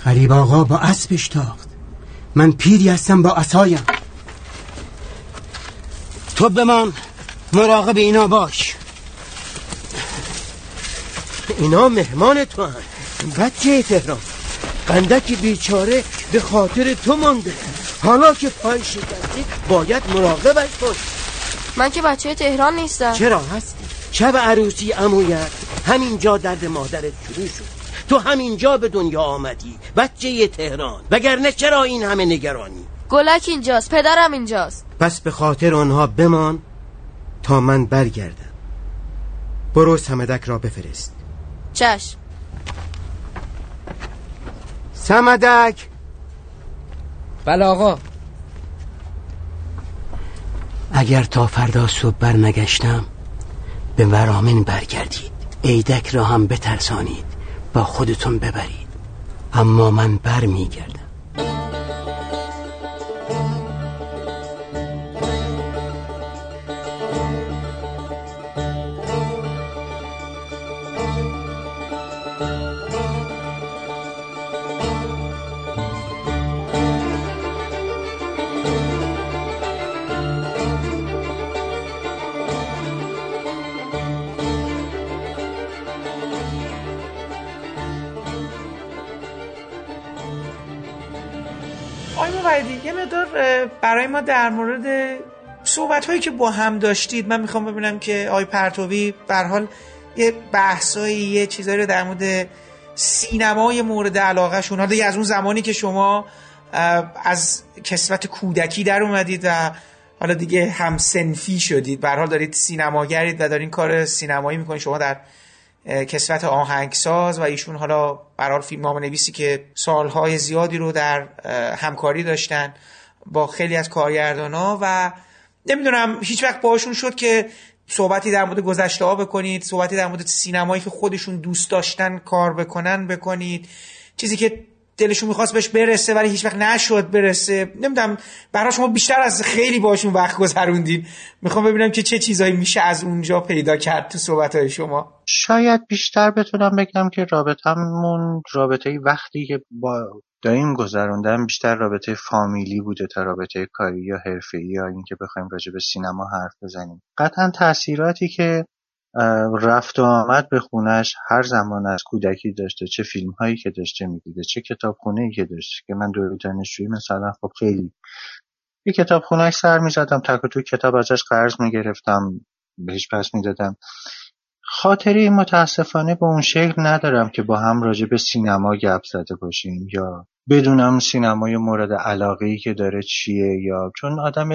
قریب آقا با اسبش تاخت. من پیری هستم با اسایم تو به من مراقب اینا باش. اینا مهمان تو هم بچه تهران. قندک بیچاره به خاطر تو مانده. حالا که پای شکستی باید مراقبش باش. من که بچه تهران نیستم. چرا هستی؟ شب عروسی امویت همینجا درد مادرت شروع شد. تو همینجا به دنیا آمدی بچه تهران. وگرنه چرا این همه نگرانی؟ گلک اینجاست پدرم اینجاست. پس به خاطر آنها بمان تا من برگردم. برو سمدک را بفرست. چشم. سمدک! بله آقا. اگر تا فردا صبح برنگشتم به ورامین برگردید. عیدک را هم بترسانید با خودتون ببرید. اما من بر میگردم برای ما در مورد صحبت هایی که با هم داشتید من می‌خوام ببینم که آی پرتوی حال یه بحثایی یه چیزایی رو در مورد سینمای مورد علاقه شون حالا از اون زمانی که شما از کسوت کودکی در اومدید و حالا دیگه هم سنفی شدید به حال دارید سینماگرید و دارین کار سینمایی می‌کنید شما در کسوت آهنگساز و ایشون حالا برحال فیلم نویسی که سالهای زیادی رو در همکاری داشتن با خیلی از کارگردان ها و نمی‌دونم هیچ وقت باشون شد که صحبتی در مورد گذشته ها بکنید صحبتی در مورد سینمایی که خودشون دوست داشتن کار بکنن بکنید. چیزی که دلشون می‌خواست بهش برسه ولی هیچ وقت نشد برسه. نمی‌دونم برای شما بیشتر از خیلی باشون وقت گذروندین. می‌خوام ببینم که چه چیزایی میشه از اونجا پیدا کرد تو صحبت های شما. شاید بیشتر بتونم بگم که رابطمون رابطه وقتی که با داریم گذروندن بیشتر رابطه فامیلی بوده تا رابطه کاری یا حرفه‌ای یا اینکه بخوایم راجع به سینما حرف بزنیم. قطعا تاثیراتی که رفت و آمد به خونش هر زمان از کودکی داشته چه فیلم هایی که داشته می‌دیده چه کتابخونه ای که داشته که من دوره دانشجویی مثلا خب خیلی یه کتابخونهش سر می‌زدم تک و توی کتاب ازش قرض می‌گرفتم بهش پس می‌دادم. خاطره متاسفانه به اون شکل ندارم که با هم راجع به سینما گپ زده باشیم یا بدونم سینمای مورد علاقه که داره چیه یا چون آدم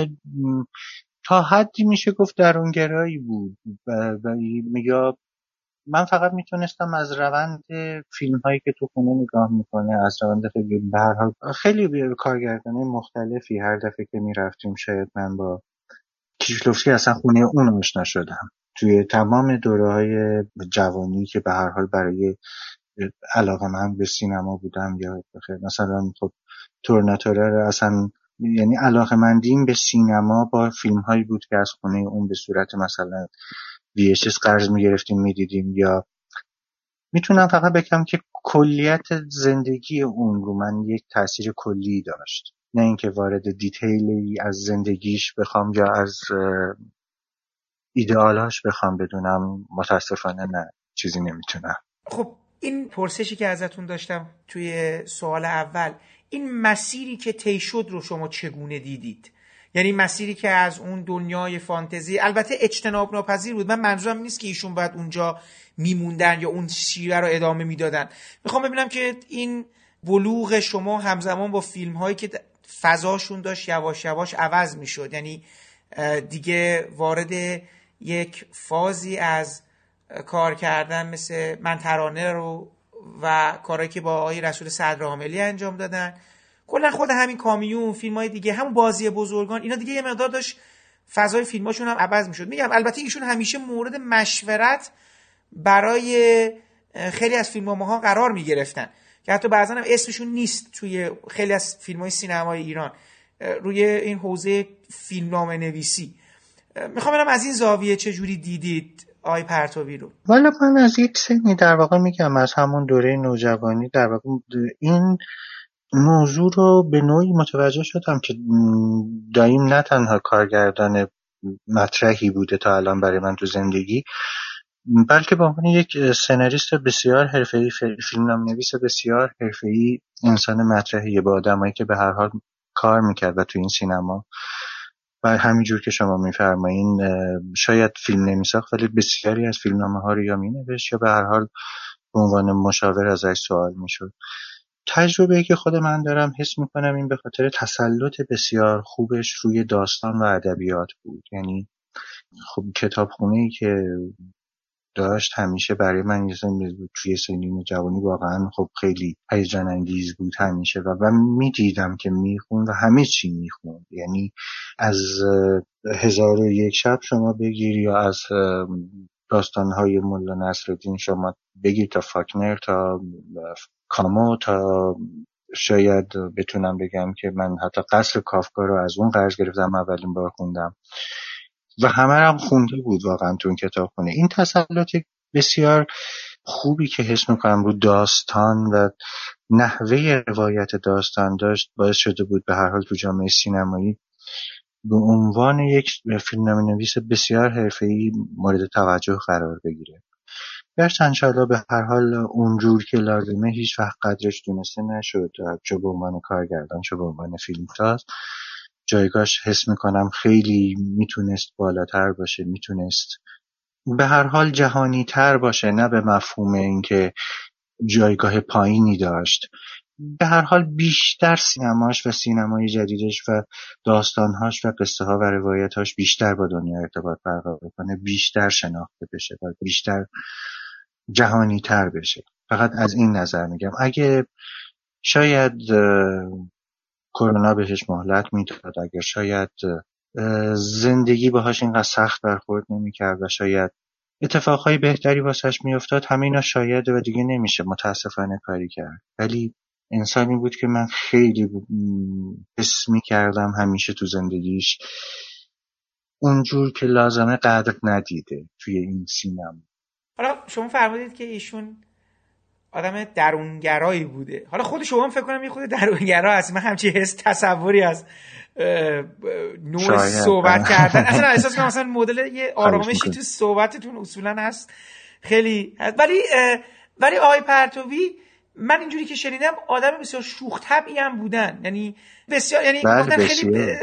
تا حدی میشه گفت درونگرایی بود و یا من فقط می‌تونستم از روند فیلم هایی که تو خونه نگاه می‌کنه از روند خیلی به هر حال خیلی کارگردانه مختلفی هر دفعه که می‌رفتیم شاید من با کیشلوفسکی اصلا خونه اون آشنا شدم. توی تمام دوره های جوانی که به هر حال برای علاقه من به سینما بودم یا بخیر مثلا خب تورناتوره رو اصلا یعنی علاقه مندیم به سینما با فیلم هایی بود که از خونه اون به صورت مثلا VHS قرض می‌گرفتیم می‌دیدیم یا می‌تونم فقط بگم که کلیت زندگی اون رو من یک تاثیر کلی داشت. نه اینکه وارد دیتیلی از زندگیش بخوام یا از ایدئالاش بخوام بدونم متاسفانه نه چیزی نمی‌تونم. خب این پرسشی که ازتون داشتم توی سوال اول این مسیری که طی شد رو شما چگونه دیدید؟ یعنی مسیری که از اون دنیای فانتزی البته اجتناب ناپذیر بود. من منظورم نیست که ایشون باید اونجا میموندن یا اون شیوه رو ادامه می‌دادن. می‌خوام ببینم که این بلوغ شما همزمان با فیلم هایی که فضاشون داشت یواش یواش عوض می‌شد. یعنی دیگه وارد یک فازی از کار کردن مثل من ترانه رو و کارهایی که با آقای رسول صدرعاملی انجام دادن. کلا خود همین کامیون فیلم های دیگه همون بازی بزرگان اینا دیگه یه مقدار داشت فضای فیلماشون هم عوض می‌شد. میگم البته ایشون همیشه مورد مشورت برای خیلی از فیلم ها قرار می‌گرفتن. که حتی بعضا هم اسمشون نیست توی خیلی از فیلم های سینمای ایران. روی این حوزه فیلمنامه نویسی می‌خوام برم از این زاویه چه جوری دیدید؟ آی پرتوی رو. والا من از یک سنی در واقع میگم از همون دوره نوجوانی در واقع این موضوع رو به نوعی متوجه شدم که دایم نه تنها کارگردان مطرحی بوده تا الان برای من تو زندگی بلکه به عنوان یک سناریست بسیار حرفه‌ای فیلم نویس بسیار حرفه‌ای انسان مطرحیه با آدمایی که به هر حال کار می‌کرد و تو این سینما و همینجور که شما میفرمایین شاید فیلم نمیساخت ولی بسیاری از فیلمنامه ها رو یا مینوشت یا به هر حال به عنوان مشاور ازش سوال می‌شد. تجربه که خود من دارم حس می‌کنم این به خاطر تسلط بسیار خوبش روی داستان و ادبیات بود. یعنی خب کتابخونه ای که داشت همیشه برای من توی سنین جوانی واقعا خب خیلی هیجان انگیز بود همیشه و, و می‌دیدم که میخون و همه چی میخون یعنی از هزار و یک شب شما بگیر یا از داستانهای ملا نصرالدین شما بگیر تا فاکنر تا کامو تا شاید بتونم بگم که من حتی قصر کافکا رو از اون قرض گرفتم اولین بار خوندم. و همه هم خونده بود واقعا تو اون کتاب خونه این تسلط بسیار خوبی که حس می‌کنم رو داستان و نحوه روایت داستان داشت باعث شده بود به هر حال تو جامعه سینمایی به عنوان یک فیلم نویس بسیار حرفه‌ای مورد توجه قرار بگیره. گرچه انشاءالله به هر حال اونجور که لازمه هیچ وقت قدرش دونسته نشد. چه به عنوان کارگردان چه به عنوان فیلمساز. جایگاهش حس می‌کنم خیلی می‌تونست بالاتر باشه می‌تونست به هر حال جهانی تر باشه نه به مفهوم اینکه جایگاه پایینی داشت. به هر حال بیشتر سینماش و سینمای جدیدش و داستانهاش و قصه ها و روایتاش بیشتر با دنیا ارتباط برقرار کنه بیشتر شناخته بشه و بیشتر جهانی تر بشه. فقط از این نظر میگم. اگه شاید کرونا بهش مهلت می‌داد. اگر شاید زندگی باهاش اینقدر سخت برخورد نمی‌کرد و شاید اتفاقهای بهتری واسش میافتاد همه اینا شاید و دیگه نمیشه متاسفانه کاری کرد. ولی انسانی بود که من خیلی حس می‌کردم همیشه تو زندگیش اونجور که لازمه قدر ندیده توی این سینما. حالا شما فرمودید که ایشون آدم درونگرایی بوده. حالا خود شما هم فکر کنم یه خود درونگرا هست من همچی حس تصوری از نوع صحبت کردن. اصلا احساس کنم مثلا مدل یه آرامشی تو صحبتتون اصولا هست. خیلی هست. ولی ولی آقای پرتوی من اینجوری که شنیدم آدم بسیار شوخ طبعی هم بودن. یعنی بسیار یعنی بله خیلی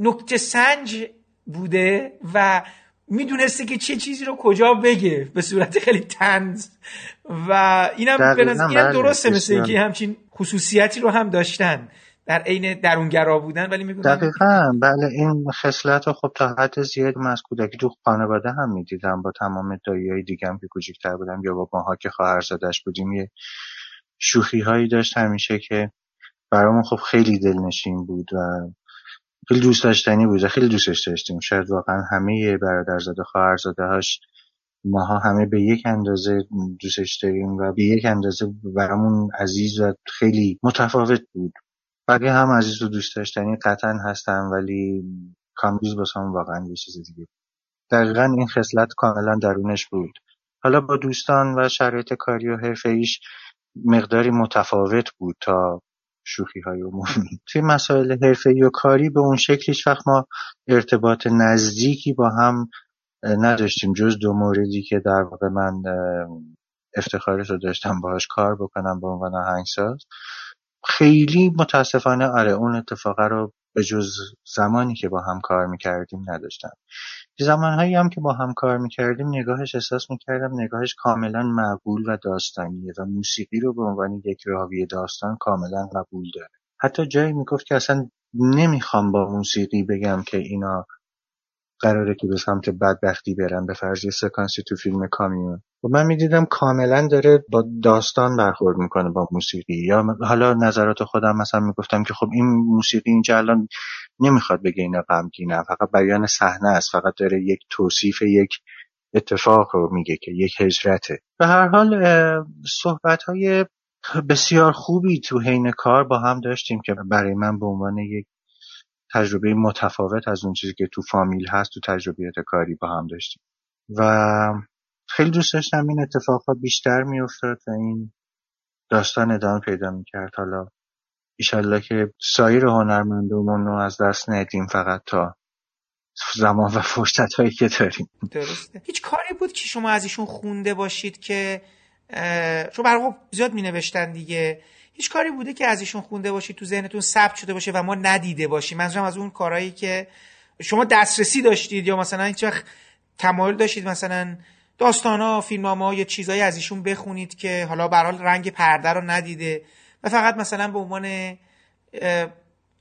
نکته سنج بوده و می‌دونسته که چه چیزی رو کجا بگه به صورت خیلی تنز و اینم به نظر اینم درسته مثل اینکه همچین خصوصیتی رو هم داشتن در عین درونگرا بودن ولی میگم دقیقا بله این خصلت رو خب تا حد زیاد من از کودکی تو خانواده هم می‌دیدم با تمام دایی دیگم که کوچیکتر بودم. یا با ماها که خواهرزادش بودیم یه شوخی هایی داشت همیشه که برامون خب خیلی دلنشین بود و خیلی دوست داشتنی بود خیلی دوستش داشتیم. شاید واقعا همه برادرزاده خواهرزاده هاش ماها همه به یک اندازه دوستش داریم و به یک اندازه برامون عزیز و خیلی متفاوت بود. بقیه هم عزیز و دوست داشتنی قطعا هستن ولی کامبیز واسه هم واقعا یه چیز دیگه. دقیقا این خصلت کاملا درونش بود. حالا با دوستان و شرایط کاری و حرفه ایش مقداری متفاوت بود تا شوخی های عمومی. توی مسائل حرفه و کاری به اون شکلیش وقت ما ارتباط نزدیکی با هم نداشتیم. جز دو موردی که در واقع من افتخارش رو داشتم باهاش کار بکنم به عنوان آهنگساز. خیلی متاسفانه آره اون اتفاقه رو به جز زمانی که با هم کار می‌کردیم نداشتم. زمانهایی هم که با هم کار می‌کردیم نگاهش احساس می‌کردم نگاهش کاملا معقول و داستانیه و موسیقی رو به عنوان یک راوی داستان کاملا قبول داره. حتی جایی می‌گفت که اصلا نمی‌خوام با موسیقی بگم که اینا قراره که به سمت بدبختی برن به فرض سکانسی تو فیلم کامیون. و من می‌دیدم کاملا داره با داستان برخورد می‌کنه با موسیقی. یا حالا نظرات خودم مثلا می‌گفتم که خب این موسیقی اینجا الان نمی‌خواد بگه اینا غمگینه فقط بیان صحنه است. فقط داره یک توصیف یک اتفاق رو میگه که یک هجرته به هر حال صحبت های بسیار خوبی تو حین کار با هم داشتیم که برای من به عنوان یک تجربه متفاوت از اون چیزی که تو فامیل هست تو تجربیات کاری با هم داشتیم. و خیلی دوست داشتم این اتفاقها بیشتر میافتاد و این داستان ادامه پیدا می‌کرد. حالا ایشالله که سایر هنرمندمون رو از دست ندیم فقط تا زمان و فرصت هایی که داریم. درسته. هیچ کاری بود که شما از ایشون خونده باشید که شما برای زیاد می نوشتن دیگه. هیچ کاری بوده که از ایشون خونده باشید تو ذهنتون ثبت شده باشه و ما ندیده باشیم؟ منظورم از اون کارهایی که شما دسترسی داشتید یا مثلا هیچ وقت تمایل داشتید مثلا داستان ها فیلم ها یا چیزایی از ایشون بخونید که حالا برحال رنگ پرده رو ندیده. و فقط مثلا به عنوان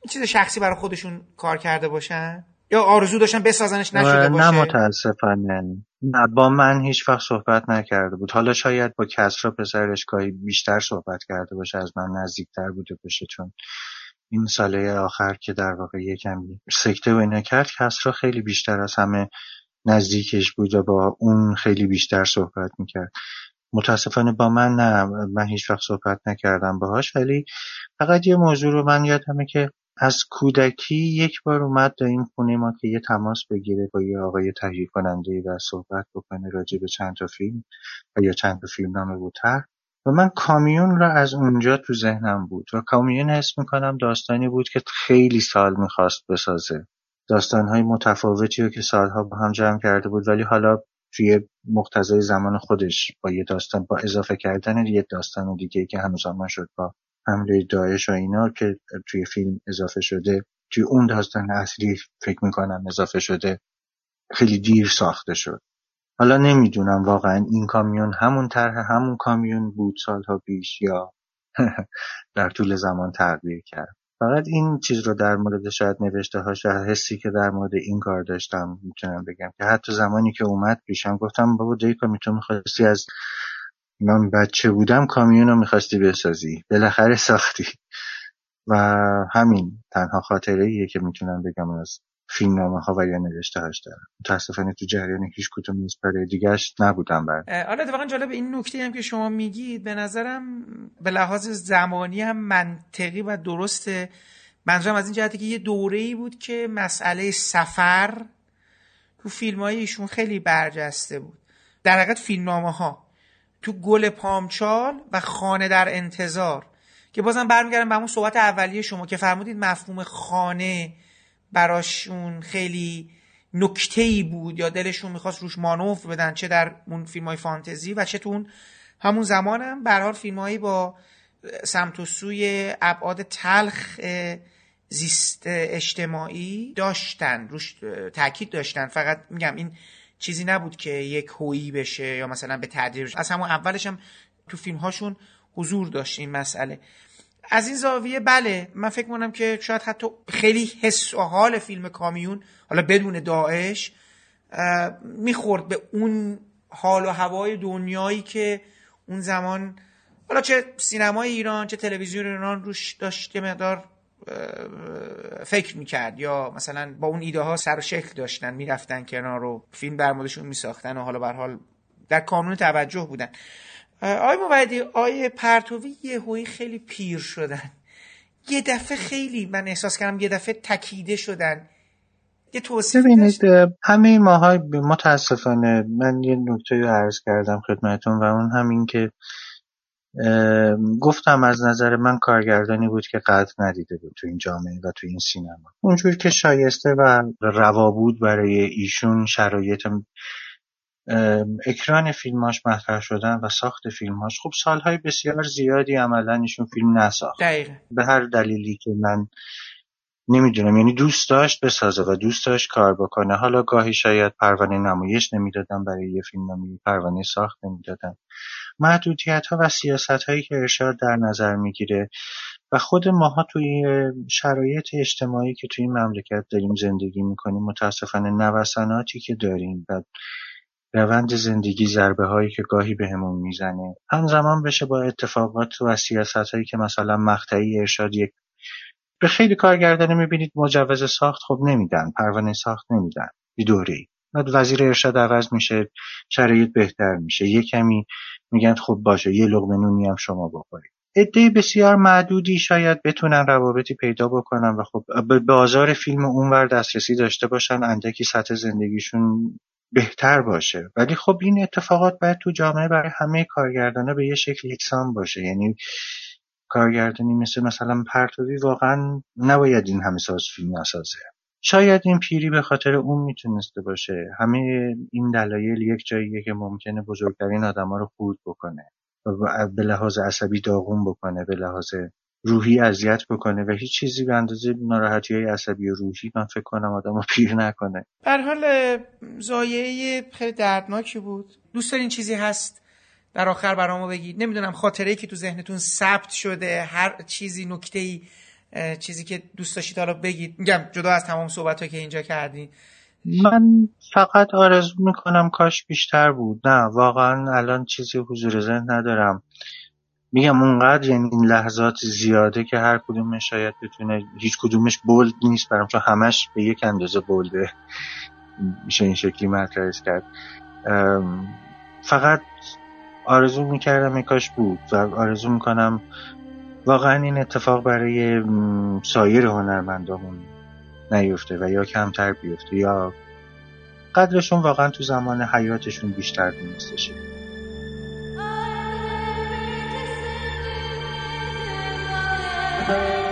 چیز شخصی برای خودشون کار کرده باشن؟ یا آرزو داشتن بسازنش نشده باشه؟ نه متاسفانه نه با من هیچ وقت صحبت نکرده بود. حالا شاید با کسرا پسرش گاهی بیشتر صحبت کرده باشه از من نزدیکتر بوده باشه چون این ساله آخر که در واقع یکم سکته و اینا کرد کسرا خیلی بیشتر از همه نزدیکش بود و با اون خیلی بیشتر صحبت می‌کرد. متاسفانه با من نه. من هیچ وقت صحبت نکردم باهاش ولی فقط یه موضوع رو من یادمه که از کودکی یک بار اومد در این خونه ما که یه تماس بگیره با یه آقای تهیه کننده و صحبت بکنه راجع به چند تا فیلم و یا چند تا فیلم نامه بوتر و من کامیون را از اونجا تو ذهنم بود و کامیون حس می‌کنم داستانی بود که خیلی سال می‌خواست بسازه. داستانهای متفاوتی رو که سالها با هم جمع کرده بود ولی حالا توی مقتضای زمان خودش با یه داستان با اضافه کردن یه داستان دیگه که هنوز زمان شد با حمله داعش و اینا که توی فیلم اضافه شده. توی اون داستان اصلی فکر می‌کنم اضافه شده. خیلی دیر ساخته شد. حالا نمی‌دونم واقعا این کامیون همون طرح همون کامیون بود سالها پیش یا در طول زمان تغییر کرد. فقط این چیز رو در مورد شاید نوشته هاش و حسی که در مورد این کار داشتم می‌تونم بگم که حتی زمانی که اومد پیشم گفتم بابا دیکا میتون می‌خواستی از من بچه بودم کامیون رو می‌خواستی بسازی بالاخره ساختی. و همین تنها خاطره ایه که می‌تونم بگم از فیلم نامه ها و یا نوشته هاش دارم. متاسفانه تو جریان هیچ کدوم نیست. برای دیگرش نبودم بر حالا اتفاقا جالب این نکته هم که شما میگید به نظرم به لحاظ زمانی هم منطقی و درسته. منظورم از این جهتی که یه دوره ای بود که مسئله سفر تو فیلم ایشون خیلی برجسته بود. در حقیقت فیلم نامه ها تو گل پامچال و خانه در انتظار. که بازم برمیگردم به همون صحبت اولیه شما که فرمودید مفهوم خانه براشون خیلی نکته ای بود یا دلشون می‌خواست روش مانوف بدن چه در اون فیلم های فانتزی و چه تو همون زمانم. هم حال فیلم با سمت و سوی ابعاد تلخ زیست اجتماعی داشتن روش تاکید داشتن. فقط میگم این چیزی نبود که یک هویی بشه یا مثلا به تدریج. از همون اولش هم تو فیلم هاشون حضور داشت این مسئله. از این زاویه بله من فکر می‌کنم که شاید حتی خیلی حس و حال فیلم کامیون حالا بدون داعش می‌خورد به اون حال و هوای دنیایی که اون زمان حالا چه سینمای ایران چه تلویزیون ایران روش داشت یه مقدار فکر می‌کرد یا مثلا با اون ایده ها سر و شکل داشتن می‌رفتن کنار رو فیلم بر موردشون میساختن و حالا به حال در کانون توجه بودن. آقای موعدی آقای پرتوی یه خیلی پیر شدن. یه دفعه خیلی من احساس کردم یه دفعه تکیده شدن. یه توصیف ببینید همه ماهای متاسفانه من یه نکته رو عرض کردم خدمتون و اون همین که گفتم از نظر من کارگردانی بود که قدر ندیده بود تو این جامعه و تو این سینما. اونجور که شایسته و روا بود برای ایشون شرایط اکران فیلماش مطرح شدن و ساخت فیلماش خب سالهای بسیار زیادی عملا ایشون فیلم نساخت. دقیقه به هر دلیلی که من نمی‌دونم یعنی دوست داشت بسازه و دوست داشت کار بکنه. حالا گاهی شاید پروانه نمایش نمی‌دادن برای یه فیلم نمی پروانه ساخت نمی‌دادن. محدودیت ها و سیاست هایی که ارشاد در نظر می‌گیره و خود ماها توی شرایط اجتماعی که توی این مملکت داریم زندگی می‌کنیم متاسفانه نوساناتی که داریم و روند زندگی ضربه هایی که گاهی بهمون می‌زنه همزمان بشه با اتفاقات و سیاست هایی که مثلا مقطعی ارشاد یک به خیلی کارگردانی می‌بینید مجوز ساخت خب نمیدن پروانه ساخت نمیدن یه دوره‌ای. بعد وزیر ارشاد عوض میشه شرایط بهتر میشه. یه کمی میگن خب باشه یه لقمه نونی هم شما بخورید. عده بسیار معدودی شاید بتونن روابطی پیدا بکنن و خب به بازار فیلم اونور دسترسی داشته باشن اندکی سطح زندگیشون بهتر باشه. ولی خب این اتفاقات باید تو جامعه برای همه کارگردانا به یه شکل یکسان باشه. یعنی کارگردانی مثل مثلا پرتوی واقعا نباید این همه ساز فیلم نسازه. شاید این پیری به خاطر اون می‌تونسته باشه. همه این دلایل یک جاییه که ممکنه بزرگترین آدما رو خورد بکنه. و به لحاظ عصبی داغون بکنه به لحاظ روحی اذیت بکنه و هیچ چیزی به اندازه ناراحتی های عصبی و روحی من فکر کنم آدم رو پیر نکنه. در حال زایه خیلی دردناکی بود. دوست دارین چیزی هست در آخر برامو بگید؟ نمی‌دونم خاطره که تو ذهنتون ثبت شده هر چیزی نکته ای چیزی که دوست داشتید حالا بگید. میگم جدا از تمام صحبت که اینجا کردین. من فقط آرزو می‌کنم کاش بیشتر بود. نه واقعا الان چیزی حضور ذهن ندارم. میگم اونقدر یعنی این لحظات زیاده که هر کدومش شاید بتونه هیچ کدومش بولد نیست برام چون همش به یک اندازه بولده. میشه این شکلی مطرحش کرد. فقط آرزو می‌کردم کاش بود و آرزو می‌کنم واقعا این اتفاق برای سایر هنرمندامون نیفته و یا کمتر بیفته یا قدرشون واقعا تو زمان حیاتشون بیشتر دونسته شه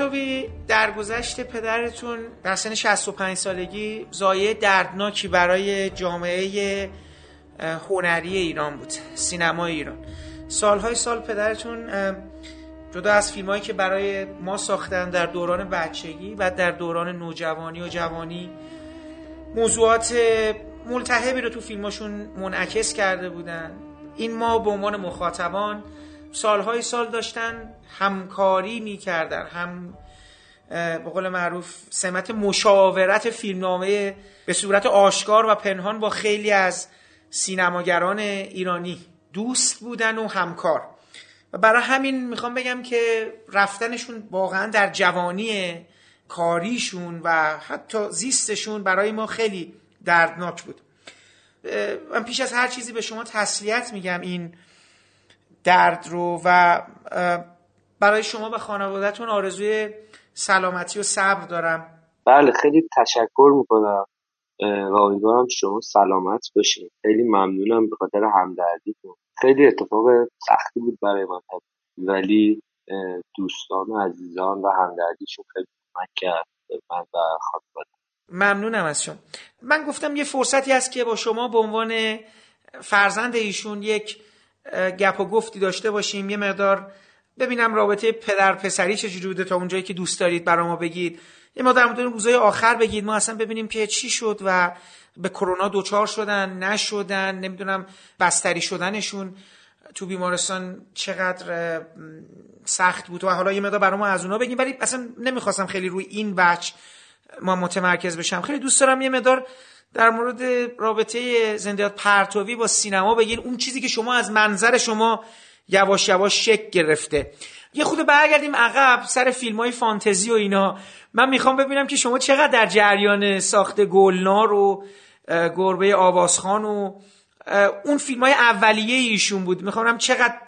آقای پرتوی در گذشت پدرتون در سن 65 سالگی زایه دردناکی برای جامعه هنری ایران بود سینما ایران. سالهای سال پدرتون جدا از فیلم هایی که برای ما ساختن در دوران بچگی و در دوران نوجوانی و جوانی موضوعات ملتهبی رو تو فیلماشون منعکس کرده بودن. این ما به عنوان مخاطبان سالهای سال داشتن همکاری می‌کردن هم به قول معروف سمت مشاورت فیلمنامه به صورت آشکار و پنهان با خیلی از سینماگران ایرانی دوست بودن و همکار. و برای همین می‌خوام بگم که رفتنشون واقعا در جوانی کاریشون و حتی زیستشون برای ما خیلی دردناک بود. من پیش از هر چیزی به شما تسلیت میگم این درد رو و برای شما و خانوادهتون آرزوی سلامتی و صبر دارم. بله خیلی تشکر می‌کنم. و امیدوارم شما سلامت باشین. خیلی ممنونم به خاطر همدردیتون. خیلی اتفاق سختی بود برای من ولی دوستان و عزیزان و همدردیشون خیلی کمک کرد من و خانواده ممنونم از شما. من گفتم یه فرصتی هست که با شما به عنوان فرزند ایشون یک گپ و گفتی داشته باشیم. یه مقدار ببینم رابطه پدر پسری چجوری بوده تا اونجایی که دوست دارید برای ما بگید. یه ما در مورد روزهای آخر بگید. ما اصلا ببینیم که چی شد و به کرونا دوچار شدن نشدن نمی‌دونم بستری شدنشون تو بیمارستان چقدر سخت بود و حالا یه مقدار برای ما از اونا بگیم. ولی اصلا نمی‌خواستم خیلی روی این بچ ما متمرکز بشم. خیلی دوست دارم یه مقدار در مورد رابطه زندیات پرتوی با سینما بگین اون چیزی که شما از منظر شما یواش یواش شک گرفته. یه خود برگردیم عقب سر فیلم های فانتزی و اینا. من می‌خوام ببینم که شما چقدر در جریان ساخت گلنار و گربه آوازخان و اون فیلم های اولیه ایشون بود. می‌خوام چقدر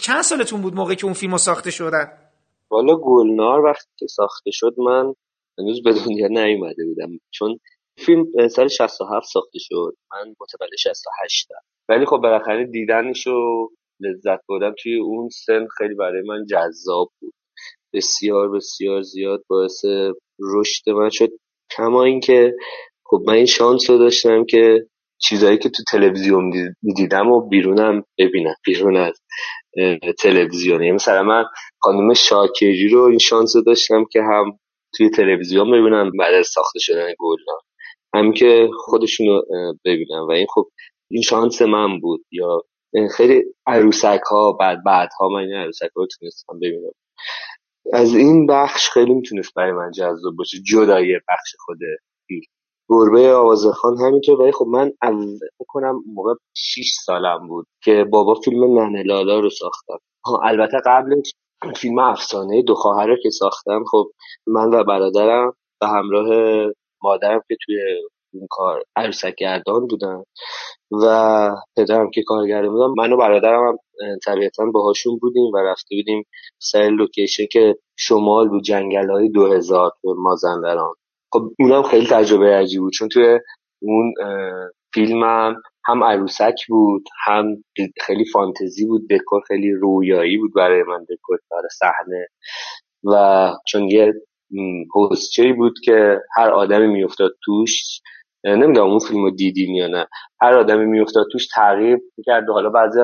چند سالتون بود موقعی که اون فیلم ساخته شدن؟ والا گلنار وقتی که ساخته شد من هنوز به دنیا نیومده بودم. چون فیلم سال 67 ساخته شد. من متولد 68 ولی خب بالاخره دیدنش و لذت بردن توی اون سن خیلی برای من جذاب بود. بسیار بسیار زیاد باعث رشد من شد. کما اینکه خب من این شانس رو داشتم که چیزهایی که تو تلویزیون دیدم و بیرونم ببینم. بیرون از تلویزیون. یعنی مثلا من خانم شاکری رو این شانس رو داشتم که هم توی تلویزیون ببینم بعد از ساخته شدن گلدان هم که خودشون رو ببینم و این خب این شانس من بود. یا خیلی عروسک ها بعد بعد ها من این عروسک ها رو تونستم ببینم. از این بخش خیلی می‌تونست برای من جذاب باشه. جدای بخش خود فیلم. گربه آوازخان همینطور. ولی خب من کنم موقع 6 سالم بود که بابا فیلم ننه لالا رو ساختم. البته قبلش فیلم افسانه دو خواهر که ساختم خب من و برادرم به همراه مادرم که توی اون کار عروسک گردان بودن و پدرم که کارگرده بودم من و برادرم هم طبیعتا باهاشون بودیم و رفته بودیم سر لوکیشن که شمال بود جنگل های دو هزار مازندران. خب اونم خیلی تجربه عجیب بود چون توی اون فیلمم هم عروسک بود هم خیلی فانتزی بود دکور خیلی رویایی بود برای من دکور برای صحنه. و چون یه حوزچه بود که هر آدمی میافتاد توش نمی‌دونم اون فیلم رو دیدین یا نه هر آدمی میافتاد توش تغییر می‌کرد و حالا بعضی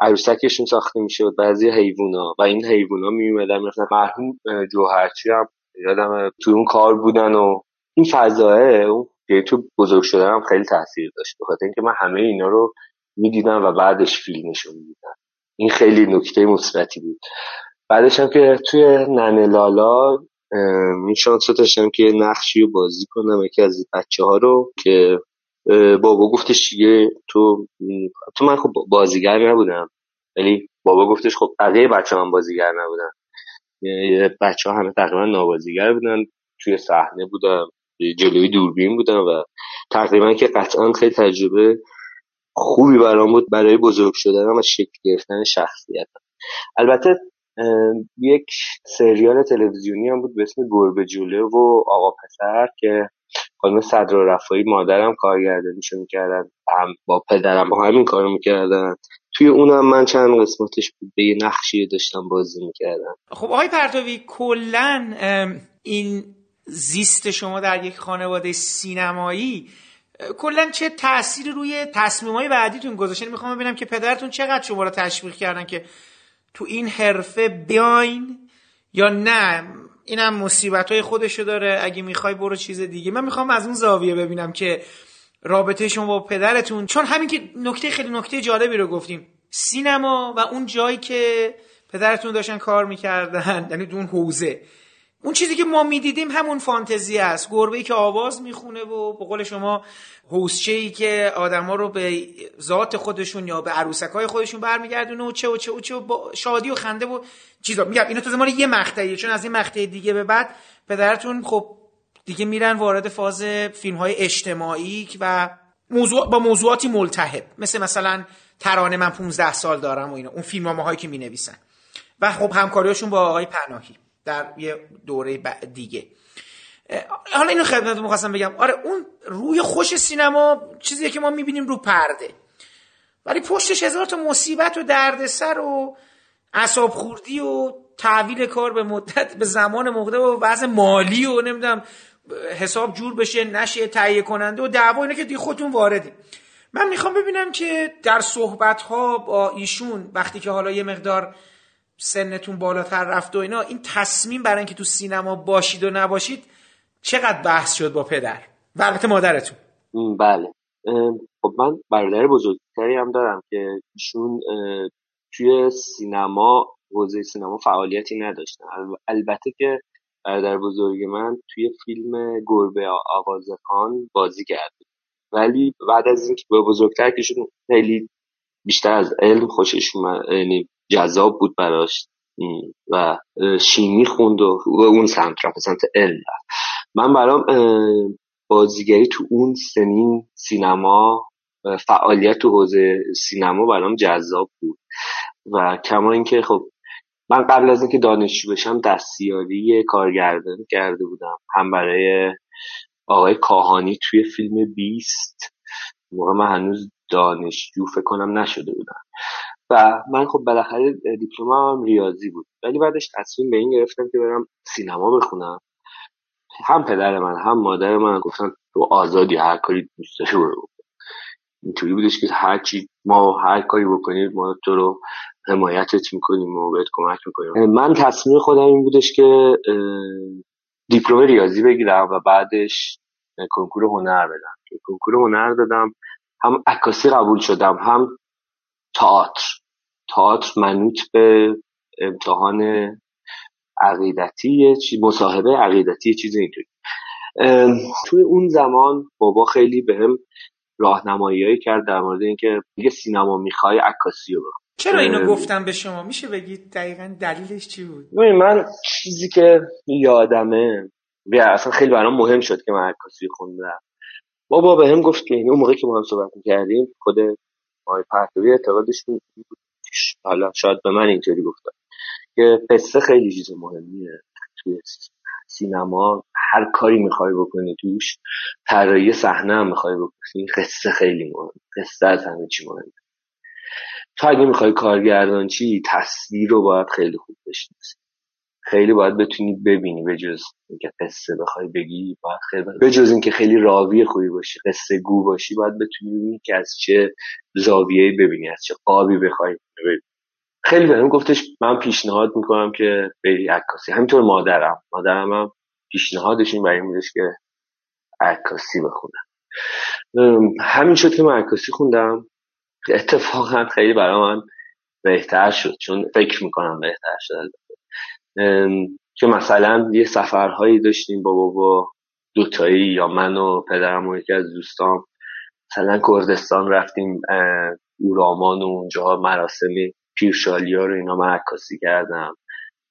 عروسکشون ساخته می‌شد بعضی حیوونا و این حیوونا میومدن مثلا مرحوم جوهرچی هم یادم تو اون کار بودن و این فضاه اون تو بزرگ شدن هم خیلی تاثیر داشت بخاطر اینکه من همه اینا رو می‌دیدم و بعدش فیلمشو می‌دیدم. این خیلی نکته مثبتی بود. بعدش هم که توی ننه لالا این شانس داشتم که نقشی رو بازی کنم یکی از بچه ها رو که بابا گفتش دیگه تو تو من خب بازیگر نبودم. ولی بابا گفتش خب بقیه بچه هم بازیگر نبودن بچه ها همه تقریبا نابازیگر بودن. توی صحنه بودم جلوی دوربین بودم و تقریبا که قطعا خیلی تجربه خوبی برام بود برای بزرگ شدن و شکل گرفتن شخصیتم. البته یک سریال تلویزیونی هم بود به اسم گربه جوله و آقا پسر که خانم صدر رفایی مادرم کارگردانیشو می‌کردن هم با پدرم با همین کارو می‌کردن. توی اونم من چند قسمتش بود به یه نقشی داشتم بازی می‌کردم. خب آقای پرتوی کلا این زیست شما در یک خانواده سینمایی کلا چه تأثیری روی تصمیم های بعدیتون گذاشتین می‌خوام ببینم که پدرتون چقدر شما رو تشویق کردن که تو این حرفه بیاین یا نه؟ اینم مصیبت های خودشو داره. اگه می‌خوای برو چیز دیگه. من می‌خوام از اون زاویه ببینم که رابطه شما با پدرتون چون همین که نکته خیلی نکته جالبی رو گفتیم. سینما و اون جایی که پدرتون داشتن کار می‌کردن یعنی دون حوزه. اون چیزی که ما می‌دیدیم همون فانتزی است. گربه ای که آواز می‌خونه و به قول شما حوزچه ای که آدما رو به ذات خودشون یا به عروسک های خودشون برمیگردونه و چه و چه و چه و با شادی و خنده و چیزا. میگم اینو تو مال یه مقطعیه چون از این مقطع دیگه به بعد پدرتون خب دیگه میرن وارد فاز فیلم های اجتماعی و موضوع با موضوعاتی ملتهب. مثل مثلا ترانه من 15 سال دارم و اینا. اون فیلم هایی که می نویسن و خب همکاریشون با آقای پناهی. در یه دوره دیگه. حالا اینو خدمتتون می‌خواستم بگم. آره اون روی خوش سینما چیزیه که ما می‌بینیم رو پرده. ولی پشتش هزار تا مصیبت و دردسر و اصاب خوردی و تحویل کار به مدت به زمان مقدار و وضع مالی و نمی‌دونم حساب جور بشه نشه تهیه کننده و دعوا اینه که دیگه خودتون واردی. من می‌خوام ببینم که در صحبت ها با ایشون وقتی که حالا یه مقدار سنتون بالاتر رفت و اینا این تصمیم برای اینکه تو سینما باشید و نباشید چقدر بحث شد با پدر؟ و البته مادرتون. بله. خب من برادر بزرگتری هم دارم که ایشون توی سینما حوزه سینما فعالیتی نداشتن. البته که برادر بزرگ من توی فیلم گربه خان بازی کرد. ولی بعد از اینکه به بزرگتر که خیلی بیشتر از علم خوشش یعنی جذاب بود براش. و شیمی خوند و اون سمت رفت سمت علم من برام بازیگری تو اون سنین سینما فعالیت تو حوزه سینما برام جذاب بود. و کما اینکه خب من قبل از اینکه دانشجو بشم دستیاری کارگردان کرده بودم. هم برای آقای کاهانی توی فیلم بیست. موقع من هنوز دانشجو فکر کنم نشده بودم. و من خب بالاخره دیپلم هم ریاضی بود. ولی بعدش تصمیم به این گرفتم که برم سینما بخونم. هم پدر من هم مادر من گفتن تو آزادی هر کاری دوست داری برو اینطوری بودش که هر چی ما هر کاری بکنیم ما تو رو حمایتت می‌کنیم و بهت کمک می‌کنیم. من تصمیم خودم این بودش که دیپلم ریاضی بگیرم و بعدش کنکور هنر بدم. کنکور هنر دادم هم عکاسی قبول شدم هم تئاتر. تئاتر منوط به امتحان عقیدتی چی مصاحبه عقیدتی چیز اینطوری توی اون زمان بابا خیلی بهم راهنمایی کرد در مورد اینکه دیگه سینما می‌خوای عکاسی رو. چرا اینو گفتم به شما؟ میشه بگید دقیقا دلیلش چی بود؟ من چیزی که یادمه بیا اصلا خیلی برام مهم شد که من عکاسی خوندم. بابا به هم گفت که اون موقع که ما هم صحبت کردیم خود آقای پهلوی اعتقادش حالا شاید به من اینطوری گفتم که قصه خیلی چیز مهمیه توی سینما. هر کاری می‌خوای بکنی توش طراحی صحنه هم می‌خوای بکنی. قصه خیلی مهم. قصه از همه چی مهمه. تو اگه می‌خوای کارگردان چی تصویر رو باید خیلی خوب بشناسی. خیلی باید بتونی ببینی جز اینکه قصه بخوای بگی باید خیلی جز اینکه خیلی راوی خوبی باشی قصه گو باشی باید بتونی ببینی که از چه زاویه‌ای ببینی از چه قابی بخوای ببینی. خیلی بهم گفتش من پیشنهاد می‌کنم که بری عکاسی. همینطور مادرم. مادرم هم پیشنهادش این برای بودش که عکاسی بخونم همین شد که من عکاسی خوندم. اتفاقا خیلی برای من بهتر شد چون فکر می‌کنم بهتر شد. که مثلا یه سفرهایی داشتیم با بابا دوتایی یا من و پدرم و یکی از دوستان مثلا کردستان رفتیم اورامان و اونجا مراسمی پیرشالیا رو اینا من عکاسی کردم.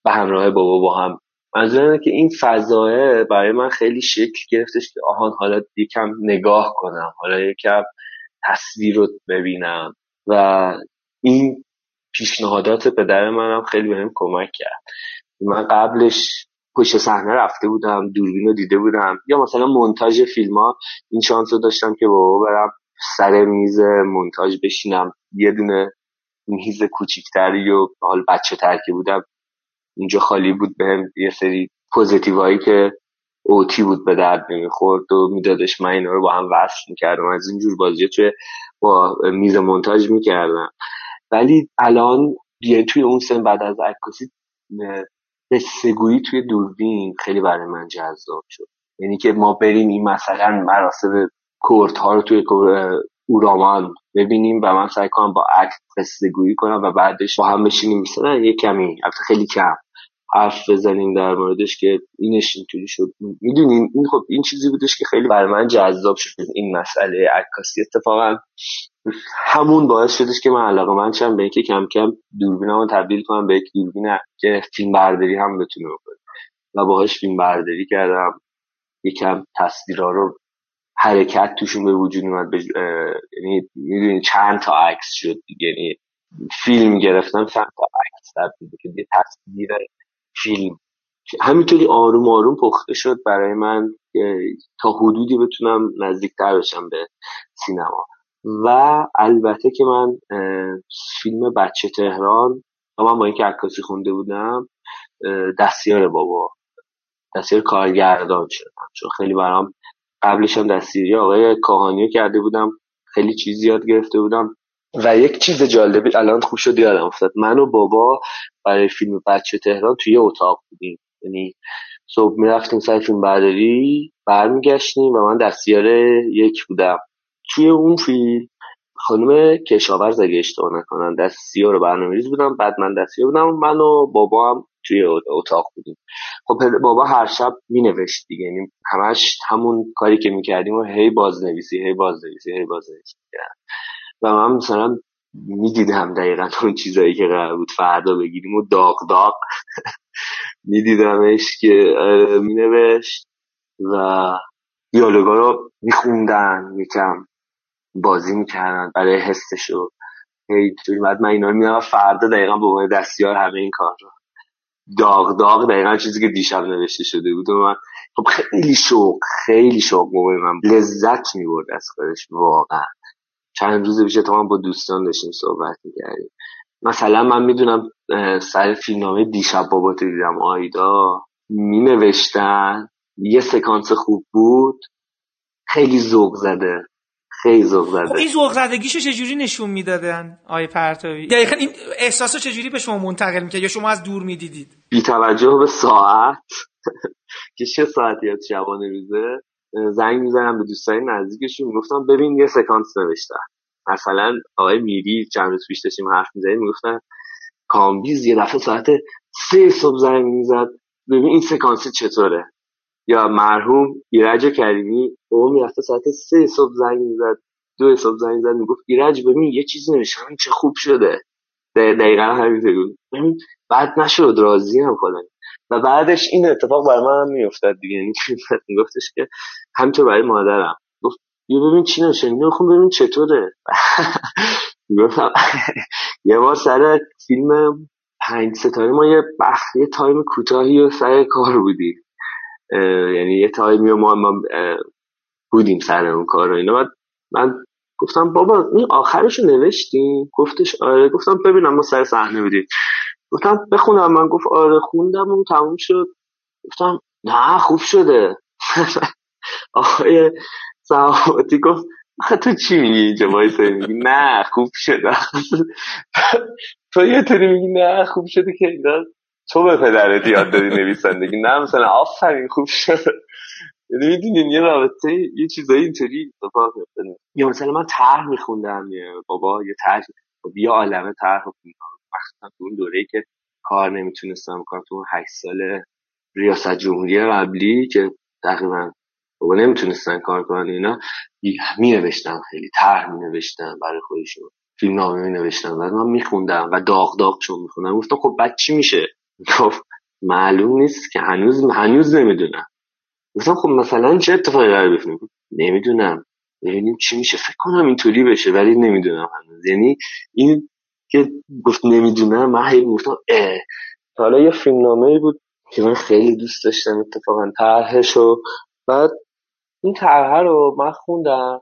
به همراه بابا با هم. منظور که این فضایه برای من خیلی شکل گرفتش که آهان حالا یکم نگاه کنم. حالا یکم تصویر رو ببینم. و این پیشنهادات پدر منم خیلی بهم کمک کرد. من قبلش پشت صحنه رفته بودم دوربین رو دیده بودم. یا مثلا مونتاژ فیلم ها این شانس رو داشتم که بابا برم سر میز مونتاژ بشینم. یه دونه میز کوچیکتری و حال بچه تر که بودم. اونجا خالی بود بهم. یه سری پوزیتیوهایی که اوتی بود به درد نمی‌خورد و میدادش من اینا رو با هم وصل می‌کردم. از اینجور بازی توی با میز منتاج می‌کردم. ولی الان دیگه توی اون سن بعد از عکاسی قصهگویی توی دوربین خیلی برای من جذاب شد. یعنی که ما بریم این مثلا مراسم کورت ها رو توی اورامان ببینیم و من سعی کنم با عکس قصه گویی کنم و بعدش با هم بشینیم. مثلا یه کمی البته خیلی کم حرف بزنیم در موردش که اینش اینطوری شد. می‌دونین این خب این چیزی بودش که خیلی برای من جذاب شد. این مسئله عکاسی اتفاقا. همون باعث شدش که من علاقه من چم به اینکه کم کم دوربینمو تبدیل کنم به یک دوربین که فیلم برداری هم بتونه بکنه. و باهاش فیلم برداری کردم. یکم تصویرها رو حرکت توشون به وجود اومد یعنی می‌دونی چند تا عکس شد دیگه. یعنی فیلم گرفتم چند تا عکس تبدیل که یه تصویر فیلم. همینطوری آروم آروم پخته شد برای من تا حدودی بتونم نزدیکتر بشم به سینما. و البته که من فیلم بچه تهران من با اینکه عکاسی خونده بودم دستیار بابا. دستیار کارگردان شدم. چون خیلی برام قبلش هم دستیاری آقای کاهانی کرده بودم. خیلی چیز یاد گرفته بودم. و یک چیز جالبی الان خوب شد یادم افتاد. من و بابا برای فیلم بچه تهران توی اتاق بودیم. یعنی صبح می‌رفتیم سر فیلم برداری برمیگشتیم و من دستیار یک بودم. توی اون فیلم خانم کشاورز اگه اشتباه نکنن دستیار برنامه‌ریز بودم بعد من دستیار بودم من و بابا هم توی اتاق بودیم. خب بابا هر شب مینوشت دیگه یعنی همش همون کاری که می‌کردیم و هی بازنویسی هی بازنویسی هی بازنویسی و من مثلا می‌دیدم دقیقا اون چیزایی که قرار بود فردا بگیریم و داغ داغ میدیدمش که آره، مینوشت و دیالوگا رو میخوندن یکم. بازی می‌کردن برای حسشو. هی بعد من اینا رو میدم فردا دقیقا به عنوان دستیار همه این کار رو. داغ داغ دقیقا چیزی که دیشب نوشته شده بود و من خب خیلی شوق خیلی شوق موقع من لذت می‌برد از کارش واقعا. چند روز پیش تو با دوستان داشتیم صحبت می‌کردیم. مثلا من می‌دونم سر فیلمنامه دیشب بابا دیدم آیدا مینوشتن. یه سکانس خوب بود. خیلی ذوق زده. خیلی ذوق زده. خب این ذوق زدگیشو چجوری نشون می‌دادن آیه پرتوی دقیقا این احساسو چجوری به شما منتقل می‌کرد یا شما از دور می‌دیدید؟ بی توجه به ساعت. که چه ساعتی از شبانه روزه؟ زنگ می‌زنم به دوستای نزدیکشون. می‌گفتم ببین یه سکانس نوشتن مثلا آقای میری چند روز پیش داشتیم حرف می‌زنیم می‌گفتن کامبیز یه دفعه ساعت سه صبح زنگ می‌زد. ببین این سکانس چطوره؟ یا مرحوم ایرج کریمی او می‌رفته ساعت سه صبح زنگ می‌زد دو صبح زنگ زد می‌گفت ایرج ببین یه چیزی نوشتم چه خوب شده. دقیقا همینطوری بود. بعد نشد راضی هم خودم. و بعدش این اتفاق برای من هم میافتاد دیگه. یعنی میگفتش که همینطور برای مادرم. گفت یه ببین چی نشه می‌خوام ببین چطوره. گفتم یه بار سر فیلم پنج ستاره ما یه بخش یه تایم کوتاهی و سر کار بودیم یعنی یه تایمی و ما, ما بودیم سر اون کار رو اینا. بعد من گفتم بابا این آخرش رو نوشتیم گفتش آره. گفتم ببینم ما سر صحنه بودیم. گفتم بخونم. من گفت آره خوندم و تموم شد. گفتم نه خوب شده. آقای سعادتی گفت تو چی میگی اینجا میگی نه خوب شده. تو یه طوری میگی نه خوب شده که اینا تو به پدرت یاد دادی نویسندگی؟ نه مثلا آفرین خوب شده یعنی می‌دونین یه رابطه یه چیزایی اینطوری یا مثلا من طرح میخوندم بابا یه طرح خب یه عالمه طرح مخصوصا تو اون دوره‌ای که کار نمی‌تونستم کنم تو اون 8 سال ریاست جمهوری قبلی که تقریبا بابا نمی‌تونستن کار کنن اینا می نوشتم خیلی طرح می نوشتم برای خودشون. فیلم نامه می نوشتم و من میخوندم و داغ داغ چون میخوندم. گفتم خب بعد چی میشه؟ گفت معلوم نیست که هنوز هنوز نمی‌دونم. گفتم خب مثلا چه اتفاقی قرار بیفته؟ نمی‌دونم. ببینیم چی میشه. فکر کنم اینطوری بشه ولی نمی‌دونم هنوز. یعنی این که گفت نمی‌دونم من هی گفتم اه. حالا یه فیلمنامه بود که من خیلی دوست داشتم اتفاقا طرحش و بعد این طرحه رو من خوندم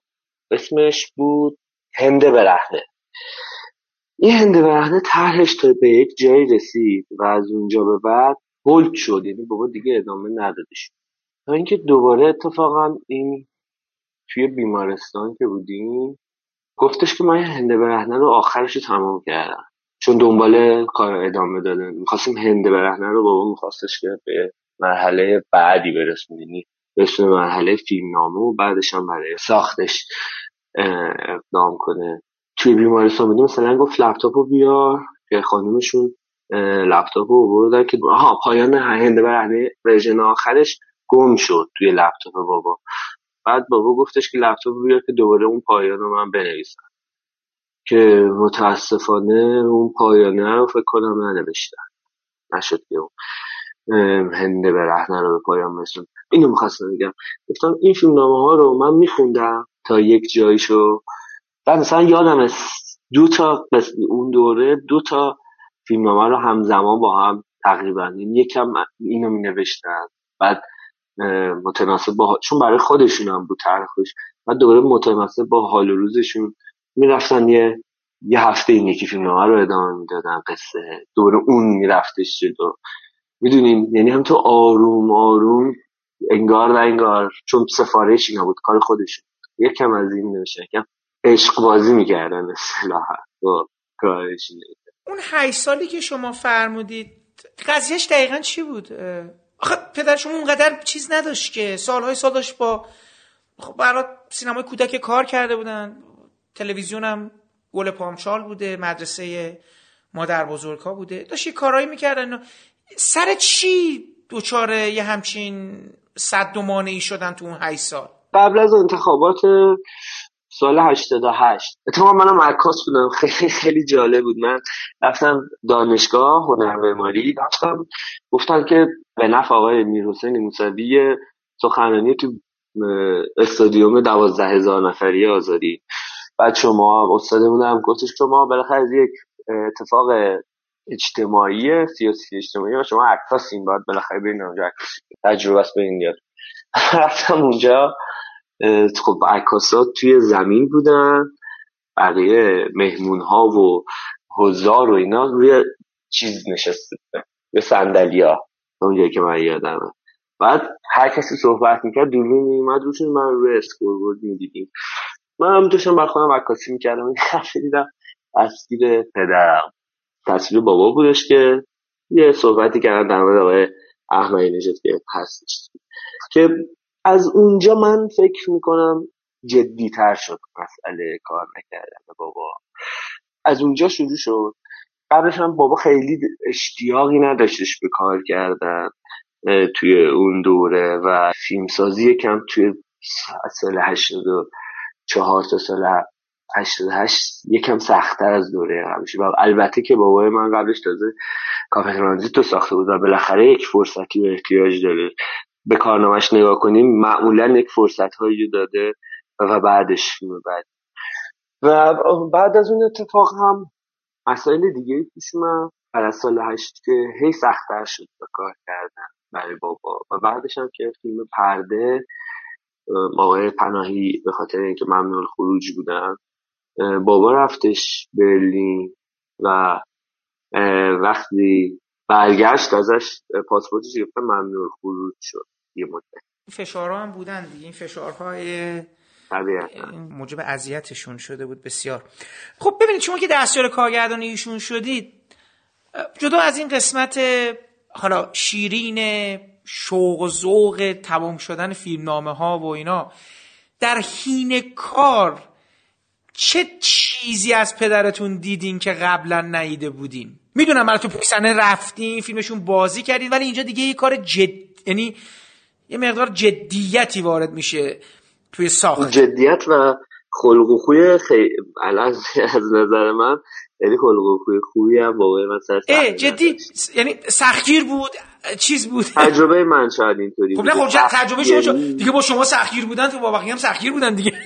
اسمش بود هنده برهنه. این هنده برهنه طرحش تا به یک جایی رسید و از اونجا به بعد هولد شد. یعنی بابا دیگه ادامه نداده تا اینکه دوباره اتفاقا این توی بیمارستان که بودیم گفتش که من هنده برهنه رو آخرش رو تمام کردم. چون دنبال کار ادامه داده می‌خواستیم هنده برهنه رو بابا میخواستش که به مرحله بعدی برسونیم یعنی برسونه مرحله فیلم نامه و بعدش هم برای ساختش اقدام کنه. توی بیمارستان بودیم مثلا گفت لپتاپ رو بیار که خانومشون لپتاپ رو بردن که آها پایان هنده برهنه ورژن آخرش گم شد توی لپتاپ بابا. بعد بابا گفتش که لپتاپ بیار که دوباره اون پایان رو من بنویسم. که متاسفانه اون پایانه رو فکر کنم ننوشتم نشد که اون هنده برهنه رو به پایان برسون اینو می‌خواستم بگم. گفتم این فیلم نامه ها رو من میخوندم تا یک جایشو بعد مثلا یادم دو تا اون دوره دو تا فیلم نامه رو همزمان با هم تقریبا یکم اینو می نوشتن بعد متناسب با چون برای خودشون هم بود طرحش بعد دوباره متناسب با حال و روزشون می‌رفتن یه یه هفته این یکی فیلم نامه رو ادامه می‌دادن قصه. دوباره اون میرفتش جلو. می‌دونیم یعنی هم تو آروم آروم انگار نه انگار چون سفارش اینا بود کار خودشون یکم از این نوشتن. عشق بازی می‌کردن اصطلاحا با کارش اون هشت سالی که شما فرمودید قضیهش دقیقا چی بود؟ آخه پدر شما اونقدر چیز نداشت که سالهای سال داشت با خب برای سینمای کودک کار کرده بودن. تلویزیون هم گل پامچال بوده مدرسه مادر بزرگ ها بوده. داشت یه کارایی می‌کردن سر چی دوچاره یه همچین صد و شدن تو اون هشت سال؟ قبل از انتخابات سال 88 اتفاقا منم عکاس بودم. خیلی خیلی جالب بود. من رفتم دانشگاه هنرمعماری رفتم گفتن که به نفع آقای میرحسین موسوی سخنرانی تو استادیوم دوازده هزار نفری آزادی. بعد شما استاد بودم. گفتش شما بالاخره از یک اتفاق اجتماعی سیاسی اجتماعی و شما عکاسین باید بالاخره برین اونجا. تجربه است برین بیاد رفتم اونجا. خب عکاسات توی زمین بودن بقیه مهمون ها و حضار و اینا روی چیز نشسته بودن روی صندلیا اونجایی که من یادمه. بعد هر کسی صحبت می‌کرد دوربین میومد روشون من روی اسکوربورد می‌دیدیم. من هم داشتم بر خودم عکاسی می‌کردم این دفعه دیدم. تصویر پدرم. تصویر بابا بودش که یه صحبتی کردن در مورد آقای احمدی نژاد که هستش که از اونجا من فکر می‌کنم جدی تر شد مسئله کار نکردن بابا. از اونجا شروع شد. قبلش هم بابا خیلی اشتیاقی نداشتش به کار کردن توی اون دوره و فیلمسازی کم توی سال هشتاد و چهار تا سال هشتاد و هشت یکم سختتر از دوره قبلش. و البته که بابای من قبلش تازه کافه ترانزیت رو ساخته بود و بالاخره یک فرصتی به احتیاج داره به کارنامهش نگاه کنیم معمولا یک فرصت هایی داده و بعدش بعد. و بعد از اون اتفاق هم مسائل دیگه پیش بعد از سال هشت که هی سختتر شد به کار کردن برای بابا. و بعدش هم که فیلم پرده آقای پناهی به خاطر اینکه ممنوع خروج بودن بابا رفتش برلین و وقتی برگشت ازش پاسپورتش گرفتن ممنوع خروج شد. یه مدت. فشارها هم بودن دیگه. این فشارهای طبیعتا. موجب اذیتشون شده بود بسیار. خب ببینید شما که دستیار کارگردان ایشون شدید جدا از این قسمت حالا شیرین شوق و ذوق تمام شدن فیلمنامه ها و اینا در حین کار چه چیزی از پدرتون دیدین که قبلا ندیده بودین؟ می‌دونم برای تو صحنه رفتین فیلمشون بازی کردین ولی اینجا دیگه یه کار جد یعنی یه مقدار جدیتی وارد میشه توی ساخت. جدیت و خلق و خوی خیلی از نظر من یعنی خلق و خوی خوبی هم واقعا من سر اه صحنه جدی یعنی سختگیر بود چیز بود. تجربه من شاید اینطوری خب. نه خب تجربه شما یعنی- دیگه با شما سختگیر بودن تو با بقیه هم سختگیر بودن دیگه.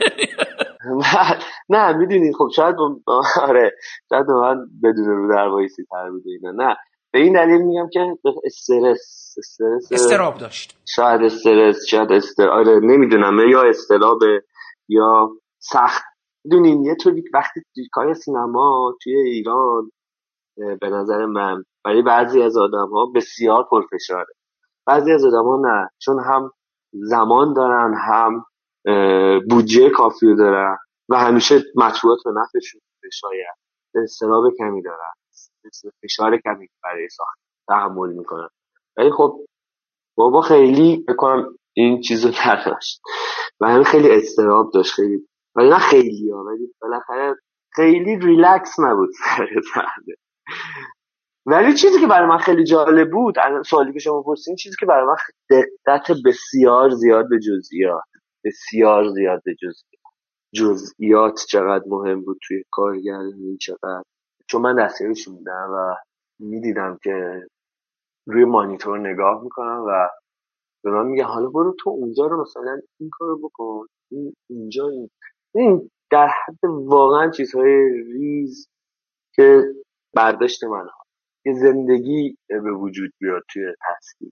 نه می‌دونید خب شاید. آره شاید من بدون رو در وایسی تر بود و اینا. نه به این دلیل میگم که استرس استرس استراب داشت. شاید استرس شاید استر آره نمی‌دونم یا استرابه یا سخت. می‌دونین یه طوری وقتی توی کار سینما توی ایران به نظر من برای بعضی از آدم ها بسیار پرفشاره. بعضی از آدم ها نه چون هم زمان دارن هم بودجه کافی رو دارن و همیشه مطبوعات به نفعشون شاید. استراب کمی دارن. فشار کمی برای ساخت. تحمل می‌کنن. ولی خب بابا خیلی بکنم این چیزو نداشت. و همین خیلی استراب داشت. خیلی ولی نه خیلی ها ولی بالاخره خیلی ریلکس نبود سر صحنه. ولی چیزی که برای من خیلی جالب بود سوالی که شما پرسیدین چیزی که برای من دقت بسیار زیاد به جزئیات. بسیار زیاد به جزئیات جزئیات چقدر مهم بود توی کارگردانی چقدر چون من دستیارش بودم و می‌دیدم که روی مانیتور نگاه می‌کنم و به من میگه حالا برو تو اونجا رو مثلا این کارو بکن این اینجا این, این در حد واقعا چیزهای ریز که برداشت من ها. یه زندگی به وجود بیاد توی تصویر.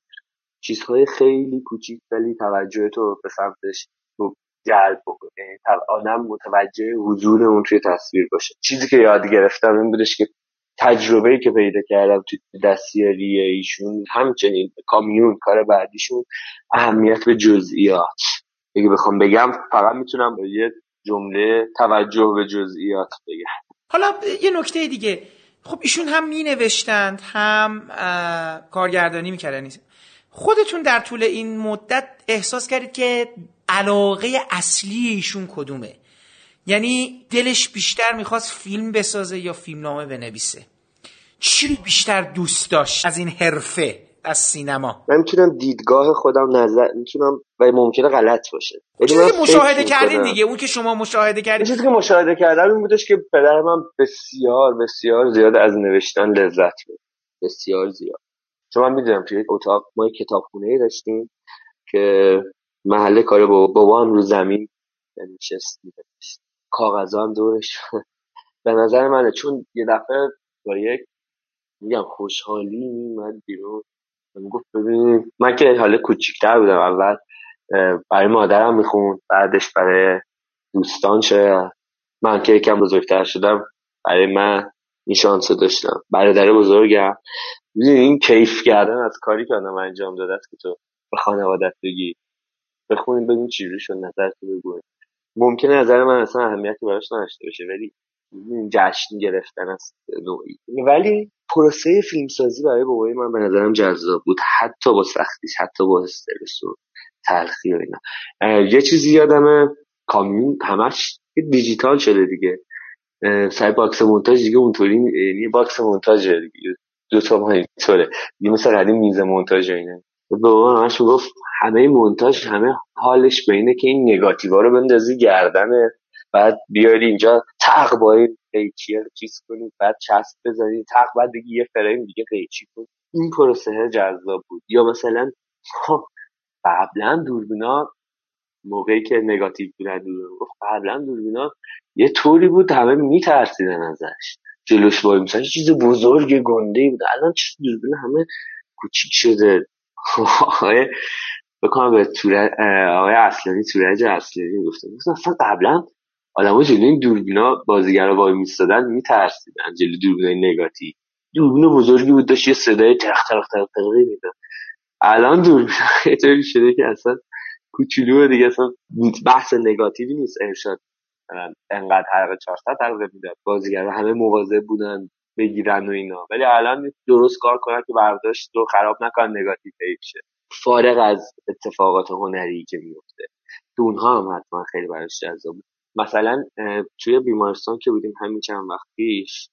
چیزهای خیلی کوچیک ولی توجه تو به سمتش رو جلب بکنه. یعنی آدم متوجه حضور اون توی تصویر باشه. چیزی که یاد گرفتم این بودش که تجربه که پیدا کردم توی دستیاری ایشون همچنین کامیون کار بعدیشون اهمیت به جزئیات. اگه بخوام بگم فقط می‌تونم با یه جمله توجه به جزئیات بگم. حالا یه نکته دیگه. خب ایشون هم می نوشتند هم کارگردانی می‌کردن. خودتون در طول این مدت احساس کردید که علاقه اصلی ایشون کدومه؟ یعنی دلش بیشتر می‌خواست فیلم بسازه یا فیلمنامه بنویسه. چی رو بیشتر دوست داشت از این حرفه از سینما؟ من می‌تونم دیدگاه خودم نظر می‌تونم و ممکنه غلط باشه. چیزی که مشاهده کردین دیگه اون که شما مشاهده کردین. چیزی که مشاهده کردم این بودش که پدر من بسیار بسیار زیاد از نوشتن لذت بود. بسیار زیاد. چون من می‌دونم توی اتاق ما کتابخونه ای داشتیم که محله کار بابا هم رو زمین نشست کاغذا هم دورش. به نظر منه چون یه دفعه با یک میگم خوشحالی میمد بیرون. گفت ببینیم من که حالا کوچیکتر بودم اول برای مادرم می‌خوند بعدش برای دوستان شه من که یکم بزرگتر شدم برای من این شانس داشتم. برادر بزرگم. این کیف کردن از کاری که آدم انجام داده که تو به خانوادت بگی. بخونیم ببین چجوری شد نظر تو بگو ممکنه نظر من اصلا اهمیتی براش نداشته باشه ولی جشن گرفتن است نوعی. ولی پروسه فیلمسازی برای بابای من به نظرم جذاب بود حتی با سختیش حتی با استرس و تلخی و اینا. یه چیزی یادمه کامیون همش دیجیتال شده دیگه. سر باکس مونتاژ دیگه اونطوری یعنی باکس مونتاژ دیگه. دو تا ما اینطوره. دیگه مثل قدیم میز مونتاژ اینا. بابا همش گفت همه مونتاژ همه حالش به اینه که این نگاتیوا رو بندازی گردنت. بعد بیاری اینجا تق با این قیچی چیز کنی بعد چسب بزنی. تق بعد دیگه یه فریم دیگه قیچی کنی این پروسه جذاب بود. یا مثلا خب، قبلا دوربینا موقعی که نگاتیو بودن قبلا دوربینا یه طوری بود همه میترسیدن ازش. جلوش وای مثلا چیز بزرگ گنده بود. الان چیز دوربین همه کوچیک شده. آقای بکنم به آقای اصلانی تورج اصلانی گفتم مثلا قبلا آدم جلوی این دوربینا بازیگرا وای میستادن میترسیدن جلوی دوربینای نگاتی. دوربین بزرگی بود داشت یه صدای تخ تخ تخ تخ می‌داد الان دوربین طوری شده که اصلا کوچولو دیگه اصلا بحث نگاتیوی نیست ارشاد. انقدر حلقه 400 حلقه می‌داد. بازیگرا همه مواظب بودن. بگیرن و اینا. ولی الان درست کار کنن که برداشت رو خراب نکن نگاتیو شه فارغ از اتفاقات هنری که میفته. تو اونها هم حتما خیلی براش جذاب مثلا توی بیمارستان که بودیم همین چند وقت پیش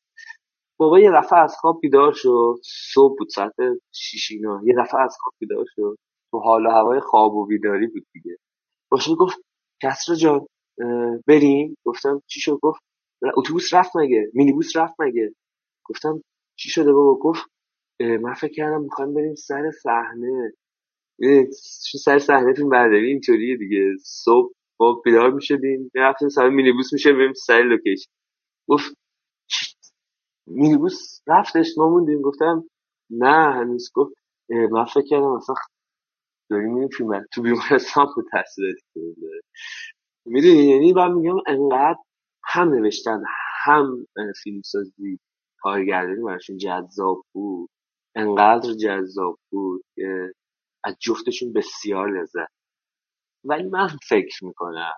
بابا یه دفعه از خواب بیدار شد. صبح بود ساعت شیش اینا. یه دفعه از خواب بیدار شد. تو حال و هوای خواب و بیداری بود دیگه. باشه گفت کسرا جان بریم؟ گفتم چی شد؟ گفت اتوبوس رفت مگه؟ مینیبوس رفت مگه؟ گفتم چی شده بابا؟ گفت من فکر کردم می‌خوایم بریم سر صحنه. سر صحنه فیلم برداری اینطوریه دیگه. صبح با بیدار می‌شدیم می‌رفتیم سر مینیبوس میشه بریم سر لوکیشن. گفت مینیبوس رفتش ما موندیم. گفتم نه هنوز. گفت من فکر کردم اصلا داریم میریم فیلم تو بیمارستان بود تحصیلاتی می‌دونی؟ یعنی من میگم انقدر هم نوشتن هم فیلمسازی کارگردانی براشون جذاب بود. انقدر جذاب بود که از جفتشون بسیار لذت. ولی من فکر می‌کنم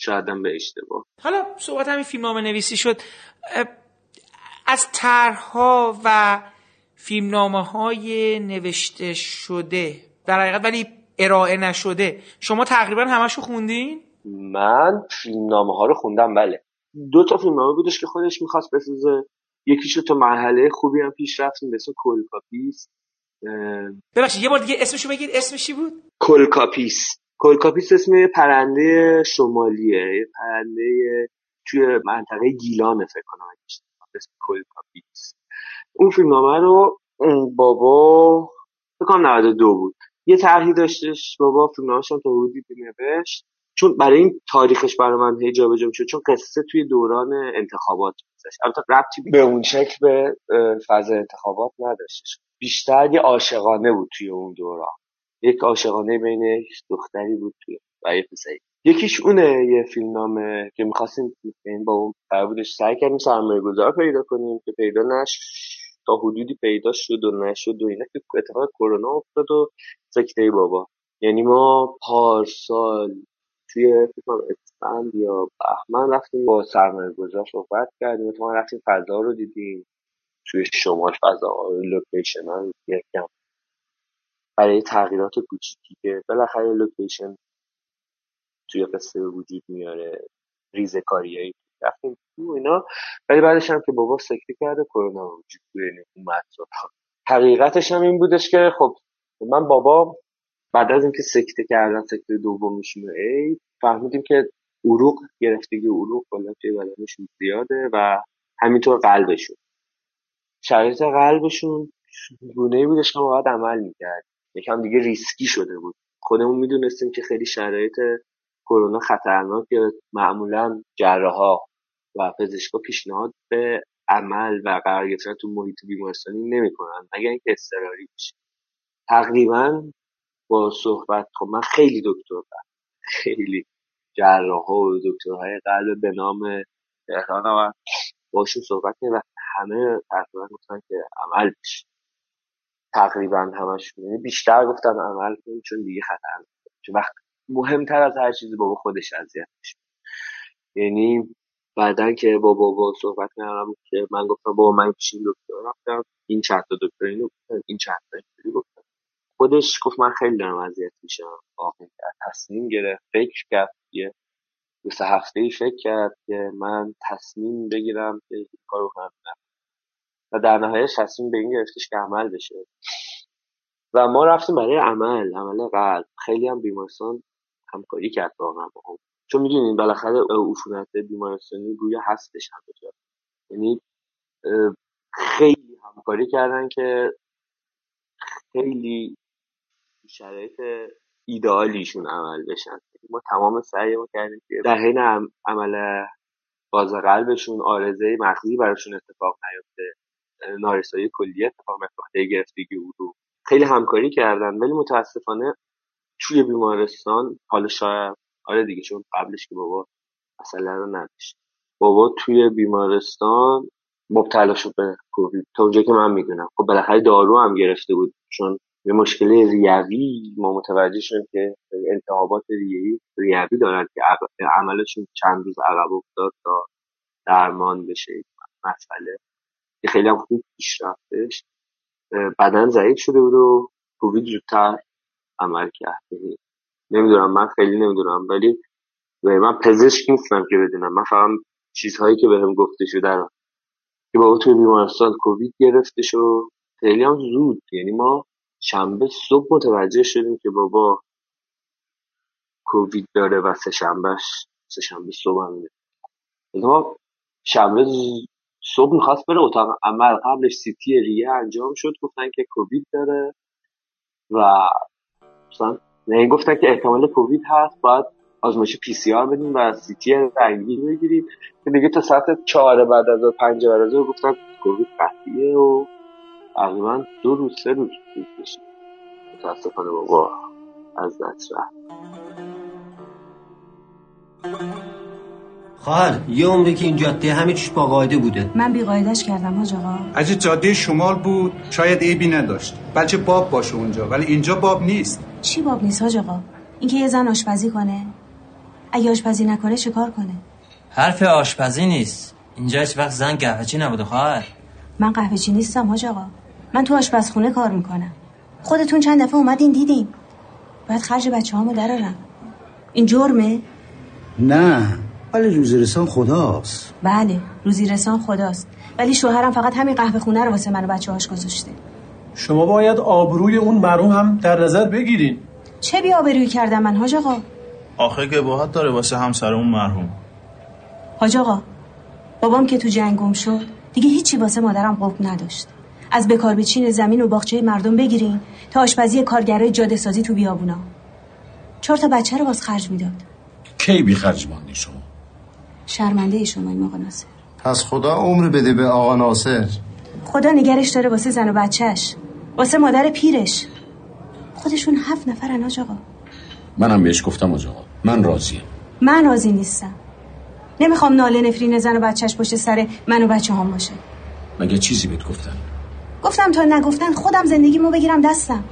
شایدم به اشتباه. حالا صحبت همین فیلمنامه نویسی شد. از طرحها و فیلمنامه های نوشته شده در حقیقت ولی ارائه نشده شما تقریبا همشو خوندین؟ من فیلمنامه ها رو خوندم بله. دو تا فیلمنامه بودش که خودش می‌خواست بسازه یکیشو تو مرحله خوبی هم پیش رفتیم به اسم کلکاپیس. ببخشید یه بار دیگه اسمشو بگید اسمش چی بود؟ کلکاپیس. کلکاپیس اسم پرنده شمالیه یه پرنده توی منطقه گیلانه فکر کنم اسم کلکاپیس. اون فیلمنامه رو بابا فکر کنم 92 بود. یه طرحی داشتش بابا فیلمنامه‌ش هم تا حدودی نوشت. چون برای این تاریخش برای من هی جابجا می‌شد چون قصه توی دوران انتخابات میگذشت البته ربطی به اون شکل به فضا انتخابات نداشتش. بیشتر یه عاشقانه بود توی اون دوران. یک عاشقانه بین دختری بود توی و یه پسری. یکیش اونه یه فیلمنامه که می‌خواستیم این با اون بودش سعی کردیم سرمایه گذار پیدا کنیم که پیدا نش تا حدودی پیدا شد و نشد و اینا که اتفاق کرونا افتاد و سکته بابا. یعنی ما پارسال توی فکر اسفند یا بهمن رفتیم با سرمایه گذار صحبت کردیم. ما رفتیم فضا رو دیدیم. توی شمال فضا لوکیشن ها یکم برای تغییرات کوچیکی که بالاخره لوکیشن توی قصه وجود میاره. ریزه کاریایی رفتیم. تو اینا. ولی بعدش هم که بابا سکته کرده کرونا وجود توی اومد حقیقتش هم این بودش که خب من بابا بعد از اینکه سکته کردن سکته دومشون ای فهمیدیم که عروق گرفتگی عروق کلا توی بدنشون زیاده و همینطور قلبشون. شرایط قلبشون گونه بودش که باید عمل می‌کرد. یکم دیگه ریسکی شده بود. خودمون می‌دونستیم که خیلی شرایط کرونا خطرناکه. معمولا جراحا و پزشکا پیشنهاد به عمل و قرار گرفتن تو محیط بیمارستانی نمی‌کنن مگر اینکه اضطراری بشه. تقریبا با صحبت خب من خیلی دکتر دارم خیلی جراح و دکترهای قلب به نام تهران و باشون صحبت کردیم و همه تقریبا گفتن که عمل بشه. تقریبا یعنی بیشتر گفتن عمل کنیم چون دیگه خطر چون وقت مهمتر از هر چیزی بابا خودش اذیت میشه. یعنی بعدا که با بابا صحبت کردم که من گفتم بابا من پیش دکتر رفتم این چند تا دکتر اینو این چند تا خودش گفت من خیلی دارم اذیت میشم. تصمیم گرفت فکر کرد یه دو سه هفته ای فکر کرد که من تصمیم بگیرم که این کارو کنم. و در نهایت تصمیم به این گرفتش که عمل بشه. و ما رفتیم برای عمل عمل قلب. خیلی هم بیمارستان همکاری کرد واقعا با هم. چون می‌دونین بالاخره عفونت بیمارستانی روی هستش هم یعنی خیلی همکاری کردن که خیلی شرایط ایدئالیشون عمل بشن. ما تمام سعی ما کردیم که در حین عمل باز قلبشون آرزه مغزی براشون اتفاق نیفته. نارسایی کلی اتفاق نیفته. گرفتگی رو. خیلی همکاری کردن. ولی متاسفانه توی بیمارستان حالا شاید آره دیگه چون قبلش که بابا اصلا رو نداشت. بابا توی بیمارستان مبتلا شد به کووید. تا اونجا که من می‌دونم. خب بالاخره دارو هم گرفته بود. چون یه مشکل ریوی ما متوجه شدیم که التهابات ریوی ریوی دارن که عملشون چند روز عقب افتاد تا درمان بشه مسئله که خیلی هم خوب پیش رفتش بدن ضعیف شده بود و کووید زودتر عمل کرد. یعنی نمی‌دونم من خیلی نمی‌دونم ولی من پزشک نیستم که بدونم. من فقط چیزهایی که بهم گفته شده رو که بابا توی بیمارستان کووید گرفته شو خیلی هم زود. یعنی ما شنبه صبح متوجه شدیم که بابا کووید داره و سه شنبهش سه شنبه صبح هم یعنی ما شنبه صبح می‌خواست بره اتاق عمل. قبلش سی‌تی ریه انجام شد گفتن که کووید داره و مثلا نه گفتن که احتمال کووید هست باید آزمایش پی سی آر بدیم و سی‌تی رنگی بگیریم. که دیگه تا ساعت چهار بعد از پنج بعد از گفتن کووید قطعیه و تقریبا دو روز سه روز بشه متاسفانه بابا از دست رفت خواهر یه عمره که این جاده همه چیش با قاعده بوده. من بی قاعدش کردم ها آقا. اگه جاده شمال بود شاید عیبی نداشت. بلکه باب باشه اونجا ولی اینجا باب نیست. چی باب نیست ها آقا؟ اینکه یه زن آشپزی کنه. اگه آشپزی نکنه چه کار کنه؟ حرف آشپزی نیست. اینجا هیچ وقت زن قهوه‌چی نبوده خواهر. من قهوه‌چی نیستم حاج آقا. من تو آشپزخونه کار می‌کنم. خودتون چند دفعه اومدین دیدین. باید خرج بچه هامو درارم این جرمه؟ نه. ولی روزی رسان خداست. بله روزی رسان خداست. ولی شوهرم فقط همین قهوه خونه رو واسه من و بچه هاش گذاشته. شما باید آبروی اون مرحوم هم در نظر بگیرین. چه بی آبرویی کردم من حاج آقا؟ آخه که باید داره واسه همسر اون مرحوم. حاج آقا بابام که تو جنگ گم شد دیگه هیچی واسه مادرم قوت نداشت. از بکار بچین زمین و باغچه مردم بگیرین تا آشپزی کارگرای جاده سازی تو بیابونا. چهار تا بچه رو باز خرج می‌داد. کی بی خرج ماندی شما؟ شرمنده شما این آقا ناصر. پس خدا عمر بده به آقا ناصر. خدا نگرش داره واسه زن و بچهش. واسه مادر پیرش. خودشون هفت نفرن حاج آقا. منم بهش گفتم آقا. من راضیم. من راضی نیستم. نمی‌خوام ناله نفرین زن و بچهش پشت سر من و بچه هم باشه. مگه چیزی بهت گفتم؟ گفتم تا نگفتن خودم زندگیمو بگیرم دستم.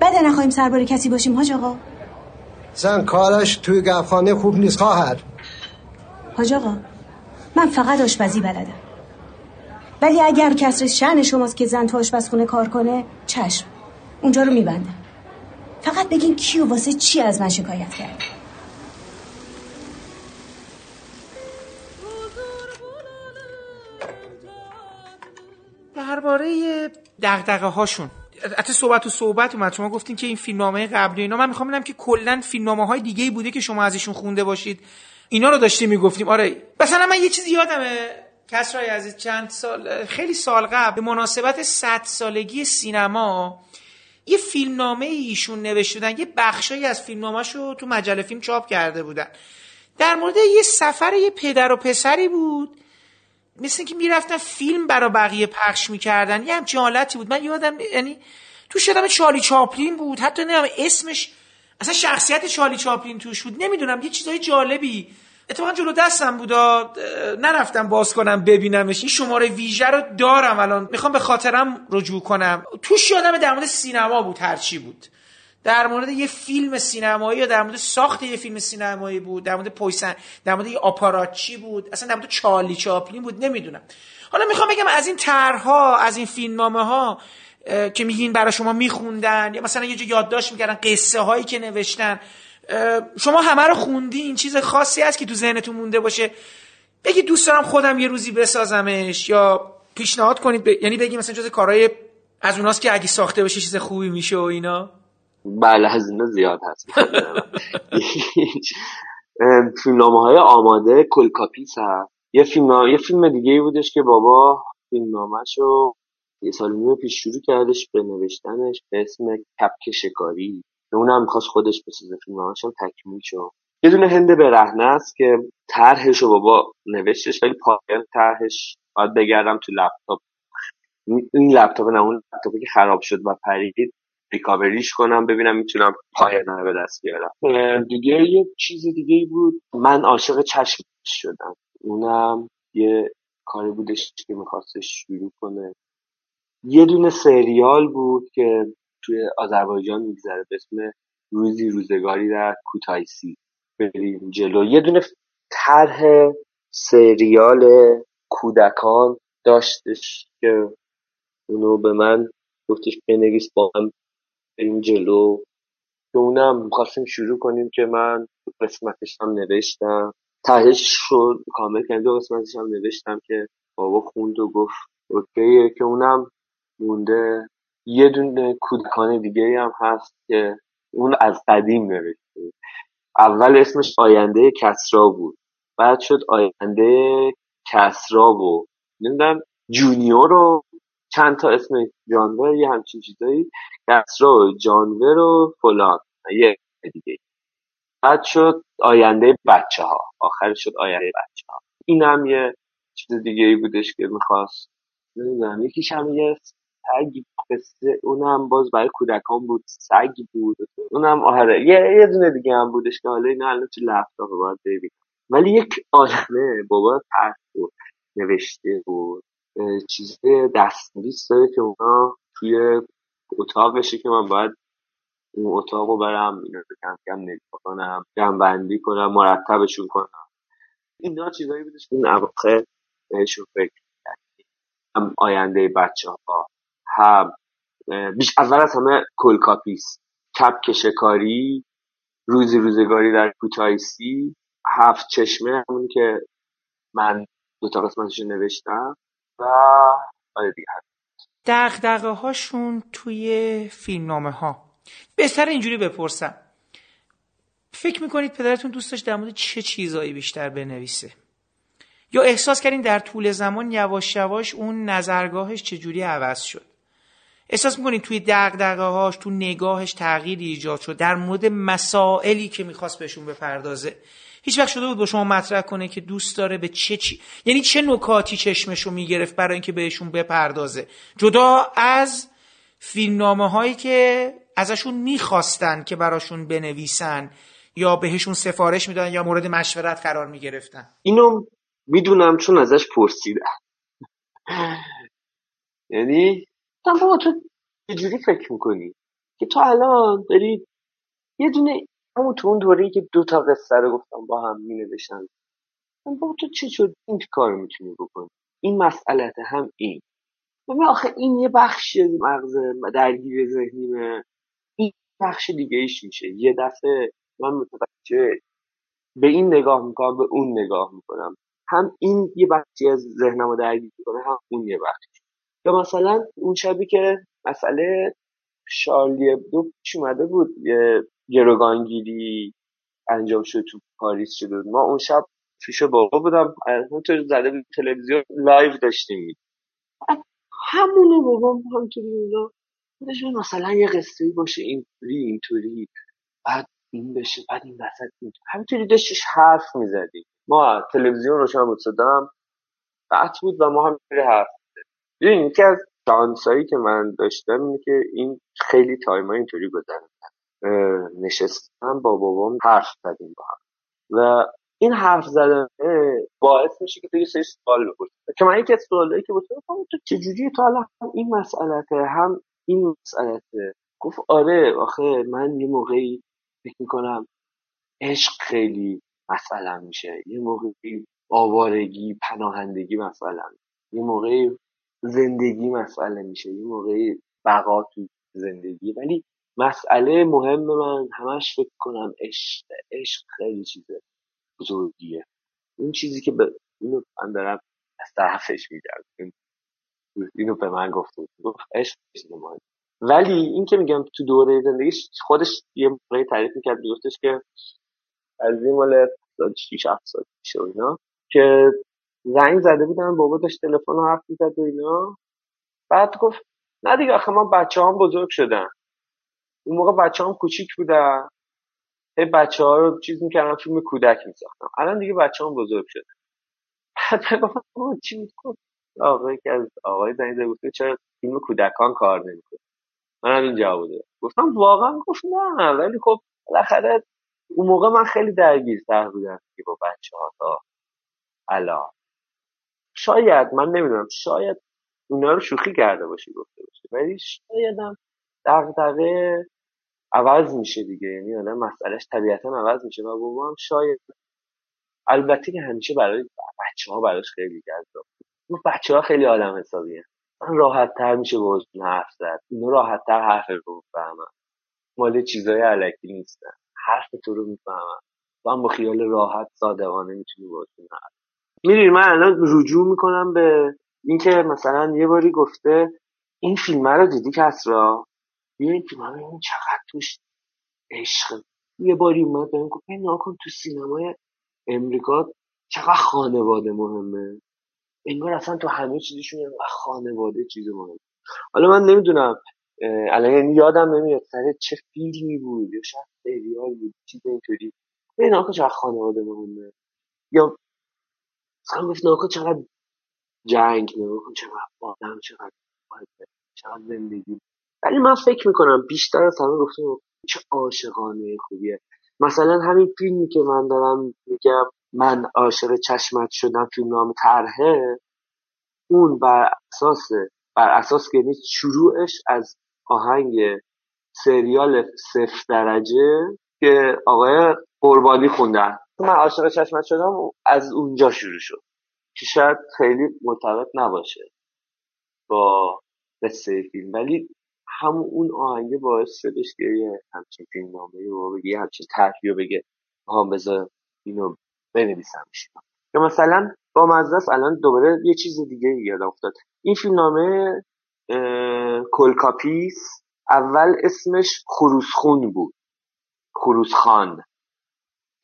بده نخواهیم سربار کسی باشیم حاج آقا. زن کارش توی گفخانه خوب نیست خواهر. حاج آقا من فقط آشپزی بلدم. ولی اگر کسر شن شماست که زن تو آشپزخونه کار کنه چشم. اونجا رو میبندم. فقط بگین کی و واسه چی از من شکایت کرد درباره دغدغه هاشون. حتی صحبت و صحبت اومد. شما گفتین که این فیلمنامه قبلی اینا. من می‌خوام ببینم که کلا فیلمنامه های دیگه بوده که شما ازشون خونده باشید. اینا رو داشتیم می‌گفتیم. آره. مثلا من یه چیزی یادمه. کسرای عزیز چند سال خیلی سال قبل به مناسبت 100 سالگی سینما یه فیلمنامه ایشون نوشته بودن. یه بخشایی از فیلمنامه‌شو تو مجله فیلم چاپ کرده بودن. در مورد یه سفر یه پدر و پسری بود. مثل اینکه می‌رفتن فیلم برا بقیه پخش می‌کردن. یه همچین حالتی بود. من یادم یعنی تو شدم چالی چاپلین بود. حتی نمی‌دونم اسمش اصلا شخصیت چالی چاپلین توش بود. نمی‌دونم یه چیزای جالبی. اتفاقا جلو دستم بودا نرفتم باز کنم ببینمش. این شماره ویژه رو دارم الان. می‌خوام به خاطرم رجوع کنم. توش یادم در مورد سینما بود هرچی بود. در مورد یه فیلم سینمایی یا در مورد ساخت یه فیلم سینمایی بود در مورد پویسن در مورد یه آپاراتچی بود اصلا در مورد چارلی چاپلین بود نمی‌دونم. حالا می‌خوام بگم از این طرحها از این فیلمنامه ها که میگین برای شما میخوندن یا مثلا یه جا یادداشت می‌کردن قصه هایی که نوشتن شما همه رو خوندی؟ این چیز خاصی هست که تو ذهنتون مونده باشه؟ بگید دوست دارم خودم یه روزی بسازمش یا پیشنهاد کنید ب... یعنی بگی مثلا جز کارهای از اوناست که اگه ساخته بشه چیز خوبی میشه و اینا. بله از اینا زیاد هست فیلمنامه های آماده کلکاپیس هست یه فیلم یه فیلم دیگه ای بودش که بابا فیلمنامه‌ش رو یه سال نیم پیش شروع کردش به نوشتنش به اسم کپک شکاری. اونم می‌خواست خودش بسازه فیلمنامه‌ش هم تکمیل شد. یه دونه هند برهنه است که طرحش رو بابا نوشتش ولی پایان طرحش باید بگردم تو لپتاپ. این لپتاپ نه اون لپتاپی که خراب شد و پرید. ریکاوریش کنم ببینم می‌تونم پایان رو به دست بیارم. دیگه یه چیز دیگه ای بود. من عاشق چشم شدم. اونم یه کاری بودش که میخواستش شروع کنه. یه دونه سریال بود که توی آذربایجان میگذره به اسم روزی روزگاری در کوتایسی بریم جلو. یه دونه طرح سریال کودکان داشتش که اونو به من گفتش بنویس با هم بریم جلو. که اونم می‌خواستیم شروع کنیم که من قسمتش هم نوشتم. تهش شد کامل کردم. دو قسمتش هم نوشتم که بابا خوند و گفت اوکیه. که اونم مونده. یه دونه کودکان دیگه هم هست که اون از قدیم نوشته. اول اسمش آینده کسرا بود. بعد شد آینده کسرا و نمی‌دونم جونیور و چند تا اسم جانور یه همچین چیزایی. کسرا و جانور و فلان. یه دیگه. بعد شد آینده بچه ها آخر شد آینده بچه ها این هم یه چیز دیگه ای بودش که می‌خواست. نمی‌دونم یکیش هم یه سگ قصه. اونم باز برای کودکان بود. سگ بود. اونم آره. یه یه دونه دیگه هم بودش که حالا اینا الان تو لپتاپ باید ببینم. ولی یک عالمه بابا طرح بود. نوشته بود. چیز دستنویس داره که اونا توی اتاقشه که من باید اون اتاق رو برم اینا رو کم کم نگاه کنم جمعبندی کنم مرتبشون کنم. اینا چیزایی بودش که اون اواخر بهشون فکر کردیم هم آینده بچه ها هم بیش اول از همه کلکاپیس کپ شکاری روزی روزگاری در کوتایسی هفت چشمه همون که من دو تا قسمتش نوشتم. و آره دیگه. دقدقه هاشون توی فیلمنامه ها بهتر اینجوری بپرسم. فکر می‌کنید پدرتون دوست داشت در مورد چه چیزایی بیشتر بنویسه؟ یا احساس کردین در طول زمان یواش یواش اون نظرگاهش چجوری عوض شد؟ احساس می‌کنید توی دقدقه هاش تو نگاهش تغییری ایجاد شد در مورد مسائلی که می‌خواست بهشون بپردازه. هیچ وقت شده بود با شما مطرح کنه که دوست داره به چه چی یعنی چه نکاتی چشمشو می‌گرفت برای اینکه بهشون بپردازه. جدا از فیلمنامه هایی که ازشون می‌خواستن که براشون بنویسن یا بهشون سفارش می‌دادن یا مورد مشورت قرار می‌گرفتن. اینو می‌دونم چون ازش پرسیدم یعنی تا بابا تو چجوری فکر می‌کنی؟ که تو الان داری یه دونه همون تو اون دوره که دو تا قصه رو گفتم با هم می نوشتن بابا تو چه شد؟ این کار می‌تونی بکنی؟ این مسئله هم این. ببین آخه این یه بخش مغز درگیر ذهنیمه. این بخش دیگه ایش میشه. یه دفعه من متوجه به این نگاه می‌کنم به اون نگاه می‌کنم. هم این یه بخشی از ذهنم رو درگیر می‌کنه هم اون یه بخشی یا مثلا اون شبی که مسئله شارلی ابدو پیش اومده بود یه گروگانگیری انجام شد تو پاریس شده ما اون شب پیش بابا بودم همونطور زده بود تلویزیون live داشتیم. همونه بابا همونطوری اینا مثلا یه قصه باشه اینطوری اینطوری بعد این بشه بعد این وسط همینطوری داشتش حرف می‌زدی. ما تلویزیون روشن بود صدام قطع بود و ما هم حرف ببین یکی از شانسایی که من داشتم اینه که این خیلی تایم اینطوری گذروندن نشستم با بابام حرف زدیم با هم. و این حرف زدن باعث میشه که تو یه سری سوال بپرسی. که من یکی از که بودم تو چجوری تو حالا هم این مسئلته هم این مسئلته. گفت آره آخه من یه موقعی فکر می‌کنم عشق خیلی مثلا میشه. یه موقعی آوارگی پناهندگی مثلا یه موقعی زندگی مسئله میشه. یه موقعی بقا تو زندگی. ولی مسئله مهم من همش فکر کنم عشق عشق خیلی چیز بزرگیه. این چیزی که به اینو من دارم از طرفش میگم. اینو به من بود گفت عشق مهم. ولی این که میگم تو دوره زندگیش خودش یه موقعی تعریف می‌کرد دوستش که از این مال 6 7 سال پیش اینا که زنگ زده بودن بابا داشت تلفن حرف می‌زد و اینا. بعد گفت نه دیگه آخه من بچه هم بزرگ شدن. اون موقع بچه هم کوچیک بودن. هی بچه ها رو چیز می‌کردم فیلم کودک میساختم الان دیگه بچه هم بزرگ شدن بعد گفتم چی می‌گفت آقای که از آقای زنگ گفت چرا فیلم کودکان کار نمی‌کنه. من هم این جواب دادم. گفتم واقعا گفت نه ولی خب بالاخره اون موقع من خیلی درگیرتر بودم که با بچه ها تا الان. شاید من نمی‌دونم شاید اونا رو شوخی کرده باشی گفته باشه ولی شایدم دغدغه عوض میشه دیگه. یعنی آدم مسئلهش طبیعتا عوض میشه و بابا هم شاید البته که همیشه برای بچه ها براش خیلی جذاب اون بچه ها خیلی آدم حسابیه. من راحت تر میشه باهاشون حرف زد. اینو راحت تر حرف رو بفهمم مال چیزای علکی نیستن. حرف تو رو می‌فهمم و با خیال راحت صادقانه می‌تونی باهاشون حرف می‌دونی من الان رجوع می‌کنم به اینکه مثلا یه باری گفته این فیلم رو دیدی کسرا؟ این فیلم رو چقدر توش عشق. یه باری اومد بهم گفت ناکن تو سینمای امریکا چقدر خانواده مهمه. انگار اصلا تو همه چیزشون انقدر خانواده چیز مهمه. حالا من نمی‌دونم الان یعنی یادم نمیاد سر چه فیلمی بود یا شاید سریال بود چیز اینطوری. این ناکن چقدر خانواده مهمه. یا مثلا گفت ناکن چقدر جنگ ناکن چقدر آدم چقدر چقدر زندگی. ولی من فکر می‌کنم بیشتر از همه گفتم چه عاشقانه خوبیه. مثلا همین فیلمی که من دارم میگم من عاشق چشمت شدم فیلم نام طرحه اون بر اساس بر اساس که شروعش از آهنگ سریال صفر درجه که آقای قربانی خوندن. من عاشق چشمت شدم از اونجا شروع شد. که شاید خیلی مرتبط نباشه با قصه فیلم. ولی همون اون آهنگه باعث شدش که یه همچین فیلم نامه رو بگه یه همچین رو بگه ها بذار اینو بنویسم یا مثلا با مزدست الان دوباره یه چیز دیگه یادم افتاد. این فیلم نامه کلکاپیس اول اسمش خروسخون بود. خروسخان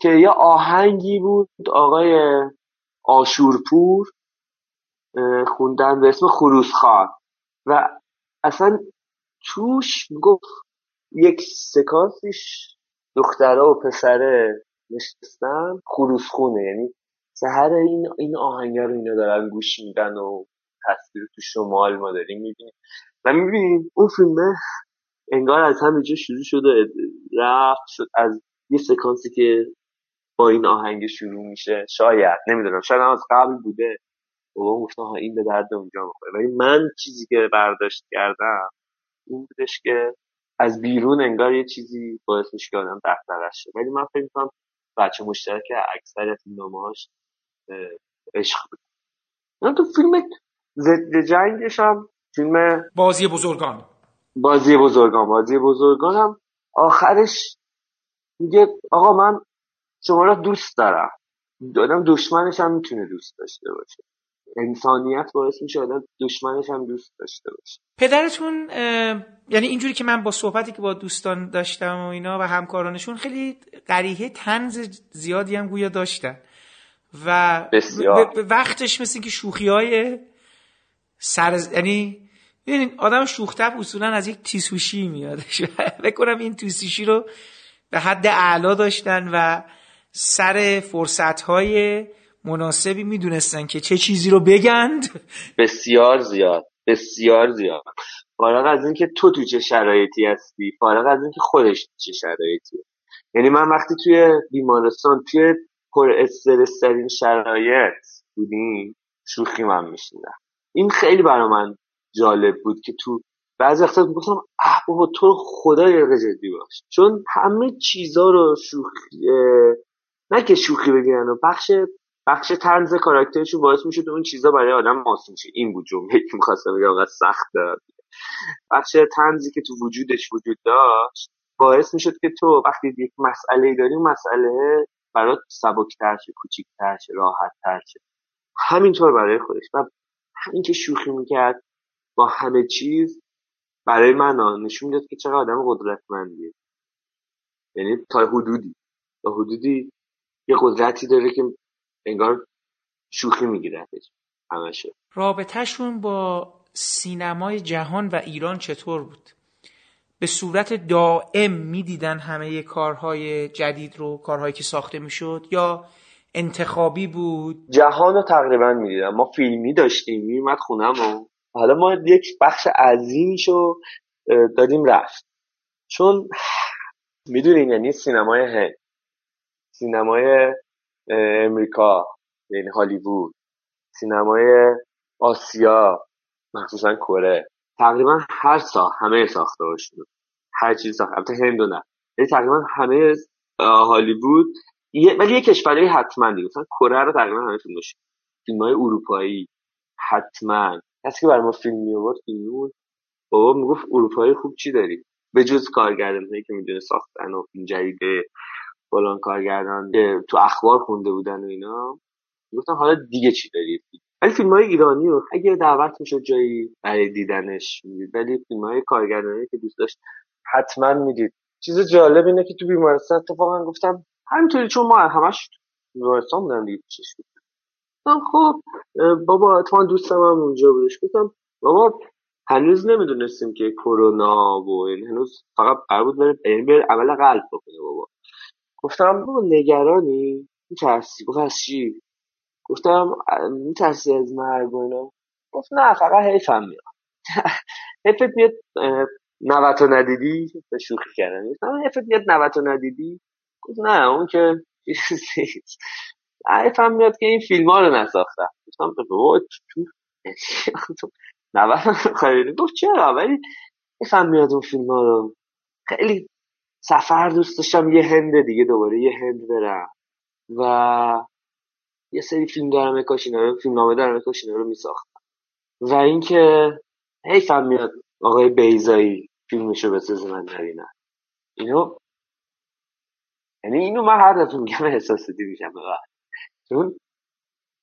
که یه آهنگی بود آقای آشورپور خوندن به اسم خروسخان و اصلا توش گفت یک سکانسیش دختره و پسره نشستن خروسخونه یعنی سهر این این آهنگ رو اینا دارن گوش میدن و تصویر تو شمال ما داریم می‌بینیم. و می‌بینیم اون فیلمه انگار از همینجا شروع شده رفت شد از یه سکانسی که با این آهنگ شروع میشه. شاید نمی‌دونم. شاید از قبل بوده. بابا گفتم این به درد اونجا می‌خوره ولی من چیزی که برداشت کردم این بودش که از بیرون انگار یه چیزی باعث میشه که آدم شه ولی من فکر می‌کنم بچه مشترک اکثر هاش عشق بود. من تو فیلم ضد جنگش هم فیلم بازی بزرگان. بازی بزرگان بازی بزرگان هم آخرش میگه آقا من شما را دوست دارم. آدم دشمنش هم می‌تونه دوست داشته باشه. انسانیت باعث میشه آدم دشمنش هم دوست داشته باشه. پدرتون یعنی اینجوری که من با صحبتی که با دوستان داشتم و اینا و همکارانشون خیلی قریه تنز زیادی هم گویا داشتن. و بسیار. وقتش مثل که شوخی های سر یعنی ببینید آدم شوختب اصولا از یک تیسوشی میادش بکنم این تیسوشی رو به حد اعلا داشتن و سر فرصت های مناسبی می‌دونستن که چه چیزی رو بگند؟ بسیار زیاد بسیار زیاد. فارغ از اینکه تو تو چه شرایطی هستی فارغ از اینکه خودش چه شرایطی. یعنی من وقتی توی بیمارستان توی پر استرس ترین شرایط بودیم شوخی من میشیدم این خیلی برای من جالب بود که تو بعضی وقتا می‌گفتم اه بابا تو خدا یه جدی باش. چون همه چیزا رو شوخی نه که شوخی بگیرن و بخش بخش طنز کاراکترشون باعث می‌شد اون چیزا برای آدم ماسون شه. این بود جمله که می‌خواستم بگم سخت داد. بخش تنزی که تو وجودش وجود داشت باعث می‌شد که تو وقتی یک مسئله داری مسئله برات سبکتر شه کوچیکتر شه راحتتر شه. همینطور برای خودش. و همین که شوخی می‌کرد با همه چیز برای من نشون می‌داد که چقدر آدم قدرتمندیه. یعنی تا حدودی. تا حدودی یه قدرتی داره که انگار شوخی میگیرتش همشه رابطهشون با سینمای جهان و ایران چطور بود؟ به صورت دائم می‌دیدن همه کارهای جدید رو کارهایی که ساخته می‌شد یا انتخابی بود؟ جهان رو تقریبا می‌دیدم. ما فیلمی داشتیم میومد خونم و حالا ما یک بخش عظیمشو دادیم رفت. چون می‌دونین یعنی سینمای هند. سینمای امریکا یعنی هالیوود سینمای آسیا مخصوصا کره. تقریبا هر سا همه ساخته هاشون هر چیز ساخته. البته هندو نه. یعنی تقریبا همه هالیوود. ولی یه کشوری حتما دیگه. مثلا کره رو تقریبا همه فیلم داشت فیلم های اروپایی. حتما. کسی که برای ما فیلم می آورد فیلم بود. بابا می‌گفت اروپایی خوب چی داری به جز کارگردان هایی که می‌دونه ساختن و فیلم جدید. فلان کارگردان که تو اخبار خونده بودن و اینا. گفتم حالا دیگه چی دارید ولی فیلم های ایرانی رو اگه دعوت می‌شد جایی برای دیدنش می‌دید. ولی فیلم های کارگردانی که دوست داشت حتما می‌دید. چیز جالب اینه که تو بیمارستان اتفاقا گفتم همینطوری چون ما همش بیمارستان بودن دیگه چیش گفتم خب بابا اتفاقا دوستم هم اونجا بودش. گفتم بابا هنوز نمی‌دونستیم که کرونا و هنوز فقط قرار بود بره یعنی عمل قلب بکنه بابا. گفتم بابا نگرانی؟ میترسی گفت از چی؟ گفتم میترسی از مرگ و اینا. گفت نه فقط حیفم میاد. حیفت میاد نوتو ندیدی؟ به شوخی کردن گفتم حیفت میاد نوتو ندیدی؟ گفت نه اون که حیفم میاد که این فیلم ها رو نساختم. گفتم تو نوتو خریدی گفت چرا؟ ولی حیفم میاد اون فیلم ها رو. خیلی سفر دوست داشتم یه هند دیگه دوباره یه هند برم. و یه سری فیلم دارم کاش اینا فیلم نامه دارم کاش اینا رو میساختم. و اینکه حیفم میاد آقای بیزایی فیلمشو بسازه من نبینم. اینو یعنی اینو من هر دفعه میگم احساساتی میشم چون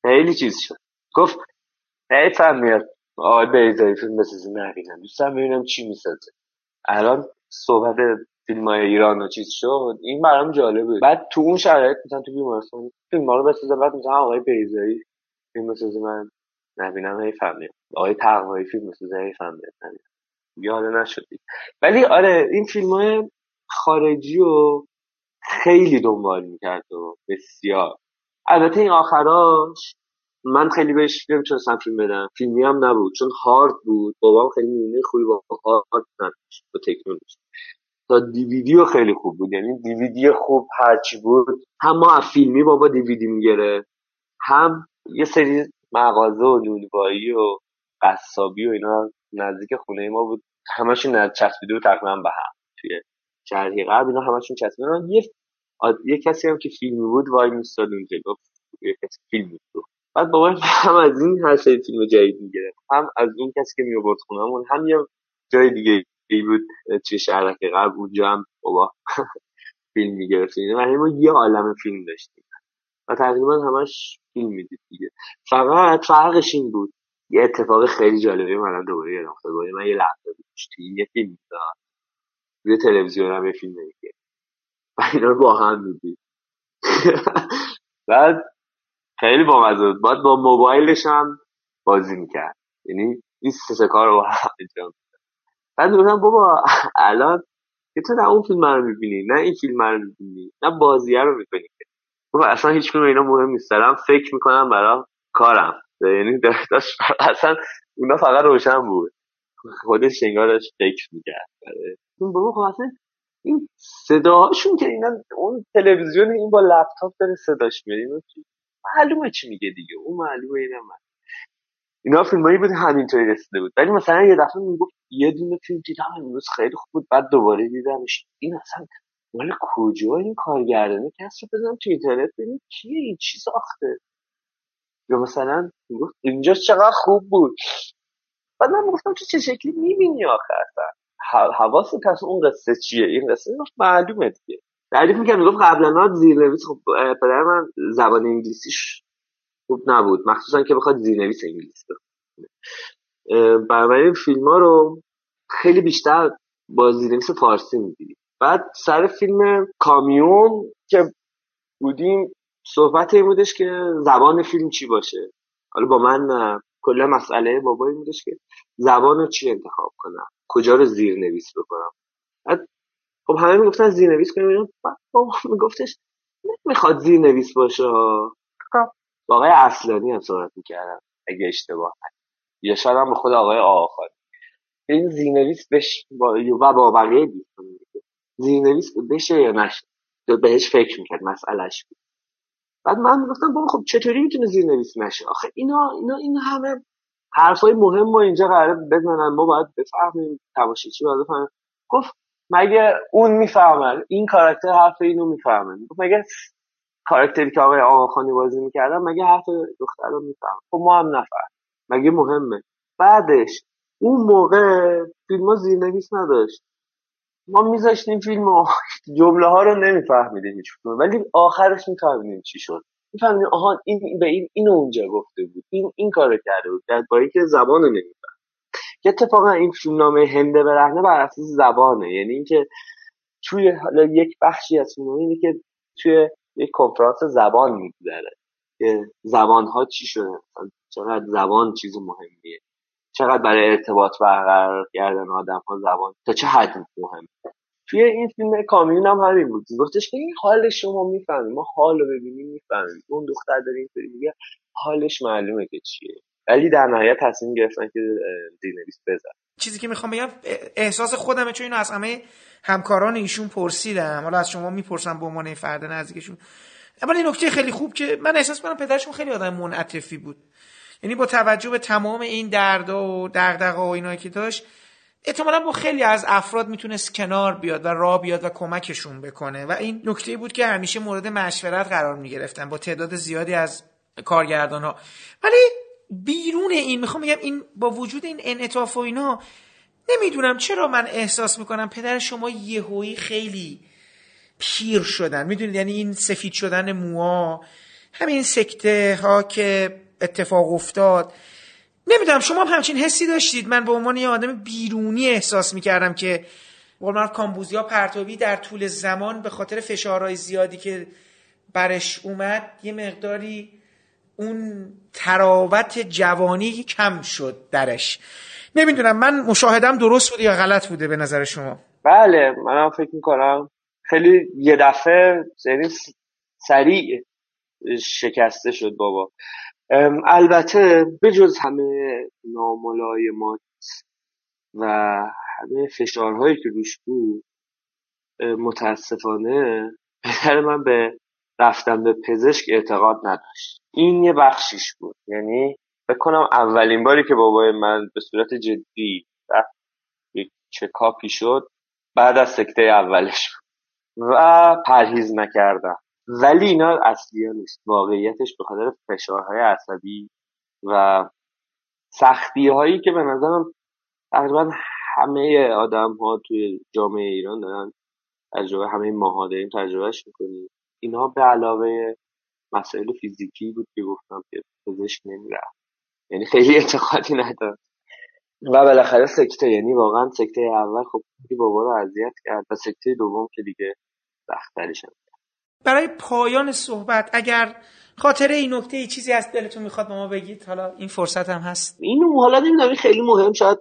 خیلی چیز شد. گفت حیفم میاد آقای بیزایی فیلم بسازه نبینم. دوستم ببینم چی می‌سازه. الان صحبت فیلم های ایران و چیز شد. این برام جالب بود. بعد تو اون شرایط مثلا تو بیمارستان فیلم رو بسازه بعد مثلا آقای بیزایی فیلم بسازه من نبینم هی فهمیم آقای تقوایی فیلم بسازه هی فهمیم حالا نشدی ولی آره این فیلم های خارجی رو خیلی دنبال می‌کرد و بسیار. البته این آخراش من خیلی بهش نمی‌تونستم فیلم بدم. فیلمی هم نبود. چون هارد بود. بابام خیلی میونه خوبی با هارد نداشت با تکنولوژی. تا دیویدیو خیلی خوب بود. یعنی دیویدی خوب هرچی بود. هم ما از فیلمی بابا دیویدی میگره هم یه سری مغازه و نونوایی و قصابی و اینا نزدیک خونه ما بود. همشون چسبیده بود تقریبا به هم. توی شهری قبل اینا همشون چسبیده یه یه کسی هم که فیلمی بود وای میستاد اونجا. گفت یه کسی فیلم بود. بعد بابا هم از این هر سری فیلم جدید می‌گیره هم از این کسی که میابرد خونهمون هم یه جای دیگه ای بود توی شهرک قبل اونجا هم بابا فیلم می‌گرفتیم. و ما یه عالم فیلم داشتیم. و تقریبا همش فیلم می‌دید دیگه. فقط فرقش این بود یه اتفاق خیلی جالبی من دوباره یادم افتاد. من یه لحظه توی یه فیلم داد. روی تلویزیون هم یه فیلم دیگه. و اینا رو با هم می‌دید بعد خیلی بامزه بود. بعد با موبایلش هم بازی می‌کرد. یعنی این سه کار رو با هم بعد گفتم بابا الان که تو نه اون فیلم رو می‌بینی نه این فیلم رو می‌بینی نه بازیه رو می‌کنی بابا اصلا هیچ اینا مهم نیست. دارم فکر می‌کنم برای کارم. یعنی داشت اصلا اونا فقط روشن بود. خودش انگارش فکر می‌کرد. بابا خب اصلا این صداهاشون که اینا اون تلویزیون این با لپتاپ داره صداش میاد معلومه چی میگه دیگه؟ اون معلومه اینا من اینا فیلمایی بود همینطوری رسیده بود. ولی مثلا یه دفعه می‌گفت یه دونه فیلم دیدم امروز خیلی خوب بود بعد دوباره دیدمش. این اصلا مال کجا این کارگردانه کس رو بزنم تو اینترنت ببین کیه این چی ساخته؟ یا مثلا می‌گفت اینجا چقدر خوب بود. بعد من گفتم تو چه شکلی می‌بینی آخر حواست پس اون قصه چیه؟ این قصه معلومه دیگه. تعریف می‌کنم می‌گفت قبلا زیرنویس خب پدر من زبان انگلیسیش خوب نبود. مخصوصا که بخواد زیرنویس انگلیسی برای فیلم ها رو خیلی بیشتر با زیرنویس فارسی می‌دیدیم بعد سر فیلم کامیون که بودیم صحبت این بودش که زبان فیلم چی باشه. حالا با من کل مسئله بابا این بودش که زبان رو چی انتخاب کنم؟ کجا رو زیر نویس بکنم؟ بعد خب همه می‌گفتن زیر نویس کنیم بابا میگفتش می‌خواد زیر نویس باشه خب. آقای اصلانی هم صحبت می‌کردم اگه اشتباه یا شاید هم به خود آقای آخر این زیرنویس بش و با بقیه دوستان زیرنویس بشه یا نشه بهش فکر می‌کرد مسئلهش بود. بعد من می‌گفتم بابا خب چطوری می‌تونه زیرنویس نشه؟ آخه اینا اینا این همه حرفای مهم ما اینجا قرار بزنن. ما باید بفهمیم تماشاچی باید بفهمیم گفت مگه اون می‌فهمن این کاراکتر حرف اینو می‌فهمن گفت مگه کاراکتری که آقای آقاخانی بازی می‌کردن مگه حرف دختر رو میفهم خب ما هم نفهم مگه مهمه؟ بعدش اون موقع فیلم ها زیرنویس نداشت. ما میذاشتیم فیلم جمله ها رو نمیفهمیدیم هیچ ولی آخرش میفهمیدیم چی شد. میفهمیدیم آها این به این اینو اونجا گفته بود. این این کارو کرده بود. در با اینکه زبان رو نمیفهم که اتفاقا این نامه هنده برهنه بر اساس زبانه. یعنی اینکه توی حالا یک بخشی از فیلم اینه که توی یک کنفرانس زبان میگذره. که زبان ها چی شده؟ چقدر زبان چیز مهمیه؟ چقدر برای ارتباط برقرار کردن آدم ها زبان؟ تا چه حد مهمه؟ توی این فیلم کامیون هم همین بود. گفتش که این حال شما می‌فهمیم ما حال رو ببینیم می‌فهمیم. اون دختر داره اینطوری میگه حالش معلومه که چیه. ولی در نهایت تصمیم گرفتن که زیرنویس بزن چیزی که می‌خوام بگم احساس خودمه چون اینو از همه همکاران ایشون پرسیدم. حالا از شما می‌پرسم به عنوان فرد نزدیکشون. این نکته خیلی خوب که من احساس کنم پدرشون خیلی آدم منعطفی بود. یعنی با توجه به تمام این دردا و دغدغه و اینایی که داشت احتمالا با خیلی از افراد می‌تونست کنار بیاد و راه بیاد و کمکشون بکنه. و این نکته بود که همیشه مورد مشورت قرار می‌گرفتن با تعداد زیادی از کارگردان ها ولی بیرون این می‌خوام بگم این با وجود این انعطاف و اینا نمی‌دونم چرا من احساس می‌کنم پدر شما یهویی خیلی پیر شدن. می‌دونید؟ یعنی این سفید شدن موها همین سکته ها که اتفاق افتاد. نمی‌دونم شما هم همچین حسی داشتید. من به عنوان یه آدم بیرونی احساس می‌کردم که قول کامبوزیا پرتابی در طول زمان به خاطر فشارهای زیادی که برش اومد یه مقداری اون تراوت جوانی کم شد درش. نمی‌دونم من مشاهدم درست بوده یا غلط بوده به نظر شما؟ بله منم فکر می‌کنم. خیلی یه دفعه یعنی سریع شکسته شد بابا. البته به جز همه ناملایمات و همه فشارهایی که روش بود متاسفانه پدر من به رفتن به پزشک اعتقاد نداشت. این یه بخشیش بود. یعنی بکنم اولین باری که بابای من به صورت جدی رفت چکاپی شد بعد از سکته اولش بود. و پرهیز نکردم ولی اینا اصلی ها نیست. واقعیتش به خاطر فشارهای عصبی و سختی هایی که به نظرم تقریبا همه آدم ها توی جامعه ایران دارن تجربه همه ماها داریم تجربهش می‌کنیم. اینا به علاوه مسائل فیزیکی بود که گفتم که پزشک نمی‌رفت. یعنی خیلی اعتقادی ندارم و بالاخره سکته یعنی واقعا سکته اول خب بابا رو اذیت کرد و سکته دوم که دیگه سختترش برای پایان صحبت اگر خاطره این نکته ای چیزی از دلتون می‌خواد ما بگید حالا این فرصت هم هست. این حالا نمی‌دونم خیلی مهم شاید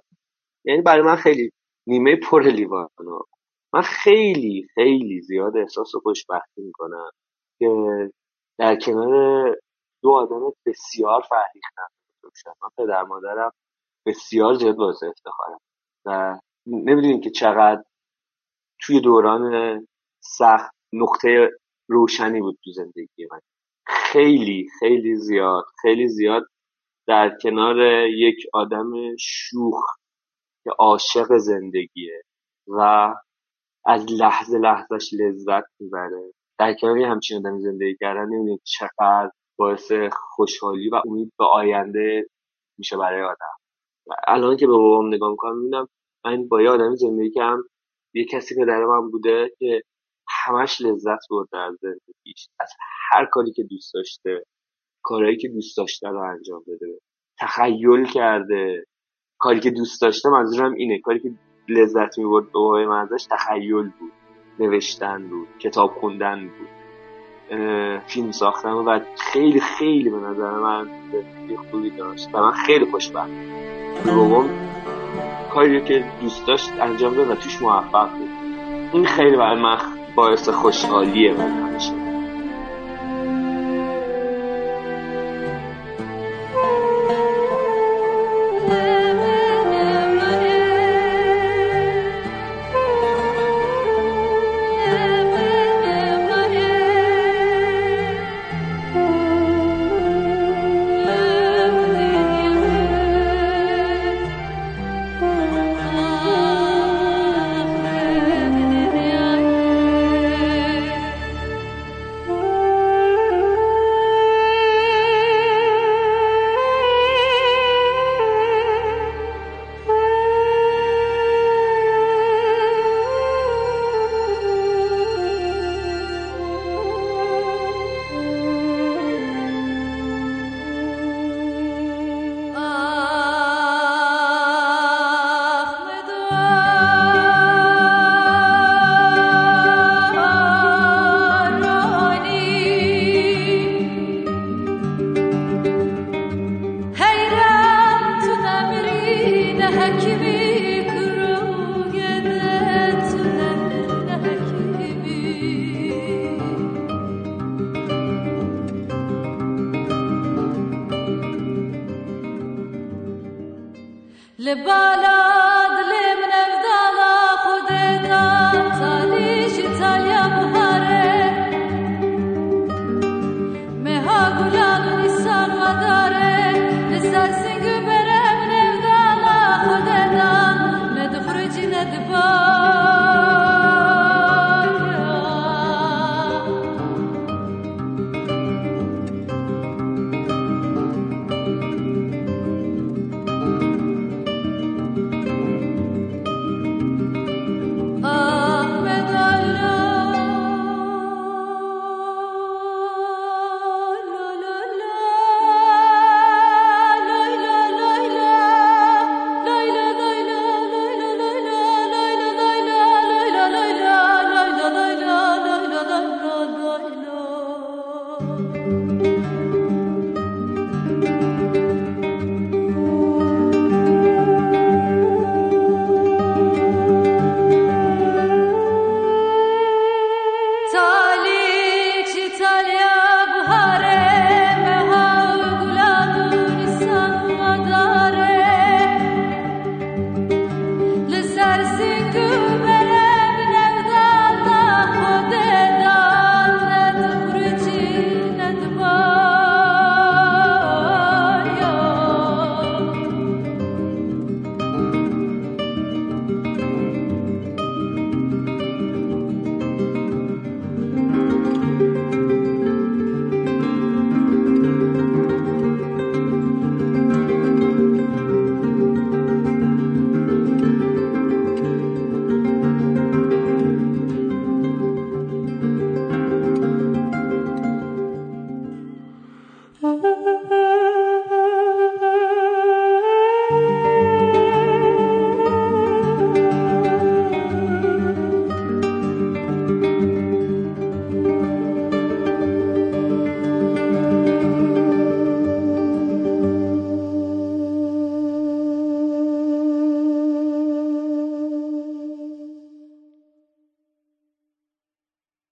یعنی برای من خیلی نیمه پر لیوان من خیلی خیلی زیاد احساس و خوشبختی می‌کنم که در کنار دو آدم بسیار فرهیختم من پدر مادرم بسیار زیاد باعث افتخارم و نمی‌دونیم که چقدر توی دوران سخت نقطه روشنی بود تو زندگی من. خیلی خیلی زیاد خیلی زیاد در کنار یک آدم شوخ که عاشق زندگیه و از لحظه لحظهش لذت می‌بره. در کنار همچین آدمی زندگی کردن نمی‌دونید چقدر باعث خوشحالی و امید به آینده میشه برای آدم. الان که به بابام نگاه می‌کنم می‌بینم من با یه آدمی زندگی کردم یه کسی که من بوده که همش لذت برده از زندگیش از هر کاری که دوست داشته کارهایی که دوست داشته رو انجام بده تخیل کرده. کاری که دوست داشته منظورم اینه. کاری که لذت می‌برد به من ازش تخیل بود. نوشتن بود کتاب خوندن بود. فیلم ساختن و خیلی خیلی به نظر من خوبی داشت و من خیلی خوشبخت. بابام کاری که دوست داشت انجام داد و توش موفق بود. این خیلی برای من باعث خوشحالیه من همیشه.